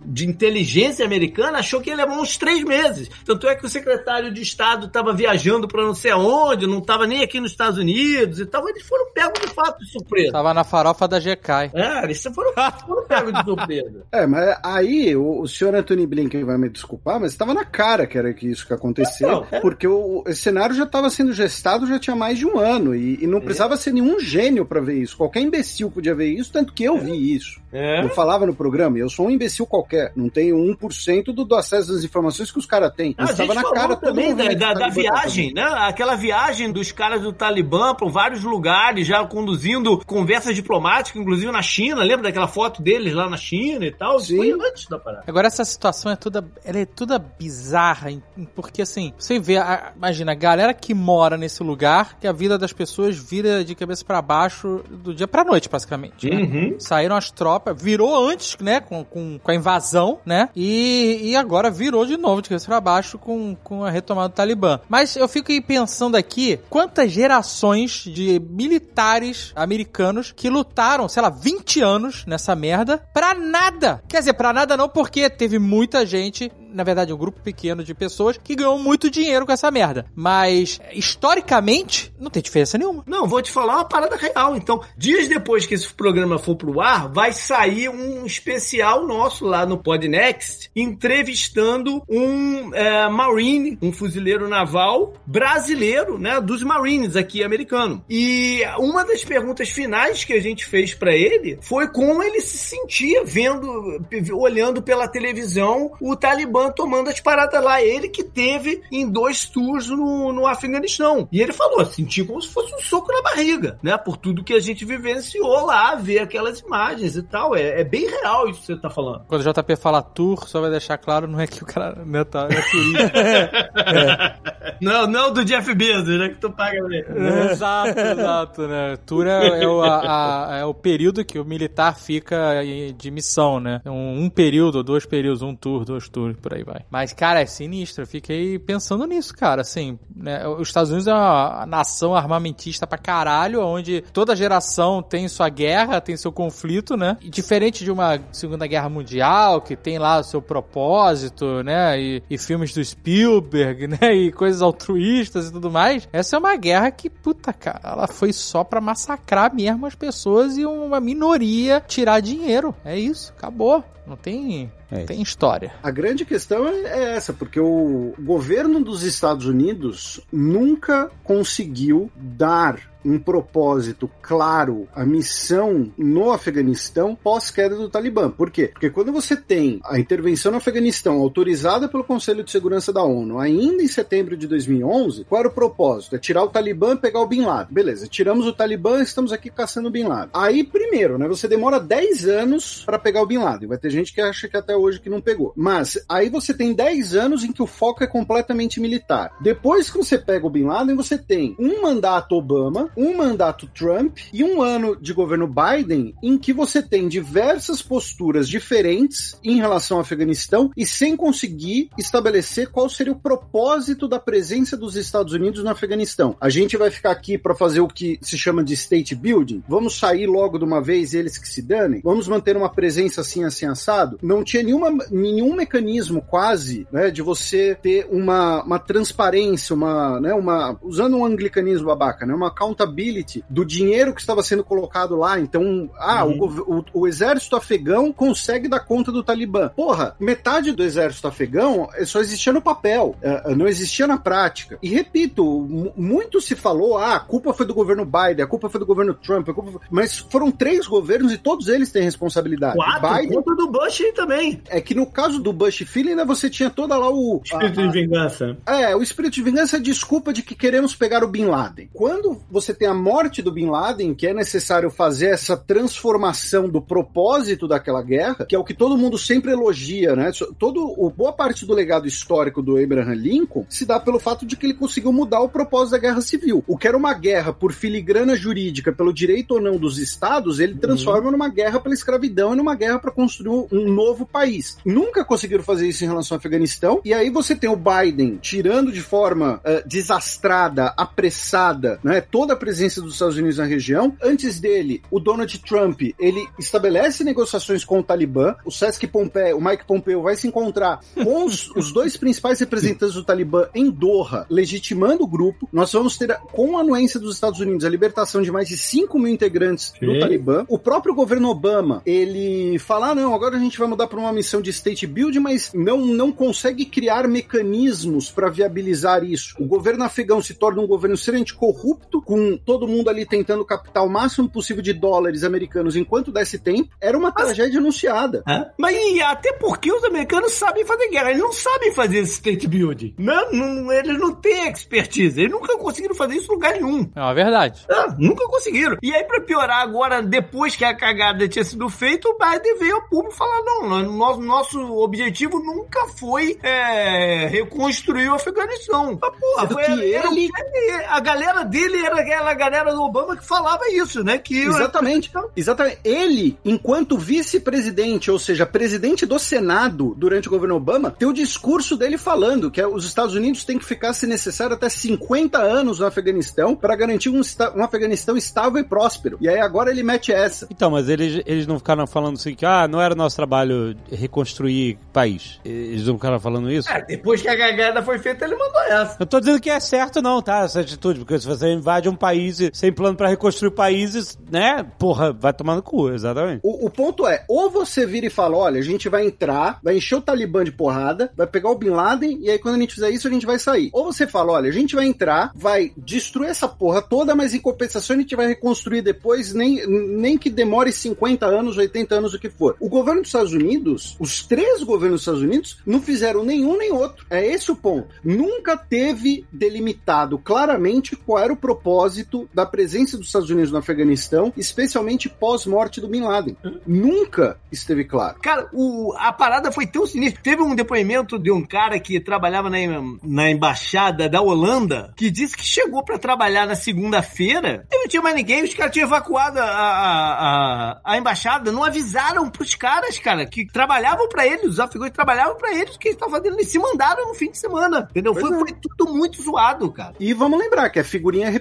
de inteligência americana achou que ia levar uns três meses. Tanto é que o secretário de Estado estava viajando para não sei aonde, não estava nem aqui nos Estados Unidos e tal. Eles foram pegos de fato de surpresa. Tava na farofa da GK. É, eles foram, foram pegos de surpresa. <laughs> É, mas aí o, o senhor Anthony Blinken vai me desculpar, mas estava na cara que era que isso que ia acontecer, Não, é. porque o, esse cenário já estava sendo gestado já tinha mais de um ano e, e não É. precisava ser nenhum gênio para ver isso. Qualquer imbecil podia ver isso, tanto que eu vi isso. É. Eu falava no programa, eu sou um imbecil qualquer, não tenho 1% do, do acesso às informações que os caras têm. Ah, gente estava na cara todo também mundo da, da, da viagem, né? Aquela viagem dos caras do Talibã para vários lugares, já conduzindo conversas diplomáticas, inclusive na China. Lembra daquela foto deles lá na China e tal? Sim. Foi antes da parada. Agora essa situação é toda, ela é toda bizarra, porque assim, você vê, a- imagina, a galera que mora nesse lugar, que a vida das pessoas vira de cabeça pra baixo do dia pra noite, basicamente. né? Uhum. Saíram as tropas, virou antes, né, com, com, com a invasão, né, e, e agora virou de novo de cabeça pra baixo com, com a retomada do Talibã. Mas eu fico aí pensando aqui, quantas gerações de militares americanos que lutaram, sei lá, 20 anos nessa merda, pra nada. Quer dizer, pra nada não, porque teve muita gente, na verdade um grupo pequeno de pessoas, que ganhou muito dinheiro com essa merda. Mas, historicamente, não tem diferença nenhuma. Não, vou te falar uma parada real. Então, dias depois que esse programa for pro ar, vai sair um especial nosso lá no Podnext, entrevistando um é, Marine, um fuzileiro naval brasileiro, né, dos Marines aqui americano. E uma das perguntas finais que a gente fez pra ele foi como ele se sentia vendo, olhando pela televisão o Talibã tomando as paradas lá. Ele que teve em dois tours no, no Afeganistão. E ele falou, senti como se fosse um soco na barriga, né? Por tudo que a gente vivenciou lá, ver aquelas imagens e tal. é, é bem real isso que você tá falando. Quando o JP fala tour, só vai deixar claro, não é que o cara não é, tá, é turista. <laughs> Não, não do Jeff Bezos, né? Que tu paga ele. exato, exato, né? Tour é, é o, a- a- é o período que o militar fica de missão, né? Um, um período, dois períodos, um tour, dois tours, por aí vai. Mas, cara, é sinistro. Eu fiquei pensando nisso, cara. Assim, né? Os Estados Unidos é uma nação armamentista pra caralho, onde toda geração tem sua guerra, tem seu conflito, né? E diferente de uma Segunda Guerra Mundial, que tem lá o seu propósito, né? E, e filmes do Spielberg, <laughs> né? E coisas altruístas e tudo mais. Essa é uma guerra que, puta, cara, ela foi só pra massacrar mesmo as pessoas e uma minoria tirar dinheiro. É isso, acabou. Não tem, É tem história. A grande questão é é essa, porque o governo dos Estados Unidos nunca conseguiu dar um propósito claro, a missão no Afeganistão pós-queda do Talibã. Por quê? Porque quando você tem a intervenção no Afeganistão autorizada pelo Conselho de Segurança da ONU ainda em setembro de 2011, qual era o propósito? É tirar o Talibã e pegar o Bin Laden. Beleza, tiramos o Talibã, estamos aqui caçando o Bin Laden. Aí, primeiro, né, você demora 10 anos para pegar o Bin Laden. Vai ter gente que acha que até hoje que não pegou. Mas aí você tem 10 anos em que o foco é completamente militar. Depois que você pega o Bin Laden, você tem um mandato Obama, um mandato Trump e um ano de governo Biden em que você tem diversas posturas diferentes em relação ao Afeganistão e sem conseguir estabelecer qual seria o propósito da presença dos Estados Unidos no Afeganistão. A gente vai ficar aqui para fazer o que se chama de state building. Vamos sair logo de uma vez eles que se danem. Vamos manter uma presença assim assim assado. Não tinha nenhuma, nenhum mecanismo quase, né, de você ter uma, uma transparência, uma, né, uma usando um anglicanismo babaca, né, uma accountability do dinheiro que estava sendo colocado lá. Então, ah, o, gov- o, o exército afegão consegue dar conta do Talibã. Porra, metade do exército afegão eh, só existia no papel, eh, não existia na prática. E repito, mu- muito se falou, ah, a culpa foi do governo Biden, a culpa foi do governo Trump, a culpa foi... mas foram três governos e todos eles têm responsabilidade. Quatro, Biden conta do Bush também. é que no caso do Bush Filho ainda você tinha toda lá o Espírito a- de vingança. é, o espírito de vingança é desculpa de que queremos pegar o Bin Laden. Quando você tem a morte do Bin Laden, que é necessário fazer essa transformação do propósito daquela guerra, que é o que todo mundo sempre elogia, né? Todo, o, boa parte do legado histórico do Abraham Lincoln se dá pelo fato de que ele conseguiu mudar o propósito da guerra civil. O que era uma guerra por filigrana jurídica, pelo direito ou não dos estados, ele transforma numa guerra pela escravidão e numa guerra para construir um novo país. Nunca conseguiram fazer isso em relação ao Afeganistão. E aí você tem o Biden tirando de forma eh, desastrada, apressada, né, toda a presença dos Estados Unidos na região. Antes dele, o Donald Trump, ele estabelece negociações com o Talibã. O Sesc Pompeo, o Mike Pompeo vai se encontrar com os, <laughs> os dois principais representantes do Talibã em Doha, legitimando o grupo. Nós vamos ter, com a anuência dos Estados Unidos, a libertação de mais de 5 mil integrantes do. Talibã. O próprio governo Obama, ele fala, ah, não, agora a gente vai mudar para uma missão de state build, mas não, não consegue criar mecanismos para viabilizar isso. O governo afegão se torna um governo extremamente corrupto, com todo mundo ali tentando captar o máximo possível de dólares americanos enquanto desse tempo. Era uma tragédia anunciada. Hã? Mas e até porque os americanos sabem fazer guerra, eles não sabem fazer esse state building. Não, não, eles não têm expertise, eles nunca conseguiram fazer isso em lugar nenhum. É uma verdade. Ah, nunca conseguiram. E aí, pra piorar agora, depois que a cagada tinha sido feita, o Biden veio ao público falar: não, nosso, nosso objetivo nunca foi é, reconstruir o Afeganistão. Ah, porra, foi, que era- ele- a galera dele era aquela galera do Obama que falava isso, né? Que Exatamente. Exatamente. Ele, enquanto vice-presidente, ou seja, presidente do Senado durante o governo Obama, tem o discurso dele falando que os Estados Unidos têm que ficar, se necessário, até 50 anos no Afeganistão para garantir um, um Afeganistão estável e próspero. E aí agora ele mete essa. Então, mas eles, eles não ficaram falando assim que, ah, não era nosso trabalho reconstruir país. Eles não ficaram falando isso? É, depois que a cagada foi feita, ele mandou essa. Eu tô dizendo que é certo não, tá? Essa atitude, porque se você invade um país sem plano pra reconstruir países, né? Porra, vai tomar no cu, exatamente. O, o ponto é, ou você vira e fala, olha, a gente vai entrar, vai encher o Talibã de porrada, vai pegar o Bin Laden, e aí quando a gente fizer isso, a gente vai sair. Ou você fala, olha, a gente vai entrar, vai destruir essa porra toda, mas em compensação a gente vai reconstruir depois, nem, nem que demore 50 anos, 80 anos, o que for. O governo dos Estados Unidos os três governos dos Estados Unidos não fizeram nenhum nem outro. É esse o ponto. Nunca teve delimitado claramente qual era o propósito da presença dos Estados Unidos no Afeganistão, especialmente pós-morte do Bin Laden. Nunca esteve claro. Cara, o, a parada foi tão sinistra. Teve um depoimento de um cara que trabalhava na, na embaixada da Holanda que disse que chegou pra trabalhar na segunda-feira e não tinha mais ninguém. Os caras tinham evacuado a, a, a, a embaixada. Não avisaram pros caras, cara, que trabalhavam pra eles. Os afegãos trabalhavam pra eles. Que eles estavam fazendo? Eles se mandaram no fim de semana. Entendeu? Foi, é. foi tudo muito zoado, cara. E vamos lembrar que a figurinha é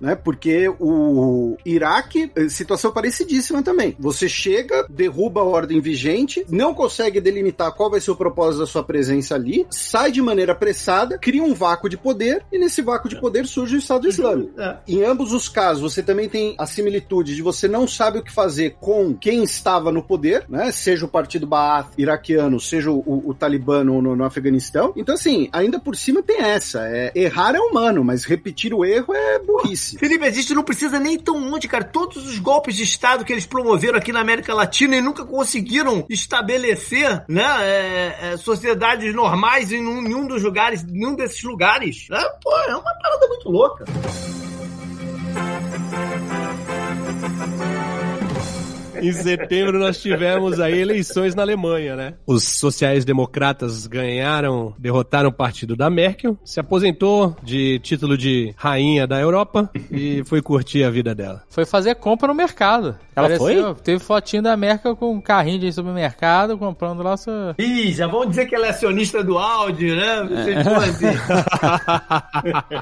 né? Porque o Iraque, eh, situação parecidíssima também. Você chega, derruba a ordem vigente, não consegue delimitar qual vai ser o propósito da sua presença ali, sai de maneira apressada, cria um vácuo de poder, e nesse vácuo de poder surge o Estado Islâmico. É. Em ambos os casos, você também tem a similitude de você não sabe o que fazer com quem estava no poder, né? Seja o partido Baath iraquiano, seja o, o, Talibã no, no- no Afeganistão. Então, assim, ainda por cima tem essa. É, errar é humano, mas repetir o erro é burrice. Felipe, a gente não precisa nem tão longe, cara. Todos os golpes de Estado que eles promoveram aqui na América Latina e nunca conseguiram estabelecer, né, é, é, sociedades normais em nenhum, dos lugares, nenhum desses lugares. É, pô, é uma parada muito louca. Em setembro nós tivemos aí eleições na Alemanha, né? Os sociais-democratas ganharam, derrotaram o partido da Merkel, se aposentou de título de rainha da Europa e foi curtir a vida dela. Foi fazer compra no mercado. Ela Teve fotinho da Merkel com um carrinho de supermercado comprando lá sua... Ih, já vão dizer que ela é acionista do áudio, né? Vocês assim.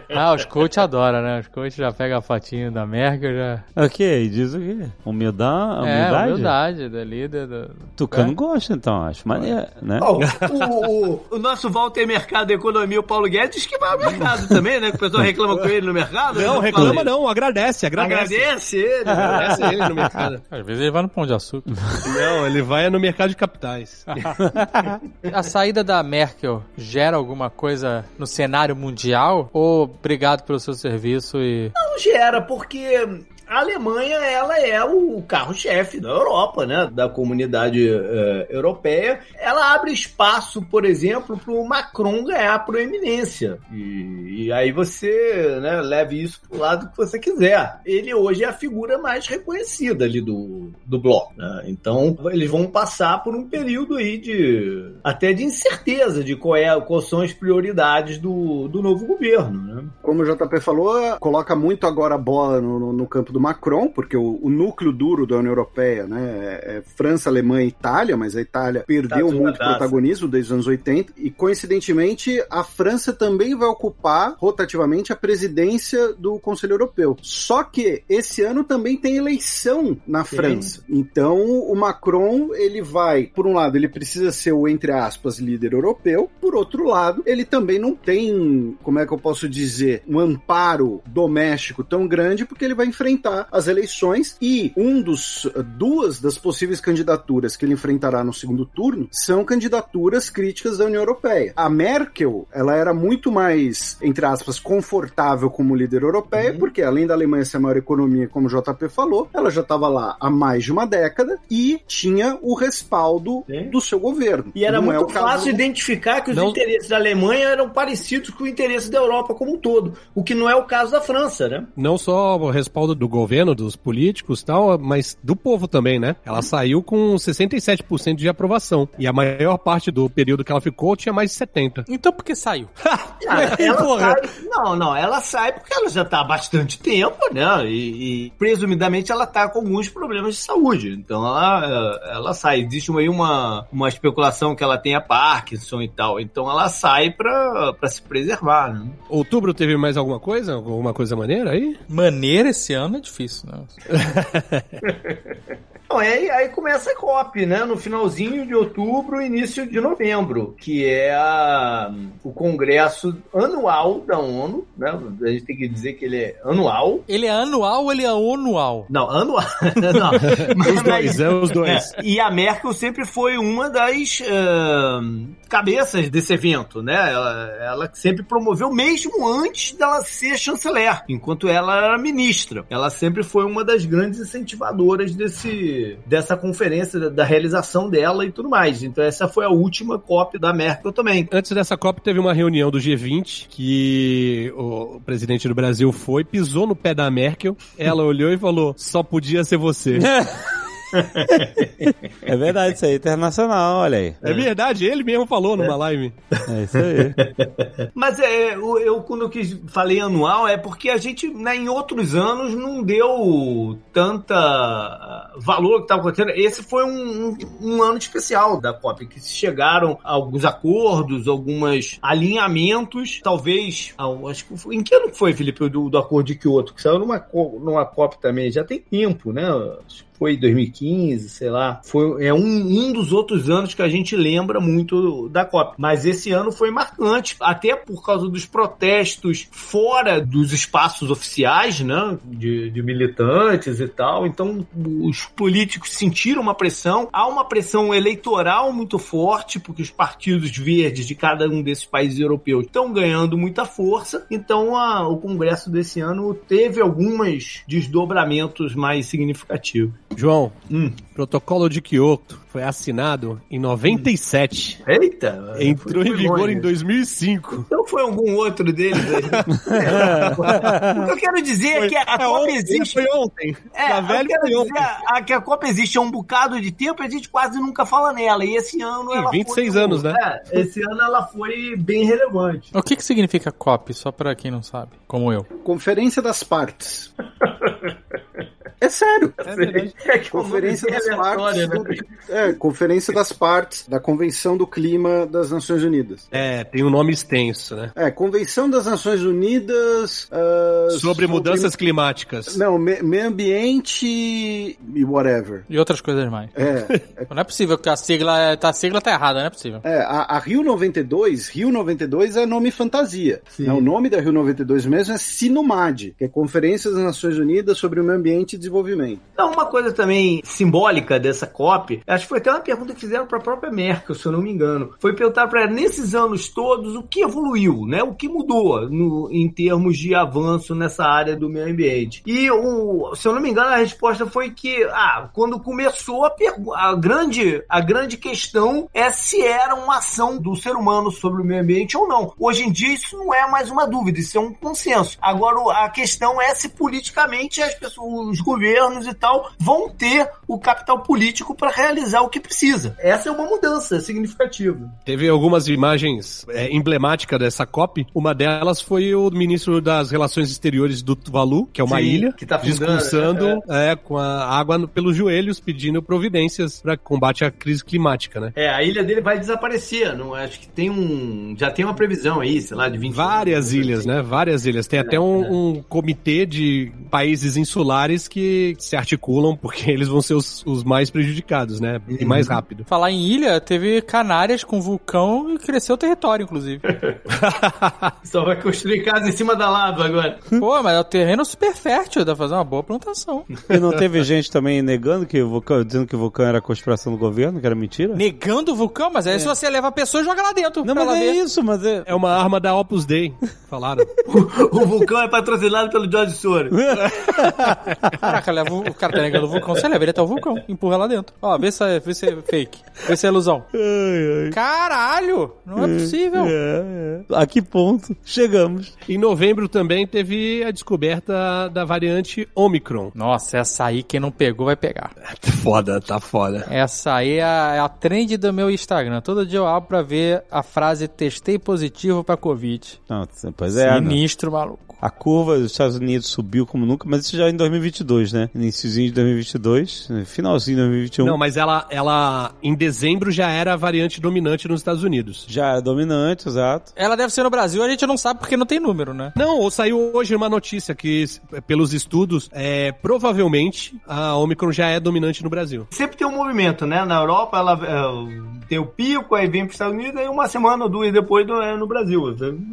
<laughs> Ah, os coach adoram, né? Os coach já pegam a fotinho da Merkel, já... Ok, diz o quê? Humildade? É, humildade? humildade da líder do... Tucano gosta, então, acho. Mas, é, né? Ó, o, o- o nosso Walter Mercado Economia, o Paulo Guedes, diz que vai ao mercado também, né? Que o pessoal reclama com ele no mercado. Não, né? reclama Fala- não, agradece, agradece. Agradece ele. né? Agradece ele no mercado. <laughs> Às vezes ele vai no Pão de Açúcar. Não, ele vai no mercado de capitais. <laughs> A saída da Merkel gera alguma coisa no cenário mundial? Ou obrigado pelo seu serviço e... Não gera, porque a Alemanha ela é o carro-chefe da Europa, né? Da comunidade eh, europeia. Ela abre espaço, por exemplo, para o Macron ganhar proeminência. E, e aí você né, leve isso pro lado que você quiser. Ele hoje é a figura mais reconhecida ali do, do bloco. né? Então eles vão passar por um período aí de até de incerteza de qual é, quais são as prioridades do, do novo governo. Né? Como o JP falou, coloca muito agora a bola no- no campo do Macron, porque o, o núcleo duro da União Europeia né, é, é França, Alemanha e Itália, mas a Itália perdeu Tá muito tudo protagonismo desde os anos 80, e coincidentemente a França também vai ocupar rotativamente a presidência do Conselho Europeu. Só que esse ano também tem eleição na Sim. França. Então o Macron, ele vai, por um lado, ele precisa ser o, entre aspas, líder europeu, por outro lado, ele também não tem, como é que eu posso dizer, um amparo doméstico tão grande, porque ele vai enfrentar as eleições e um dos, duas das possíveis candidaturas que ele enfrentará no segundo turno são candidaturas críticas da União Europeia. A Merkel, ela era muito mais, entre aspas, confortável como líder europeia, porque além da Alemanha ser a maior economia, como o JP falou, ela já estava lá há mais de uma década e tinha o respaldo Sim. do seu governo. E era Não é muito caso fácil identificar que os Não- interesses da Alemanha eram parecidos com o interesse da Europa como um todo, o que não é o caso da França, né? Não só o respaldo do governo, dos políticos e tal, mas do povo também, né? Ela saiu com 67% de aprovação. E a maior parte do período que ela ficou tinha mais de 70%. Então por que saiu? <laughs> <laughs> Porra. sai, não, não, ela sai porque ela já tá há bastante tempo, né? E, e, presumidamente ela tá com alguns problemas de saúde. Então ela, ela sai. Existe aí uma, uma especulação que ela tenha Parkinson e tal. Então ela sai pra, pra se preservar, né? Outubro teve mais alguma coisa? Alguma coisa maneira aí? Maneira esse ano difícil, né? <laughs> Não, aí, aí começa a COP, né? No finalzinho de outubro, início de novembro, que é a- o congresso anual da ONU, né? A gente tem que dizer que ele é anual. Ele é anual ou ele é anual? Não, anual. <laughs> Não. Mas- Os dois, é os dois. é, e a Merkel sempre foi uma das cabeças desse evento, né? Ela, ela sempre promoveu, mesmo antes dela ser chanceler, enquanto ela era ministra. Ela sempre foi uma das grandes incentivadoras desse, desse, dessa conferência, da, da realização dela e tudo mais. Então essa foi a última COP da Merkel também. Antes dessa COP teve uma reunião do G20 que o presidente do Brasil foi, pisou no pé da Merkel, ela olhou e falou: só podia ser você. <laughs> <laughs> É verdade, isso aí é internacional, olha aí. É verdade, ele mesmo falou numa live. É isso aí. <laughs> Mas é, eu, eu, quando eu quis, falei anual é porque a gente, né, em outros anos, não deu tanta ah, valor que estava acontecendo. Esse foi um, um, um ano especial da COP, que se chegaram a alguns acordos, alguns alinhamentos, talvez, ao- acho que foi, em que ano que foi, Felipe, do, do acordo de Kyoto? Que saiu numa, numa COP também, já tem tempo, né? Acho foi 2015, sei lá. Foi, é um, um dos outros anos que a gente lembra muito da COP. Mas esse ano foi marcante, até por causa dos protestos fora dos espaços oficiais, né? De, de militantes e tal. Então, os políticos sentiram uma pressão. Há uma pressão eleitoral muito forte, porque os partidos verdes de cada um desses países europeus estão ganhando muita força. Então, a- o Congresso desse ano teve alguns desdobramentos mais significativos. João, Hum. protocolo de Kyoto foi assinado em 97. Eita! Entrou foi- em foi vigor longe. em 2005. Então foi algum outro deles aí. <laughs> o que eu quero dizer é que a É Copa existe. Foi ontem. É, Tá eu velho, quero foi dizer ontem. a, que a Copa existe há um bocado de tempo e a gente quase nunca fala nela. E esse ano Sim, ela 26 foi, anos, né? É, esse ano ela foi bem relevante. O que que significa COP, só pra quem não sabe, como eu? Conferência das partes. <laughs> É sério. É <laughs> nome Conferência é das aleatório, partes. né? do- é, Conferência das partes da Convenção do Clima das Nações Unidas. É, tem um nome extenso, né? É, Convenção das Nações Unidas. ah, Sobre mudanças climáticas. Não, me- meio ambiente e whatever. E outras coisas mais. É, <laughs> Não é possível que a sigla, tá, a sigla tá errada, não é possível. É, a, a Rio 92, Rio 92 é nome fantasia. né? O nome da Rio 92 mesmo é Sinomad, que é Conferência das Nações Unidas sobre o Meio Ambiente e Desenvolvimento. Então, uma coisa também simbólica dessa COP, acho que foi até uma pergunta que fizeram para a própria Merkel, se eu não me engano. Foi perguntar para ela, nesses anos todos, o que evoluiu, né? O que mudou no- em termos de avanço nessa área do meio ambiente. E, o, se eu não me engano, a resposta foi que, ah, quando começou a, a grande a grande questão é se era uma ação do ser humano sobre o meio ambiente ou não. Hoje em dia isso não é mais uma dúvida, isso é um consenso. Agora a questão é se politicamente as pessoas, os governos e tal vão ter o capital político para realizar o que precisa. Essa é uma mudança significativa. Teve algumas imagens é, emblemáticas dessa COP. Uma delas foi o ministro das Relações Exteriores do Tuvalu, que é uma Sim, ilha, que tá discursando é, com a água pelos joelhos, pedindo providências para combate à crise climática, né? É, a ilha dele vai desaparecer, não acho que tem um, já tem uma previsão aí, sei lá, de 20 Várias anos, ilhas, assim. né? Várias ilhas. Tem até um, um comitê de países insulares que se articulam porque <laughs> eles vão ser os, os mais prejudicados, né? E mais rápido. Falar em ilha, teve Canárias com vulcão e cresceu o território, inclusive. <laughs> Só vai construir casa em cima da lava agora. Pô, mas é um terreno super fértil, dá pra fazer uma boa plantação. E não teve gente também negando que o vulcão, dizendo que o vulcão era conspiração do governo, que era mentira? Negando o vulcão, mas aí se você leva a pessoa e joga lá dentro. Não, mas ela é ver. isso, mas é... É uma arma da Opus Dei, falaram. <laughs> O vulcão é patrocinado pelo George Soros. Caraca, leva o o cara tá negando o vulcão. Você leva ele até o vulcão, empurra lá dentro. Ó, vê se é, vê se é fake. Vê se é ilusão. Caralho! Não é possível. É, é. A que ponto chegamos? Em novembro também teve a descoberta da variante Omicron. Nossa, essa aí quem não pegou vai pegar. Foda, tá foda. Essa aí é a, é a trend do meu Instagram. Todo dia eu abro pra ver a frase testei positivo pra Covid. Não, pois é. não. Sinistro, maluco. A curva dos Estados Unidos subiu como nunca, mas isso já em 2022, né? Iniciozinho de 2022, finalzinho de 2021. Não, mas ela, ela em dezembro já era a variante dominante nos Estados Unidos. Já é dominante, exato. Ela deve ser no Brasil, a gente não sabe porque não tem número, né? Não, ou saiu hoje uma notícia que, pelos estudos, é, provavelmente a Omicron já é dominante no Brasil. Sempre tem um movimento, né? Na Europa ela é, tem o pico, aí vem para os Estados Unidos, aí uma semana ou duas depois do- é no Brasil.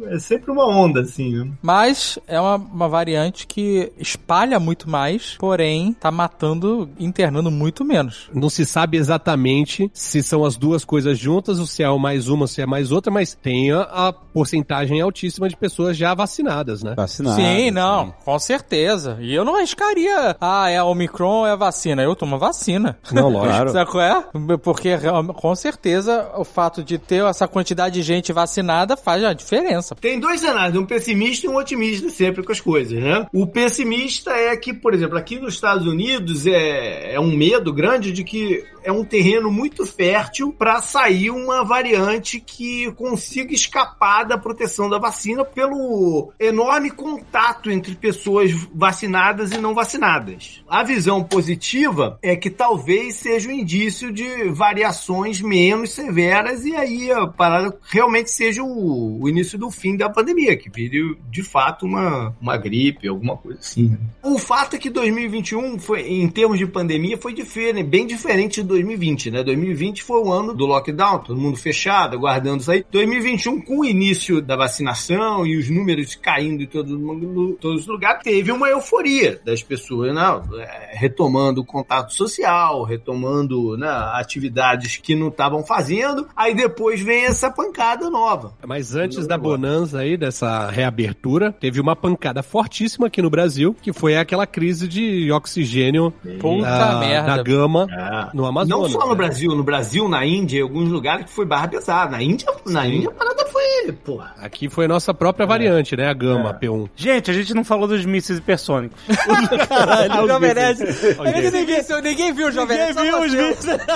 É sempre uma onda, assim. né? Mas é uma, uma variante que espalha muito mais, porém tá matando, internando muito menos. Não se sabe exatamente se são as duas coisas juntas, ou se é mais uma, se é mais outra, mas tem a, a porcentagem altíssima de pessoas já vacinadas, né? Vacinado. sim, não, com certeza. E eu não arriscaria, ah, é a Omicron ou é a vacina. Eu tomo vacina. Não, lógico. <laughs> Sabe qual é? Porque com certeza o fato de ter essa quantidade de gente vacinada faz a diferença. Tem dois cenários, um pessimista e um otimista sempre com as coisas, né? O pessimista é que, por exemplo, aqui nos Estados Unidos é, é um medo grande de que é um terreno muito fértil para sair uma variante que consiga escapar da proteção da vacina pelo enorme contato entre pessoas vacinadas e não vacinadas. A visão positiva é que talvez seja um indício de variações menos severas e aí a parada realmente seja o, o início do fim da pandemia, que vire de fato uma, uma gripe, alguma coisa assim. né? O fato é que 2021 foi, em termos de pandemia, foi diferente, bem diferente 2020, né? 2020 foi o ano do lockdown, todo mundo fechado, aguardando isso aí. 2021, com o início da vacinação e os números caindo em todo mundo, todos os lugares, teve uma euforia das pessoas, né? É, Retomando o contato social, retomando né, atividades que não estavam fazendo. Aí depois vem essa pancada nova. Mas antes da bonança aí, dessa reabertura, teve uma pancada fortíssima aqui no Brasil, que foi aquela crise de oxigênio Puta da, merda. da gama Ah. no Amazonas. Não só no né? Brasil, no Brasil, na Índia, em alguns lugares que foi barra pesada. Na Índia, na Índia a parada foi, porra. Aqui foi a nossa própria variante, né? A gama É. P1. Gente, a gente não falou dos mísseis hipersônicos. <laughs> Caralho, O Jovem Nerd. Ninguém, ninguém, ninguém viu o Jovem Nerd. só viu os mísseis. <laughs>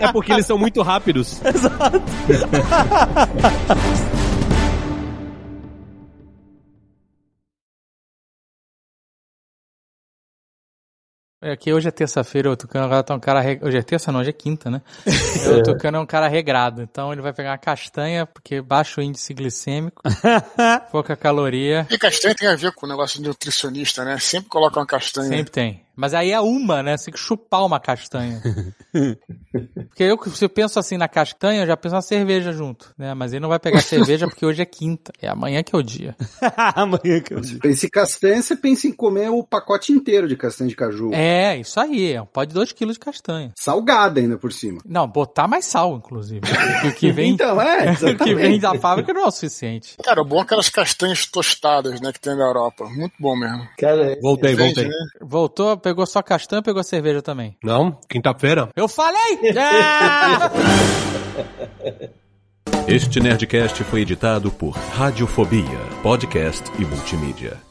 É porque eles são muito rápidos. <laughs> É que hoje é terça-feira, o Tucano agora tá um cara. Re... Hoje é terça, não, hoje é quinta, né? <laughs> O Tucano é um cara regrado. Então ele vai pegar uma castanha, porque baixo índice glicêmico, <laughs> pouca caloria. E castanha tem a ver com o negócio de nutricionista, né? Sempre coloca uma castanha. Sempre tem. Mas aí é uma, né? Você tem que chupar uma castanha. <laughs> porque eu, se eu penso assim na castanha, eu já penso na cerveja junto, né? Mas ele não vai pegar cerveja porque hoje é quinta. É amanhã que é o dia. <laughs> Amanhã que eu digo. Pensa em castanha, você pensa em comer o pacote inteiro de castanha de caju. É, isso aí. É um pó de 2 kg de castanha. Salgada ainda por cima. Não, botar mais sal, inclusive. O que vem, <laughs> Então, é, o que vem da fábrica não é o suficiente. Cara, o bom é aquelas castanhas tostadas, né, que tem na Europa. Muito bom mesmo. Cara, Voltei, Vende, voltei. né? Voltou, pegou só castanha, pegou cerveja também. Não? Quinta-feira? Eu falei! Ah! <laughs> Este Nerdcast foi editado por Radiofobia, podcast e multimídia.